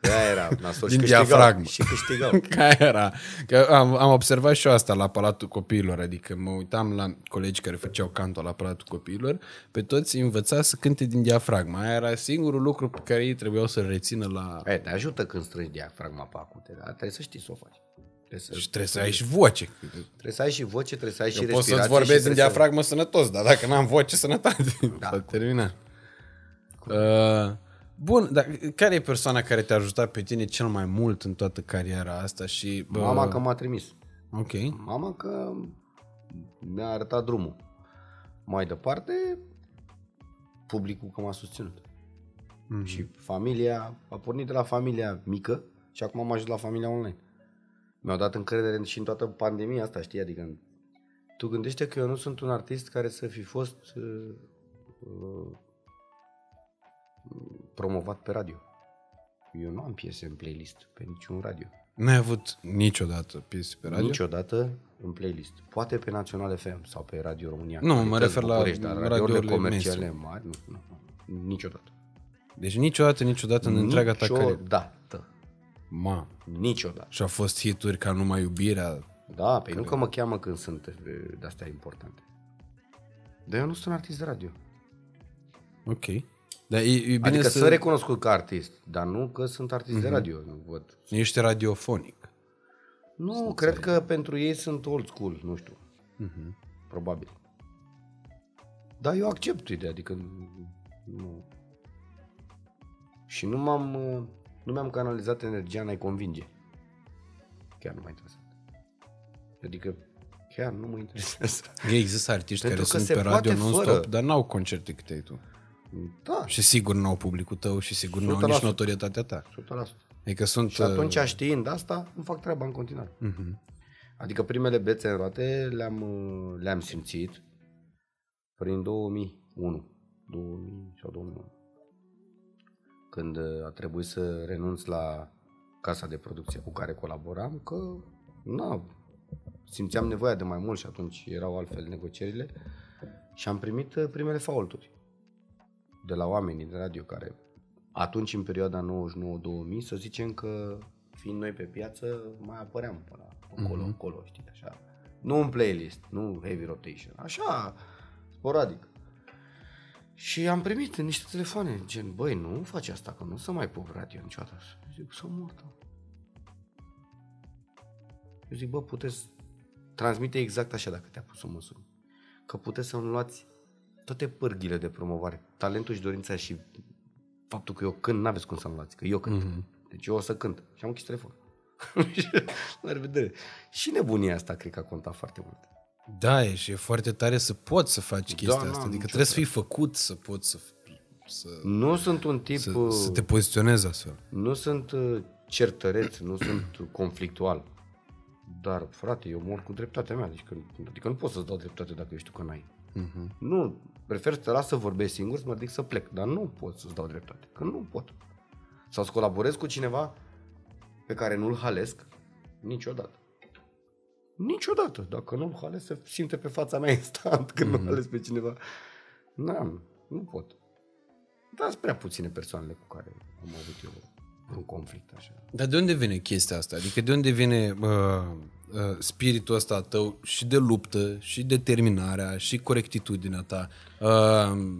Că aia era nasol și Din câștigau. diafragmă. Și câștigau. Ca era. Că am, am observat și eu asta la Palatul Copiilor, adică mă uitam la colegi care făceau canto la Palatul Copiilor, pe toți îi învăța să cânte din diafragmă. Aia era singurul lucru pe care ei trebuiau să-l rețină la... E, te ajută când strângi diafragma pe acute, dar trebuie să știi să o faci. Trebuie să, Și trebuie să ai și voce. trebuie să ai și voce, trebuie să ai și Eu pot respirație. să-ți și vorbesc din trebuie să- diafragmă sănătos, dar dacă n-am voce, sănătate. Da. S-a terminat. Uh, bun, dar care e persoana care te-a ajutat pe tine cel mai mult în toată cariera asta? Și, uh, Mama că m-a trimis. Ok. Mama că mi-a arătat drumul. Mai departe, publicul că m-a susținut. Mm-hmm. Și familia, a pornit de la familia mică și acum am ajuns la familia online. Mi-au dat încredere și în toată pandemia asta, știi? Adică tu gândește că eu nu sunt un artist care să fi fost uh, uh, promovat pe radio. Eu nu am piese în playlist pe niciun radio. N-ai avut niciodată piese pe radio? Niciodată în playlist. Poate pe Național FM sau pe Radio România. Nu, mă Calități refer la București, dar radiourile radiourile comerciale mari, nu, nu, nu, niciodată. Deci niciodată, niciodată în întreaga ta carieră. Niciodată. Ma. Niciodată. Și au fost hituri ca numai iubirea. Da, pe nu că mă cheamă când sunt eh, de-astea importante. Dar eu nu sunt un artist de radio. Ok. Dar e, e bine Adică să... sunt recunoscut ca artist, dar nu că sunt artist de radio. Nu văd. Ești radiofonic. Nu, cred că pentru ei sunt old school, nu știu. Probabil. Dar eu accept ideea, adică nu. Și nu m-am uh, nu mi-am canalizat energia în a-i convinge. Chiar nu mă interesează. Adică chiar nu mă interesează. Există artiști Pentru care că sunt se pe radio poate non-stop, fără. dar n-au concerte cât ai tu. Da, Și sigur n-au publicul tău și sigur n-au 100%. nici notorietatea ta. 100%. Adică sunt... Și atunci, știind asta, îmi fac treaba în continuare. Uh-huh. Adică primele bețe în roate le-am, uh, le-am simțit prin 2001. 2000 sau 2001. Când uh, a trebuit să renunț la casa de producție cu care colaboram, că na, simțeam nevoia de mai mult și atunci erau altfel negocierile și am primit uh, primele faulturi de la oamenii de radio care atunci în perioada 99-2000 să zicem că fiind noi pe piață mai apăream până acolo, Mhm. acolo, știi, așa. Nu în playlist, nu heavy rotation, așa, sporadic. Și am primit niște telefoane, gen, băi, nu faci asta, că nu o să mai pup radio niciodată. Zic, să mor, da. Eu zic, bă, puteți transmite exact așa dacă te-a pus să mă suni. Că puteți să-mi luați toate pârghile de promovare, talentul și dorința și faptul că eu cânt, n-aveți cum să-mi luați, că eu cânt. Mhm. Deci eu o să cânt. Și am închis telefonul. La revedere. Și nebunia asta cred că a contat foarte mult. Da, e și e foarte tare să poți să faci chestia Da, asta. n-am Adică nicio trebuie să fii făcut să poți să, să, Nu sunt un tip, să, uh, să te poziționezi astfel. nu sunt uh, certăreț, nu sunt conflictual. Dar, frate, eu mor cu dreptatea mea. Adică, adică nu pot să-ți dau dreptate dacă eu știu că n-ai. Uh-huh. Nu, prefer să te las să vorbesc singur, să mă ridic să plec. Dar nu pot să-ți dau dreptate. Că nu pot. Sau să colaborez cu cineva pe care nu-l halesc niciodată. Niciodată. Dacă nu-l halesc, se simte pe fața mea instant când mm-hmm. nu halesc pe cineva. N-am, nu pot. Dar sunt prea puține persoanele cu care am avut eu un conflict așa. Dar de unde vine chestia asta? Adică de unde vine uh, uh, spiritul ăsta al tău și de luptă, și determinarea, și corectitudinea ta? Uh,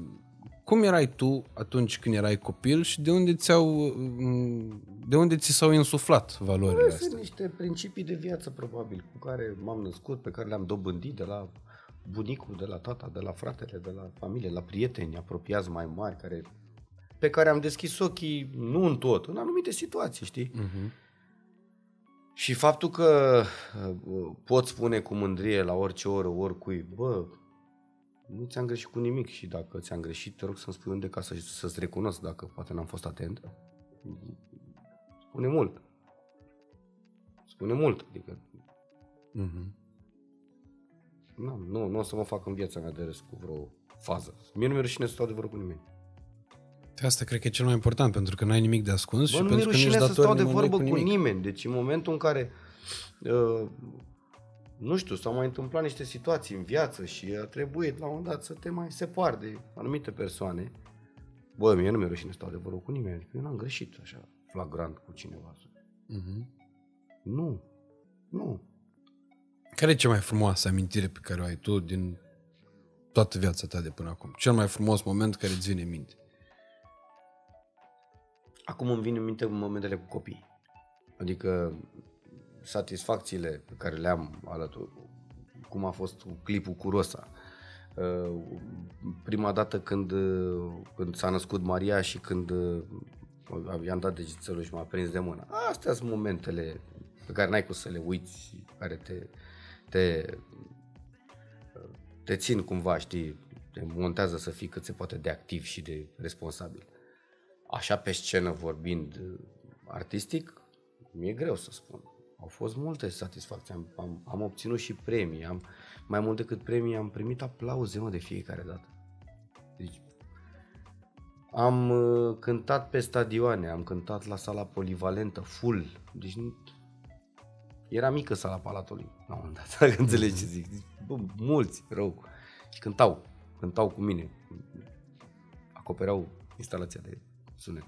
cum erai tu atunci când erai copil și de unde ți-au uh, de unde ți s-au insuflat valorile Sunt astea? niște principii de viață, probabil, cu care m-am născut, pe care le-am dobândit de la bunicul, de la tata, de la fratele, de la familie, la prieteni apropiați mai mari, care, pe care am deschis ochii, nu în tot, în anumite situații, știi? Uh-huh. Și faptul că uh, pot spune cu mândrie la orice oră, oricui, bă, nu ți-am greșit cu nimic și dacă ți-am greșit, te rog să-mi spui unde ca să, să-ți recunosc dacă poate n-am fost atent. Spune mult. Spune mult, adică Uh-huh. nu, nu, nu o să mă fac în viața mea de râs cu vreo fază. Mie nu mi-e rușine să stau de vorbă cu nimeni. Asta cred că e cel mai important, pentru că n-ai nimic de ascuns Bă, și nu mi-e pentru că nu rușine ești să dator stau de nimănui vorbă cu, nimic. nimeni. Deci în momentul în care, uh, nu știu, s-au mai întâmplat niște situații în viață și a trebuit la un moment dat să te mai separi de anumite persoane, bă, mie nu mi-e rușine să stau de vorbă cu nimeni. Adică eu n-am greșit așa flagrant cu cineva. Uh-huh. Nu, nu. Care e cea mai frumoasă amintire pe care o ai tu din toată viața ta de până acum? Cel mai frumos moment care îți vine în minte? Acum îmi vin în minte momentele cu copii. Adică satisfacțiile pe care le am alături, cum a fost cu clipul cu Rosa. Uh, Prima dată când, uh, când s-a născut Maria și când uh, i-am dat degețelul și m-a prins de mână. Astea sunt momentele pe care n-ai cum să le uiți, care te, te, te țin cumva, știi, te montează să fii cât se poate de activ și de responsabil așa pe scenă vorbind uh, artistic, mi-e greu să spun. Au fost multe satisfacții, am, am, am obținut și premii, am, mai mult decât premii, am primit aplauze mă, de fiecare dată. Deci, am uh, cântat pe stadioane, am cântat la sala polivalentă, full, deci nu- Era mică sala Palatului, la un moment dat, dacă înțelegi ce zic. Bă, mulți, rău. Și cântau, cântau cu mine. Acopereau instalația de sunet.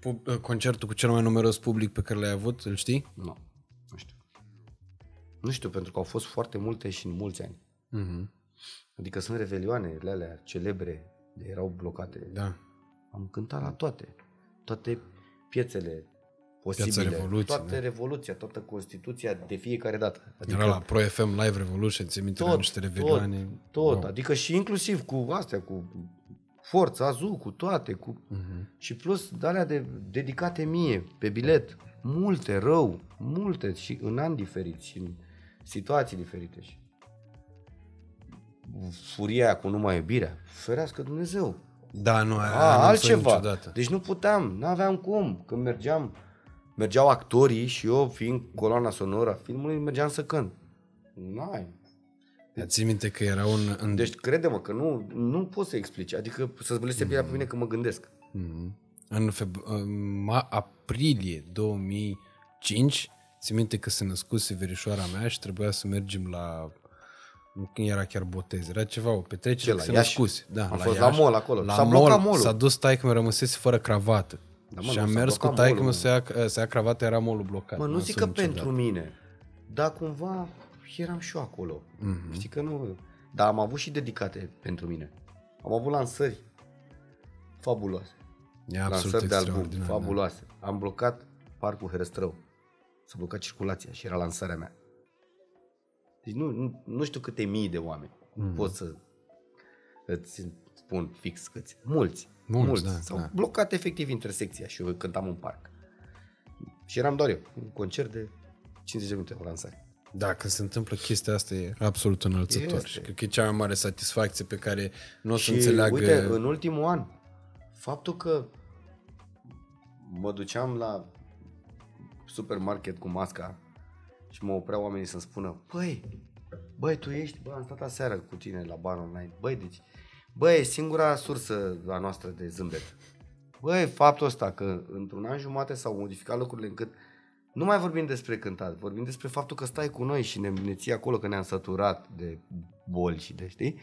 Pu- Concertul cu cel mai numeros public pe care l-ai avut, îl știi? Nu, nu știu. Nu știu, pentru că au fost foarte multe și în mulți ani. Mhm. Adică sunt revelioanele alea celebre, de erau blocate. Da. Am cântat la toate. Toate piețele posibile. Revoluție, toată da. revoluția, toată Constituția de fiecare dată. Adică Era la Pro FM Live Revolution, ți minte la tot, niște tot, revelioane. tot. Wow. Adică și inclusiv cu astea, cu Forța, Azu, cu toate. Cu... Mhm. Și plus de alea de, dedicate mie, pe bilet. Multe, rău, multe și în ani diferiți și în situații diferite. Și furia aia cu numai iubirea, ferească Dumnezeu. Da, nu, aia A, n-am să uit altceva. Niciodată. Deci nu puteam, nu aveam cum. Când mergeam, mergeau actorii și eu, fiind coloana sonoră a filmului, mergeam să cânt. N-ai. Dar ții minte că era un... În... Deci crede-mă că nu, nu pot să explici. Adică să-ți bleste pielea pe mine când mă gândesc. Mhm. În feb- în ma- aprilie 2005, ții minte că se născuse verișoara mea și trebuia să mergem la nu când era chiar botez, era ceva, o petrecere Ce, că la se Iași? născuse. Da, Am fost la Iași. mall acolo. La S-a mall, blocat mall-ul. S-a dus taică mi rămăsese fără cravată. Da, mă, și nu, am s-a mers cu blocat taică mall-ul, mă să ia, să ia cravată, era mall blocat. Mă, nu N-am zic să că niciodată. pentru mine, dar cumva eram și eu acolo. Mhm. Mm-hmm. Știi că nu... Dar am avut și dedicate pentru mine. Am avut lansări fabuloase. E absolut lansări de album extraordinar. da. fabuloase. Am blocat parcul Herăstrău. S-a blocat circulația și era lansarea mea. Deci nu, nu, nu știu câte mii de oameni Mhm. mm. pot să îți spun fix câți. Mulți. Mulți, da, S-au da. blocat efectiv intersecția și eu cântam în parc. Și eram doar eu. Un concert de 50 de minute o lansare. Dacă se întâmplă chestia asta e absolut înălțător Este. și cred că e cea mai mare satisfacție pe care nu o să Și înțeleagă... uite, în ultimul an, faptul că mă duceam la supermarket cu masca și mă opreau oamenii să-mi spună Băi, băi, tu ești, bă, am stat aseară cu tine la bar online. Băi, deci, băi, e singura sursă a noastră de zâmbet. Băi, faptul ăsta că într-un an jumate s-au modificat lucrurile încât nu mai vorbim despre cântat, vorbim despre faptul că stai cu noi și ne, ne ții acolo că ne-am săturat de boli și de, știi?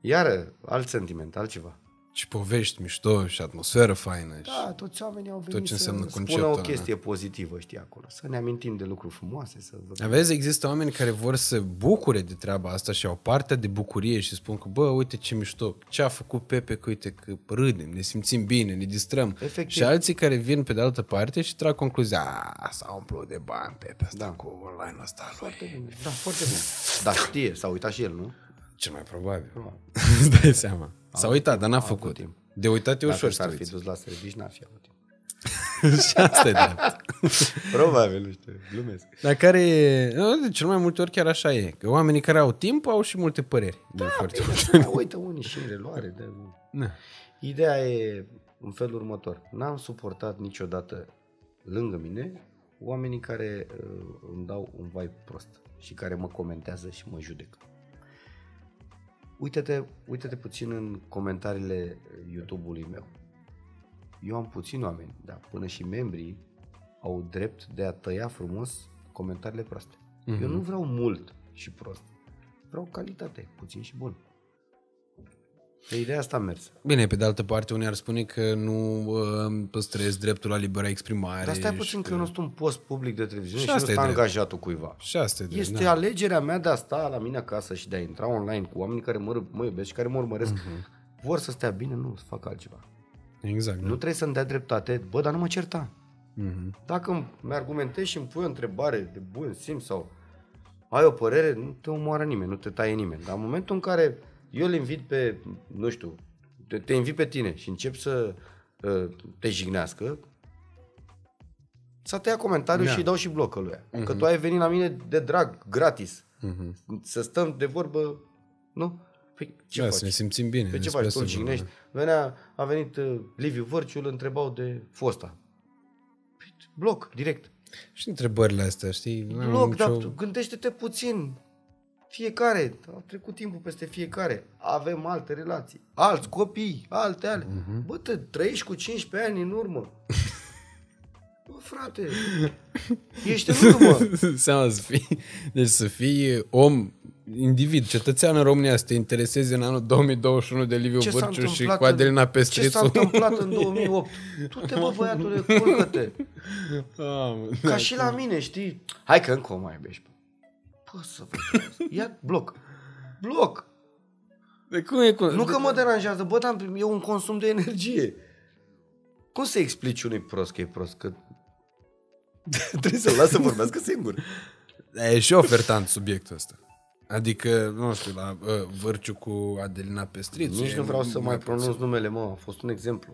Iară, alt sentiment, altceva. Și povești mișto și atmosferă faină. Și... Da, toți oamenii au venit Tot ce să înseamnă spună conceptul o ăla, chestie pozitivă, știi, acolo. Să ne amintim de lucruri frumoase, să vă... Vezi, există oameni care vor să bucure de treaba asta și au partea de bucurie și spun că, bă, uite ce mișto, ce a făcut Pepe, că uite că râdem, ne simțim bine, ne distrăm. Efectiv. Și alții care vin pe de altă parte și trag concluzia, a, s-a umplut de bani Pepe asta Da. cu online ăsta lui. Foarte bine. Da, foarte bine. Dar știe, s-a uitat și el, nu? Cel mai probabil. Îți dai seama. S-a uitat, dar n-a avut făcut. timp. De uitat e Dacă ușor să s-ar te fi uiți. dus la servici, n-ar fi avut timp. și asta e drept. Probabil, nu știu, glumesc. Dar care e, nu, de cel mai multe ori chiar așa e. Că oamenii care au timp au și multe păreri. De foarte multe. Da, uite unii și în reluare. De... Da. Ideea e în felul următor. N-am suportat niciodată lângă mine oamenii care uh, îmi dau un vibe prost și care mă comentează și mă judecă. Uite-te, uite-te puțin în comentariile YouTube-ului meu. Eu am puțini oameni, dar până și membrii au drept de a tăia frumos comentariile proaste. Mm-hmm. Eu nu vreau mult și prost. Vreau calitate, puțin și bun. Pe ideea asta am mers. Bine, pe de altă parte, unii ar spune că nu uh, păstrezi dreptul la libera exprimare. Dar stai și puțin că eu nu sunt un post public de televiziune Și și, nu asta e sunt drept. angajatul cuiva. Și asta e drept, Este da. alegerea mea de a sta la mine acasă și de a intra online cu oamenii care mă, mă iubesc și care mă urmăresc. Mhm. Vor să stea bine, nu, să fac altceva. Exact. Nu trebuie să-mi dea dreptate, bă, dar nu mă certa. Mhm. Dacă îmi îmi argumentezi și îmi pui o întrebare de bun simț sau ai o părere, nu te omoară nimeni, nu te taie nimeni. Dar în momentul în care eu îl invit pe, nu știu, te, te invit pe tine și încep să uh, te jignească, să te ia comentariu Da. și îi dau și blocul lui. Uh-huh. Că tu ai venit la mine de drag, gratis. Mhm. Să stăm de vorbă, nu? Păi, ce Da, faci? să ne simțim bine. Pe ce despre faci? Tu asta îl vorbim. jignești? Venea, a venit uh, Liviu Vărciu, îl întrebau de fosta. Păi, bloc, direct. Și întrebările astea, știi? Nu am Bloc, nicio- dar tu gândește-te puțin. Fiecare, a trecut timpul peste fiecare. Avem alte relații, alți copii, alte ale. Mhm. Uh-huh. Bă, te trăiești cu 15 ani în urmă. Bă, frate. Ești în urmă. Seama să fii, deci să fii om, individ, cetățean în România, să te intereseze în anul 2021 de Liviu Ce s-a Bărciu și întâmplat cu Adelina în- Ce Pestrițu. s-a întâmplat în 2008? Tu te bă, băiatule, culcă-te. Ah, mă, Ca și la mine, știi? Hai că încă o mai iubești. Bă, să vă Ia bloc. Bloc. De cum e? Cum? Nu că mă deranjează, bă, dar e un consum de energie. Cum să explici unui prost că e prost? Că trebuie să-l las să vorbească singur. E și ofertant subiectul ăsta. Adică, nu știu, la uh, Vârciu cu Adelina Pestrițu. Nici e nu vreau să mai puțin. pronunț numele, mă, a fost un exemplu.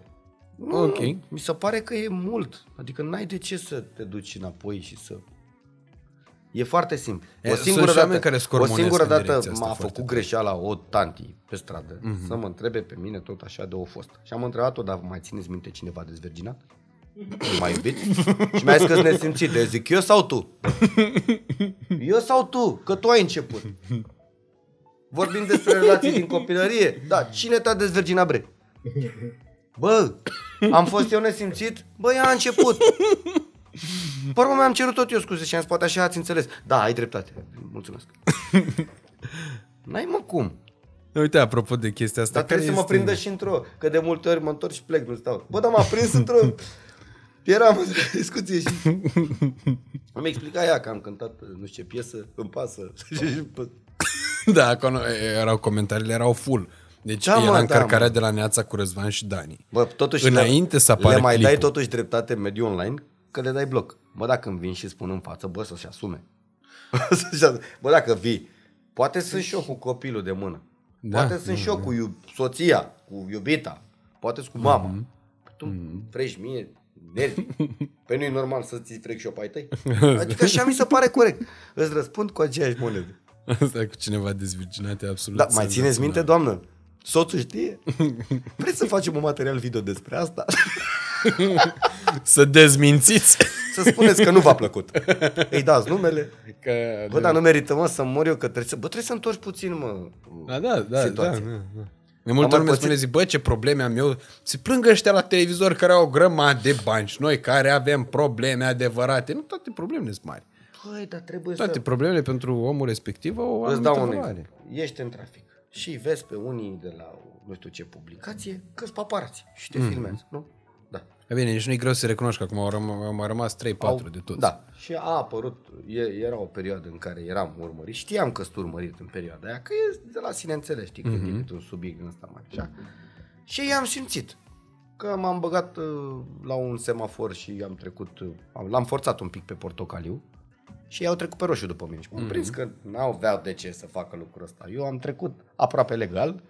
Nu, Ok. nu, mi se pare că e mult. Adică n-ai de ce să te duci înapoi și să... E foarte simplu. E, O sunt singură și oameni dată, care o scormonesc singură în dată direcția asta m-a foarte făcut greșeala o tanti pe stradă mm-hmm. să mă întrebe pe mine tot așa de o fost. Și am întrebat-o, dar mai țineți minte cineva dezverginat? Mai iubit? și mi-a zis că sunt nesimțit. Eu zic, eu sau tu? Eu sau tu? Că tu ai început. Vorbim despre relații din copilărie. Da, cine te-a dezverginat, bre? Bă, am fost eu nesimțit? Bă, ea a început. Pe urmă mi-am cerut tot eu scuze și am zis, poate așa ați înțeles. Da, ai dreptate. Mulțumesc. N-ai mă cum. Uite, apropo de chestia asta. Dar trebuie să care mă este- prindă și într-o, că de multe ori mă întorc și plec, nu stau. Bă, dar m-a prins într-o... Eram într-o discuție și... Îmi explica ea că am cântat nu știu ce piesă, îmi pasă. Da, acolo erau comentariile, erau full. Deci Da, da, mă, era da, încărcarea mă. de la Neața cu Răzvan și Dani. Bă, totuși Înainte le, să apară le mai dai clipul. totuși dreptate în mediul online că le dai bloc. Bă, dacă îmi vin și spun în față, bă, să-și asume. Să-și asume. bă, dacă vii, poate sunt și eu cu copilul de mână. Da, poate sunt și eu cu iub- soția, cu iubita, poate sunt cu mama. Mhm. Tu frești mie nervi. Pe nu-i normal să ți frec și eu pe ai tăi? Adică așa mi se pare corect. Îți răspund cu aceeași monedă. Asta cu cineva dezvirginat e absolut Da, mai țineți senzațional. minte, doamnă? Soțul știe? Vreți să facem un material video despre asta? Să dezmințiți. Să spuneți că nu v-a plăcut. Îi dați numele. Că, Bă, dar nu merită, mă, să mor eu, că trebuie să... Bă, trebuie să întorci puțin, mă. Da, da, da, da, situație. da, da. De multe Am ori mi pățit- spune, zic, bă, ce probleme am eu. Se plângă ăștia la televizor care au o grămadă de bani și noi care avem probleme adevărate. Nu toate problemele sunt mari. Băi, dar trebuie Toate să... problemele pentru omul respectiv au o Îți anumită dau un valoare. exemplu. Ești în trafic și vezi pe unii de la nu știu ce publicație că-s paparați și te filmează, nu? Da. E bine, nici nu-i greu să recunoști că acum au, răm- au mai rămas 3-4 de toți. Da. Și a apărut, e, era o perioadă în care eram urmărit. Știam că sunt urmărit în perioada aia, că e de la sine înțeles, știi, când Mhm. mm-hmm. e un subiect din ăsta mai așa. Și i-am simțit că m-am băgat uh, la un semafor și am trecut, uh, am- l-am forțat un pic pe portocaliu și ei au trecut pe roșu după mine. Și m-am prins că n-aveau de ce să facă lucrul ăsta. Eu am trecut aproape legal,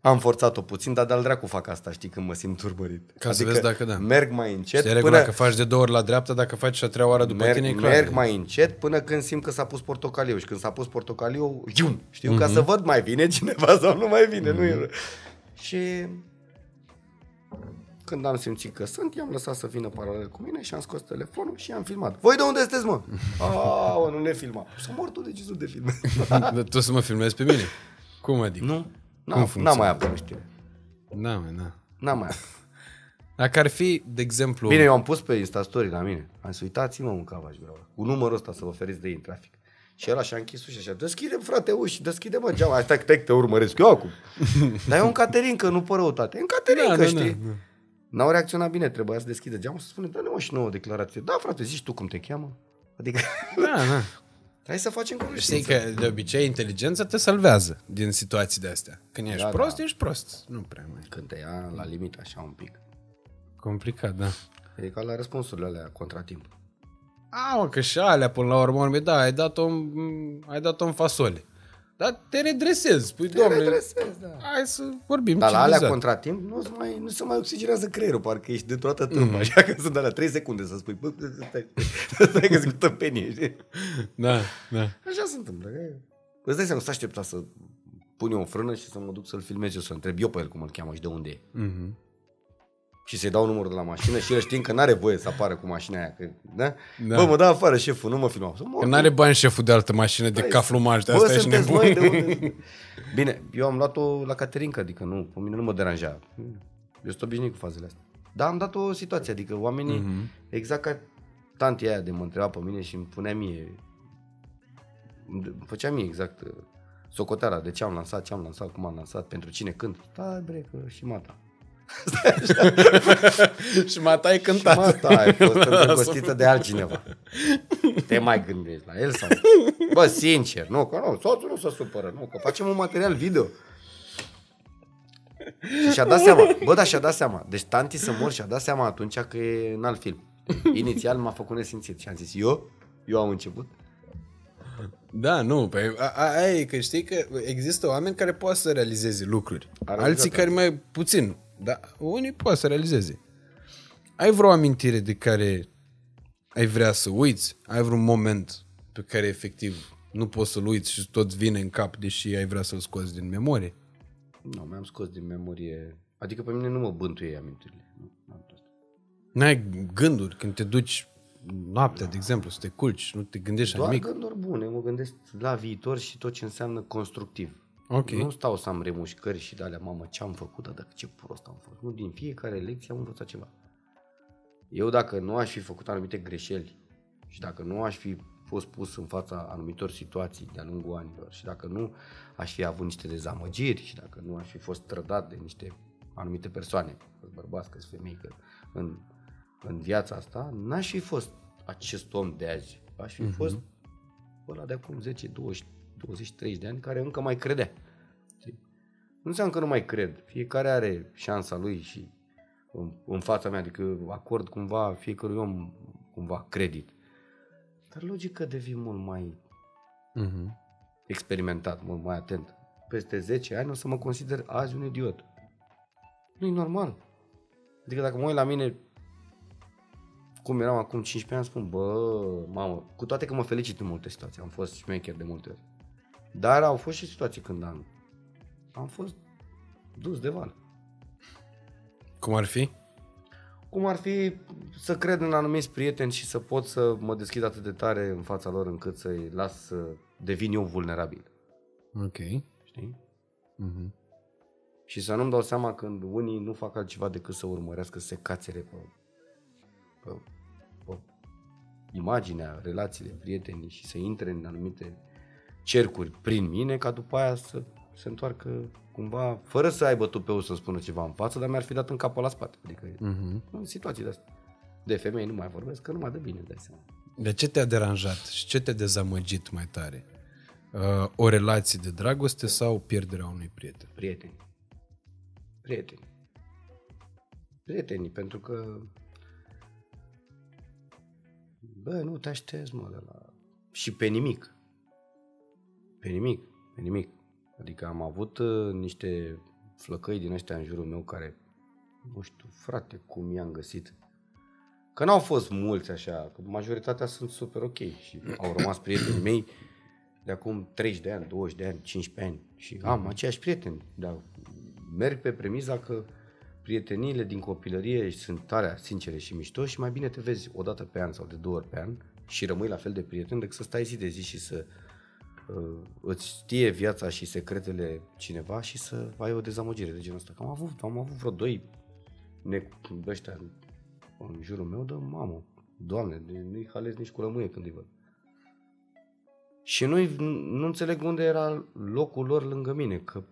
am forțat-o puțin, dar de-al dracu fac asta, știi, când mă simt urmărit. Ca să vezi dacă da. Merg mai încet Știi regula că faci de două ori la dreapta, dacă faci și a treia oară după merg, tine, e clar. merg mai încet până când simt că s-a pus portocaliu și când s-a pus portocaliu, ium, știu, Mhm. ca să văd mai vine cineva sau nu mai vine, nu e Și când am simțit că sunt, i-am lăsat să vină paralel cu mine și am scos telefonul și am filmat. Voi de unde sunteți, mă? Aaa, nu ne filma. Să mor tu de ce să te filmezi? Dar tu să mă filmezi pe mine? Cum adică? nu? Cum N-am, n-am funcționează? mai apărut știre. Da, mă, da. N-am mai apărut. Dacă ar fi, de exemplu... Bine, eu am pus pe Insta Story la mine. Am zis, uitați-mă un cavaș, vreau. Cu numărul ăsta să vă feriți de ei în trafic. Și ăla și-a închis ușa și așa, deschide frate uși, deschide mă geama, hai stai, stai că te urmăresc eu acum. Dar e un Caterinca, nu pe răutate. E un Caterinca, Da, da, știi? da, da. N-au reacționat bine, trebuia să deschidă geamul să spune, dă-ne mă și nouă declarație. Da, frate, zici tu cum te cheamă? Adică, Da, da. hai să facem Știi cunoștință. că de obicei inteligența te salvează din situații de astea. Când ești Da, prost, da. ești prost. Nu prea mai. Când te ia la limit așa un pic. Complicat, da. E ca la răspunsurile alea contratimp. A, mă, că și alea până la urmă, urmă, da, ai dat-o în, ai dat-o în fasole. Dar te redresezi, spui, Te domnule, redresezi, da. hai să vorbim Dar la alea civilizat. contratimp nu se mai, nu se mai oxigenează creierul, parcă ești de toată tâmba, mm. așa că sunt alea 3 secunde să spui, bă, stai, stai că zic tăpenie, știi? Da, da. Așa se întâmplă. că e. Îți dai seama, să aștepta să pun eu o frână și să mă duc să-l filmez eu, să întreb eu pe el cum îl cheamă și de unde e. Mhm. Și să-i dau numărul de la mașină și el știind că n-are voie să apară cu mașina aia. Că, da? Da. da? Bă, mă dă afară șeful, nu mă filmau. Să mor. Că n-are bani șeful de altă mașină de Băi, caflumaj, de Bă, asta ești sunteți nebun. voi de unde? Bine, eu am luat-o la Caterinca, adică nu, pe mine nu mă deranja. Eu sunt obișnuit cu fazele astea. Dar am dat o situație, adică oamenii, Mhm. mm-hmm. exact ca tanti aia de mă întreba pe mine și îmi punea mie, îmi făcea mie exact uh, socoteala de ce am lansat, ce am lansat, cum am lansat, pentru cine când. Stai bre, că și mata. Și mata ai cântat. Mata ai fost îndrăgostită de altcineva. Te mai gândești la el sau... Bă, sincer, nu, că nu, soțul nu se supără, nu, că facem un material video. Și și-a dat seama, bă, dar și-a dat seama. Deci tanti să mor și-a dat seama atunci că e în alt film. Inițial m-a făcut nesimțit și am zis, eu? Eu am început? Da, nu, pe, a, a, aia e că știi că există oameni care pot să realizeze lucruri. A realizat Alții care mai puțin. Dar unii pot să realizeze. Ai vreo amintire de care ai vrea să uiți? Ai vreun moment pe care efectiv nu poți să-l uiți și tot vine în cap, deși ai vrea să-l scoți din memorie? Nu, mi-am scos din memorie. Adică pe mine nu mă bântuie amintirile. Nu, n-am asta. N-ai gânduri când te duci noaptea, de exemplu, să te culci, nu te gândești la Doar nimic? gânduri bune, mă gândesc la viitor și tot ce înseamnă constructiv. Ok. Nu stau să am remușcări și de alea, mamă, ce am făcut, dar ce prost am fost. Nu, din fiecare lecție am învățat ceva. Eu dacă nu aș fi făcut anumite greșeli și dacă nu aș fi fost pus în fața anumitor situații de-a lungul anilor și dacă nu aș fi avut niște dezamăgiri și dacă nu aș fi fost trădat de niște anumite persoane, că bărbați, că femei, că în, în viața asta, n-aș fi fost acest om de azi. Aș fi fost ăla de acum 10, 20, 23 de ani care încă mai credea. Știi? Nu înseamnă că nu mai cred. Fiecare are șansa lui și în, în fața mea, adică acord cumva fiecărui om cumva credit. Dar logică devii mult mai Mhm. experimentat, mult mai atent. Peste 10 ani o să mă consider azi un idiot. nu e normal. Adică dacă mă uit la mine cum eram acum 15 ani, spun, bă, mamă, cu toate că mă felicit în multe situații, am fost șmecher de multe ori. Dar au fost și situații când am, am fost dus de val. Cum ar fi? Cum ar fi să cred în anumiți prieteni și să pot să mă deschid atât de tare în fața lor încât să-i las să devin eu vulnerabil. Ok. Știi? Mhm. Și să nu-mi dau seama când unii nu fac altceva decât să urmărească să se cațere pe, pe, pe imaginea, relațiile, prietenii și să intre în anumite cercuri prin mine ca după aia să se întoarcă cumva, fără să aibă tupeu să spună ceva în față, dar mi-ar fi dat în capul la spate. Adică Mhm. în situații de astea. De femei nu mai vorbesc, că nu mai dă bine, dai seama. De ce te-a deranjat și ce te-a dezamăgit mai tare? Uh, o relație de dragoste sau pierderea unui prieten? Prieteni. Prieteni. Prietenii, pentru că bă, nu te aștepți, mă, de la... Și pe nimic. Pe nimic, pe nimic. Adică am avut uh, niște flăcăi din ăștia în jurul meu care, nu știu, frate, cum i-am găsit. Că n-au fost mulți așa, că majoritatea sunt super ok și au rămas prietenii mei de acum 30 de ani, 20 de ani, 15 ani și am aceiași prieteni, dar merg pe premiza că prieteniile din copilărie sunt tare sincere și mișto și mai bine te vezi o dată pe an sau de două ori pe an și rămâi la fel de prieten decât să stai zi de zi și să uh, îți știe viața și secretele cineva și să ai o dezamăgire de genul ăsta. Că am avut, am avut vreo doi ne, ăștia în, în jurul meu de mamă, doamne, nu-i halez nici cu lămâie când îi văd. Și nu, nu înțeleg unde era locul lor lângă mine, că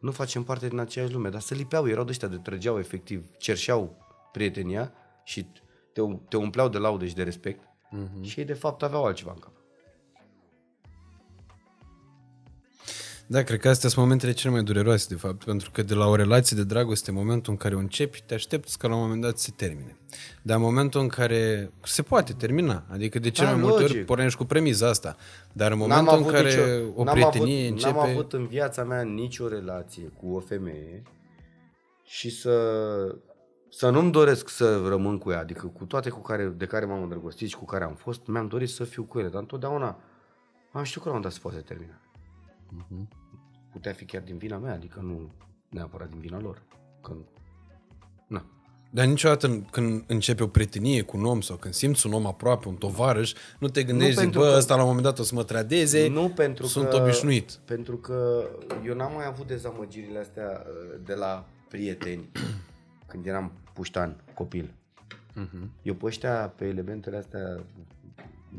nu facem parte din aceeași lume, dar se lipeau, erau de ăștia de trăgeau efectiv, cerșeau prietenia și te, te umpleau de laude și de respect mm-hmm. și ei de fapt aveau altceva în cap. Da, cred că astea sunt momentele cele mai dureroase, de fapt, pentru că de la o relație de dragoste, în momentul în care o începi, te aștepți ca la un moment dat să se termine. Dar în momentul în care se poate termina, adică de cele Da, mai multe ori logic. pornești cu premiza asta, dar în momentul în care nicio- o n-am prietenie avut, începe... N-am avut în viața mea nicio relație cu o femeie și să, să nu-mi doresc să rămân cu ea, adică cu toate cu care, de care m-am îndrăgostit și cu care am fost, mi-am dorit să fiu cu ele, dar întotdeauna am știut că la un moment dat se poate termina. Putea fi chiar din vina mea, adică nu neapărat din vina lor. Că, na. Dar niciodată în- când începe o prietenie cu un om sau când simți un om aproape, un tovarăș, nu te gândești, zic, pentru bă, că- ăsta la un moment dat o să mă tradeze, Nu pentru sunt că, obișnuit. Pentru că eu n-am mai avut dezamăgirile astea uh, de la prieteni când eram puștan, copil. Eu pe ăștia, pe elementele astea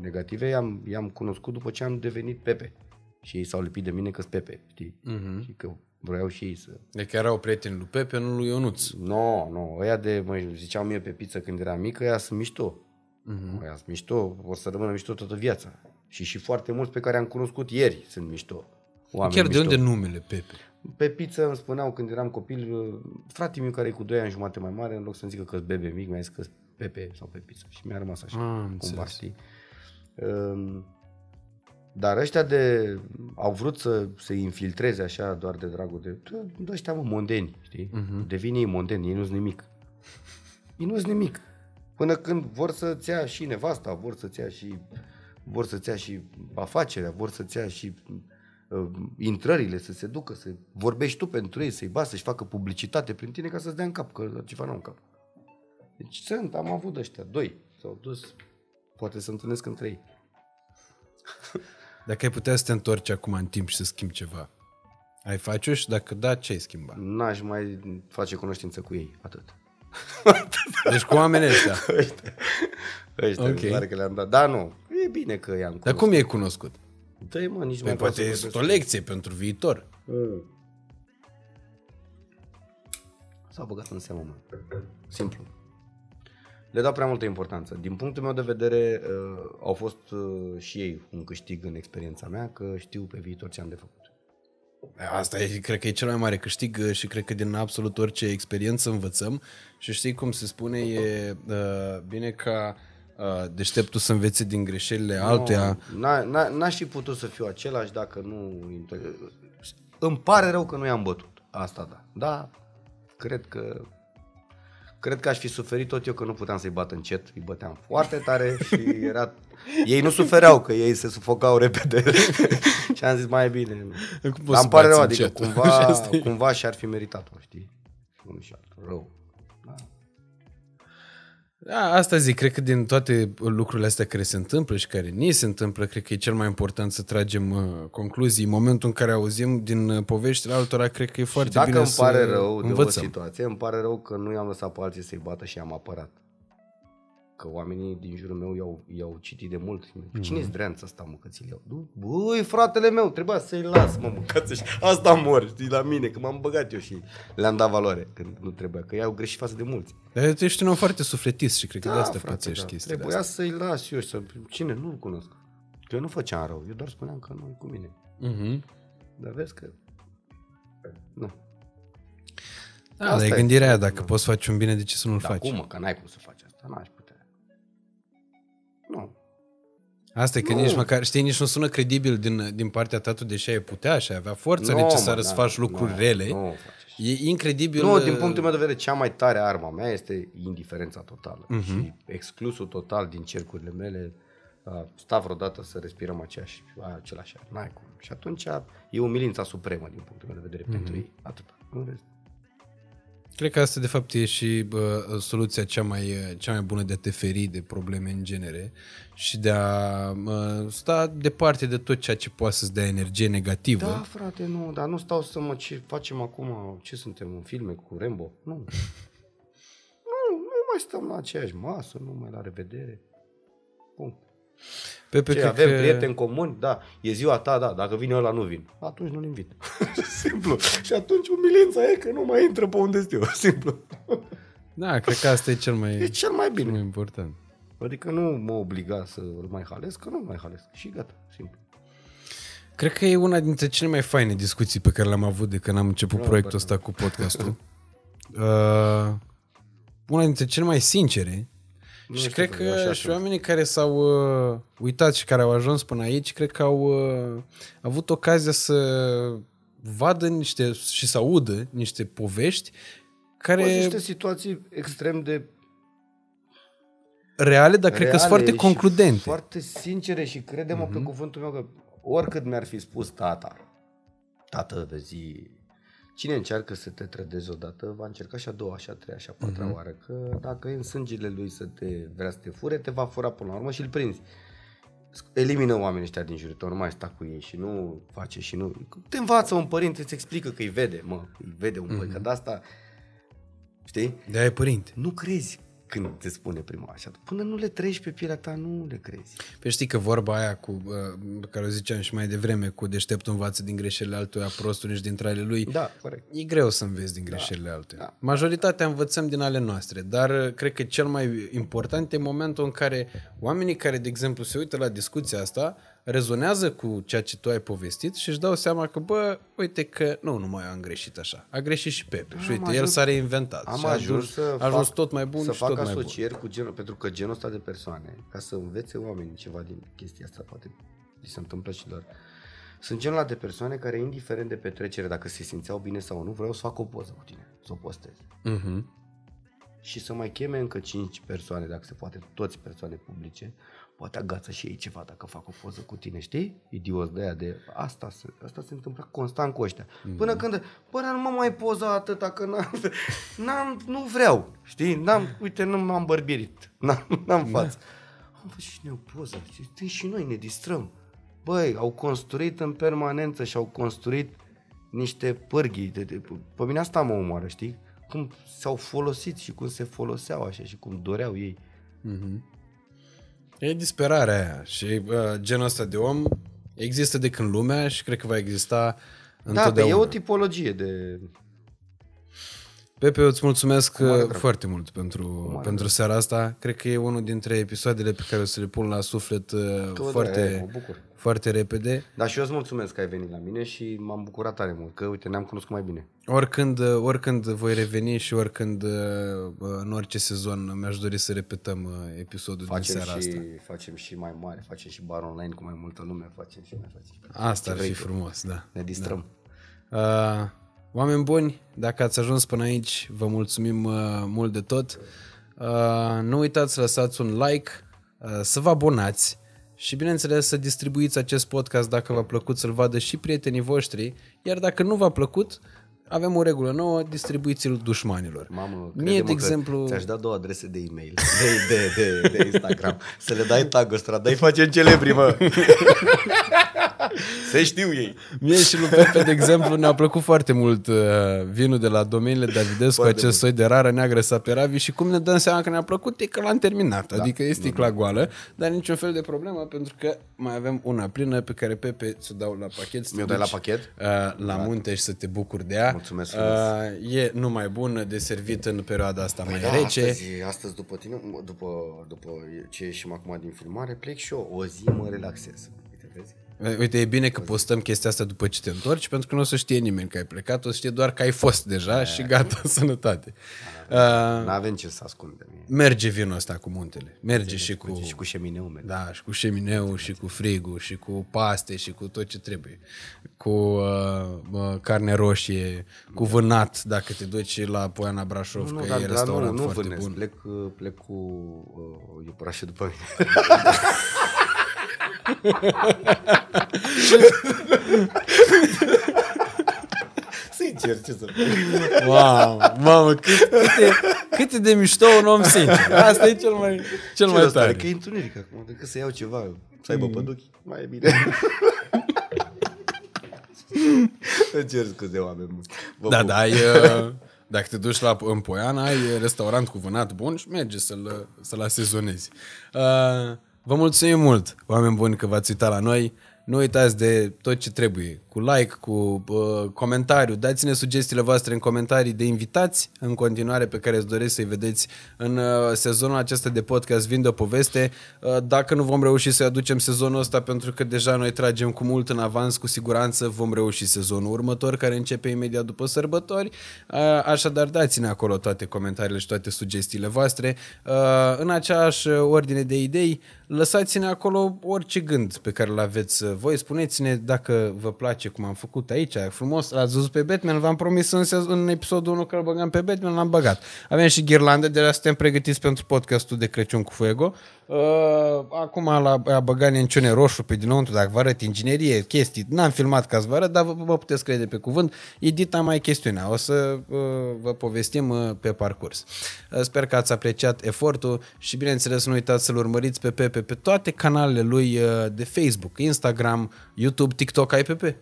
negative, i-am, i-am cunoscut după ce am devenit Pepe. Și ei s-au lipit de mine că Pepe, știi? Și că vreau și ei să... Deci erau prieteni lui Pepe, nu lui Ionuț. Nu, no, nu, no, ăia de, mă, ziceau mie pe pizza când eram mică, ăia sunt mișto. Uh-huh. Ăia sunt mișto, o să rămână mișto toată viața. Și și foarte mulți pe care am cunoscut ieri sunt mișto. Oameni Chiar mișto. de unde numele Pepe? Pe pizza îmi spuneau când eram copil, fratele meu care e cu 2 ani jumate mai mare, în loc să-mi zică că bebe mic, mi-a zis că Pepe sau pe pizza. Și mi-a rămas așa, Ah, am cumva, înțeles. știi? Um, Dar ăștia de, au vrut să se infiltreze așa doar de dragul de, de ăștia mă, mondeni, știi? Uh-huh. Devin ei mondeni, ei nu sunt nimic. Ei nu sunt nimic. Până când vor să-ți ia și nevasta, vor să-ți ia și, vor să-ți ia și afacerea, vor să-ți ia și uh, intrările, să se ducă, să vorbești tu pentru ei, să-i basi, să-și facă publicitate prin tine ca să-ți dea în cap, că ceva nu în cap. Deci sunt, am avut ăștia, doi, s-au dus, poate să întâlnesc între ei. Dacă ai putea să te întorci acum în timp și să schimbi ceva, ai face-o și dacă da, ce ai schimba? N-aș mai face cunoștință cu ei, atât. Deci cu oamenii ăștia. Ăștia, ăștia Ok. okay. mi că le-am dat. Da, nu, e bine că i-am Dar cunoscut. cum e cunoscut? Dă-i, mă, nici nu Păi mai poate vreau să este o vorbesc. lecție pentru viitor. Mm. S-au băgat în seamă, mă. Simplu. Le dau prea multă importanță. Din punctul meu de vedere, uh, au fost uh, și ei un câștig în experiența mea, că știu pe viitor ce am de făcut. Asta e, cred că e cel mai mare câștig uh, și cred că din absolut orice experiență învățăm și știi cum se spune, e uh, bine ca uh, deșteptul să învețe din greșelile altuia. N-a- n-a- N-aș fi putut să fiu același dacă nu... Îmi pare rău că nu i-am bătut. Asta da. Da, cred că... Cred că aș fi suferit tot eu că nu puteam să-i bat încet, îi băteam foarte tare și era... Ei nu sufereau, că ei se sufocau repede. și am zis, mai e bine. nu. Cum poți Dar să îmi pare bați rău, adică încet? cumva, Și asta e. cumva și-ar fi meritat-o, știi? Unul și altul, rău. Da. Da, asta zic, cred că din toate lucrurile astea care se întâmplă și care ni se întâmplă, cred că e cel mai important să tragem uh, concluzii. În momentul în care auzim din uh, poveștile altora, cred că e foarte Dacă bine îmi pare să rău de o învățăm. situație, îmi pare rău că nu i-am lăsat pe alții să-i bată și i-am apărat. Că oamenii din jurul meu i-au, i-au citit de mult. Cine-i zdreanța asta, mă, că ți-l iau? Du- Băi, fratele meu, trebuia să-i las, mă, mâncați și asta mor, știi, la mine, că m-am băgat eu și le-am dat valoare când nu trebuia, că i-au greșit față de mulți. Dar tu ești un om foarte sufletist și cred că de asta Da, frate, pățești da. chestiile Trebuia astea. să-i las eu, să... cine, nu-l cunosc. Că eu nu făceam rău, eu doar spuneam că nu e cu mine. Mhm. Dar vezi că... Nu. Da, Asta dar e e. gândirea aia, dacă poți face un bine, de ce să nu-l Dar faci? cum, mă, că n-ai cum să faci asta, n-aș putea. Nu. Asta e că Nu. nici măcar, știi, nici nu sună credibil din, din partea ta, tu deși ai putea și ai avea forța Nu, necesară mă, să da, faci lucruri nu, rele. Nu, faci așa. E incredibil. Nu, uh, din punctul meu de vedere, cea mai tare arma mea este indiferența totală. Mhm. Și exclusul total din cercurile mele a stat vreodată să respirăm aceeași, același aer. N-ai cum. Și atunci e umilința supremă din punctul meu de vedere Mhm. pentru ei. Atât. În rest. Cred că asta, de fapt, e și bă, soluția cea mai, cea mai bună de a te feri de probleme în genere și de a mă, sta departe de tot ceea ce poate să-ți dea energie negativă. Da, frate, nu, dar nu stau să mă ce facem acum, ce suntem în filme cu Rambo. Nu. nu, nu mai stăm la aceeași masă, nu mai la revedere. Punct. Pepe, Ce, cred avem că... prieteni comuni? Da. E ziua ta, da. Dacă vine ăla, nu vin. Atunci nu-l invit. Simplu. Și atunci umilința e că nu mai intră pe unde sunt eu. Simplu. Da, cred că asta e cel mai, E cel mai cel mai bine. important. Adică nu mă obliga să îl mai halesc, că nu mai halesc. Și gata. Simplu. Cred că e una dintre cele mai faine discuții pe care le-am avut de când am început Nu, proiectul bă, ăsta cu podcastul. uh, una dintre cele mai sincere Nu și știu, cred frate, că așa și sunt. oamenii care s-au uh, uitat și care au ajuns până aici, cred că au uh, avut ocazia să vadă niște și să audă niște povești care Bă, niște situații extrem de reale, dar cred că sunt reale foarte și concludente. Foarte sincere și crede-mă Mhm. pe cuvântul meu că oricât mi-ar fi spus tata, tată de zi, cine încearcă să te trădezi odată, va încerca și a doua, și a treia, și a patra Mhm. oară, că dacă e în sângele lui să te vrea să te fure, te va fura până la urmă și îl prinzi. Elimină oamenii ăștia din jur tău, nu mai sta cu ei și nu face și nu... Te învață un părinte, îți explică că îi vede, mă, îi vede un Mhm. băi, că de asta, știi? De aia e părinte. Nu crezi când te spune prima așa. Până nu le treci pe pielea ta, nu le crezi. Păi știi că vorba aia cu, uh, pe care o ziceam și mai devreme, cu deșteptul învață din greșelile altuia, prostul nici dintre ale lui, Da, corect. E greu să înveți din greșelile da, altuia. Da. Majoritatea învățăm din ale noastre, dar uh, cred că cel mai important e momentul în care oamenii care, de exemplu, se uită la discuția asta, rezonează cu ceea ce tu ai povestit și își dau seama că, bă, uite că nu, nu mai am greșit așa. A greșit și Pepe. Și uite, el ajuns- s-a reinventat. Am și a ajuns, ajuns, să a ajuns fac, tot mai bun să și fac tot mai bun. asocieri cu genul, pentru că genul ăsta de persoane, ca să învețe oamenii ceva din chestia asta, poate li se întâmplă și lor. Sunt genul ăla de persoane care, indiferent de petrecere, dacă se simțeau bine sau nu, vreau să fac o poză cu tine, să o postez. Mhm. Și să mai cheme încă 5 persoane, dacă se poate, toți persoane publice, poate agață și ei ceva dacă fac o poză cu tine, știi? Idiot de aia de asta se, asta se întâmplă constant cu ăștia. Până când, bă, dar nu mă mai poza atâta, că n-am, n-am, nu vreau, știi? N-am, uite, nu m-am bărbierit, n-am, n-am față. Am făcut și noi o poză, și, știi, și noi ne distrăm. Băi, au construit în permanență și au construit niște pârghii. De, de, pe mine asta mă omoară, știi? Cum s-au folosit și cum se foloseau așa și cum doreau ei. E disperarea aia și uh, genul ăsta de om există de când lumea și cred că va exista Da, pe întotdeauna. e o tipologie de... Pepe, eu îți mulțumesc mare uh, drag. foarte mult pentru, pentru seara asta. Cred că e unul dintre episoadele pe care o să le pun la suflet uh, da, foarte, mă bucur. Foarte repede. Dar și eu îți mulțumesc că ai venit la mine și m-am bucurat tare mult, că uite, ne-am cunoscut mai bine. Oricând, uh, oricând voi reveni și oricând uh, uh, în orice sezon mi-aș dori să repetăm uh, episodul Facem din seara și, asta. facem și mai mare, facem și bar online cu mai multă lume, facem și mai facem. Asta Ce ar fi vrei tu. frumos, da. Ne distrăm. Uh, oameni buni, dacă ați ajuns până aici, vă mulțumim uh, mult de tot. Uh, nu uitați să lăsați un like, uh, să vă abonați și bineînțeles să distribuiți acest podcast dacă v-a plăcut să-l vadă și prietenii voștri, iar dacă nu v-a plăcut, avem o regulă nouă, distribuiți-l dușmanilor. Mamă, Mie, crede-mă de că exemplu, Ți-aș da două adrese de e-mail, de, de, de, de Instagram. Să le dai tag ăsta, dai facem celebri, mă. Se știu ei. Mie și lui Pepe, de exemplu, ne-a plăcut foarte mult uh, vinul de la domeniile Davidescu, Foarte acest soi de rară neagră saperavi și cum ne dăm seama că ne-a plăcut e că l-am terminat. Da, adică e sticla goală, dar niciun fel de problemă pentru că mai avem una plină pe care Pepe ți-o dau la pachet. să te Mi-o dai la duci, pachet? Uh, la munte și să te bucuri de ea. Mulțumesc frumos. uh, E numai bun de servit în perioada asta mai Da, rece. Astăzi, astăzi după tine, după, după ce ieșim acum din filmare, plec și eu. O zi mă relaxez. Uite, vezi? Uite, e bine că postăm chestia asta după ce te întorci, pentru că nu o să știe nimeni că ai plecat, o să știe doar că ai fost deja și gata, sănătate. Uh, N-avem ce să ascundem. merge vinul ăsta cu muntele. Merge și cu, Și cu șemineu, merg. da, și cu șemineu, și cu frigul, și cu paste, și cu tot ce trebuie. Cu uh, uh, carne roșie, cu vânat, dacă te duci la Poiana Brașov, Nu, că dar, e dar nu, restaurant nu foarte vânesc, bun. plec, uh, plec cu uh, iepurașul după mine. Sincer, ce să Wow, mamă, cât, cât, e, cât e de mișto un om sincer. Asta e cel mai, cel Ce mai ăsta, tare. Că e întuneric acum, decât să iau ceva, să aibă păduchi, mai e bine. Îmi cer scuze, oameni buni. Vă Da, pup. da, ai, uh, dacă te duci la, în Poiana, ai restaurant cu vânat bun și merge să-l, să-l asezonezi. Uh, vă mulțumim mult, oameni buni, că v-ați uitat la noi. Nu uitați de tot ce trebuie, cu like, cu uh, comentariu. Dați-ne sugestiile voastre în comentarii de invitați în continuare pe care îți doresc să-i vedeți în uh, sezonul acesta de podcast Vinde o poveste. Uh, dacă nu vom reuși să aducem sezonul ăsta pentru că deja noi tragem cu mult în avans, cu siguranță vom reuși sezonul următor care începe imediat după sărbători. Uh, așadar dați-ne acolo toate comentariile și toate sugestiile voastre. Uh, în aceeași ordine de idei, lăsați-ne acolo orice gând pe care îl aveți voi. Spuneți-ne dacă vă place cum am făcut aici, frumos. L-ați văzut pe Batman, v-am promis în, sez- în episodul 1 că îl băgam pe Batman, l-am băgat. Avem și ghirlande, deja suntem pregătiți pentru podcastul de Crăciun cu Fuego. Uh, acum la a băgat nenciune roșu pe dinăuntru, dacă vă arăt inginerie, chestii. N-am filmat ca să vă arăt, dar vă, vă puteți crede pe cuvânt. Edita mai chestiunea. O să uh, vă povestim uh, pe parcurs. Uh, sper că ați apreciat efortul și bineînțeles nu uitați să-l urmăriți pe Pepe pe toate canalele lui uh, de Facebook, Instagram, YouTube, TikTok. Ai Pepe?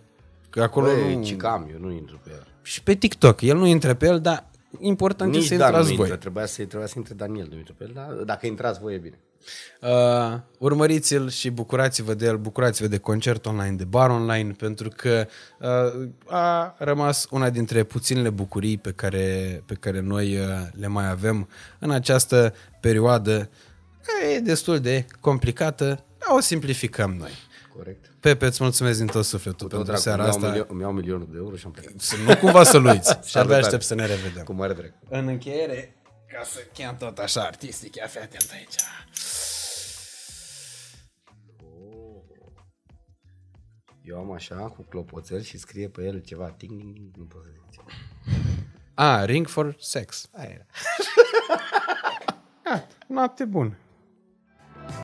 Că acolo Băi, nu... cicam, eu nu intru pe el. Și pe TikTok. El nu intră pe el, dar important Nici e să Dan intrați nu voi. intră, trebuia să, trebuia să intre Daniel Dumitru pe el, dar dacă intrați voi e bine. Uh, urmăriți-l și bucurați-vă de el, bucurați-vă de concert online, de bar online, pentru că uh, a rămas una dintre puținele bucurii pe care, pe care noi uh, le mai avem în această perioadă. care E destul de complicată, dar o simplificăm noi. Corect. Pepe, îți mulțumesc din tot sufletul Tot pentru dracu, seara îmi iau, asta. milion, îmi iau milionul de euro și am plecat. Să nu cumva să-l uiți. și abia Salutare. aștept să ne revedem. Cu mare drag. În încheiere, ca să chem tot așa artistic, ia fi atent aici. Eu am așa, cu clopoțel și scrie pe el ceva, ting, ting, ting, nu pot să zic. A, Ring for Sex. Aia era. Noapte bună.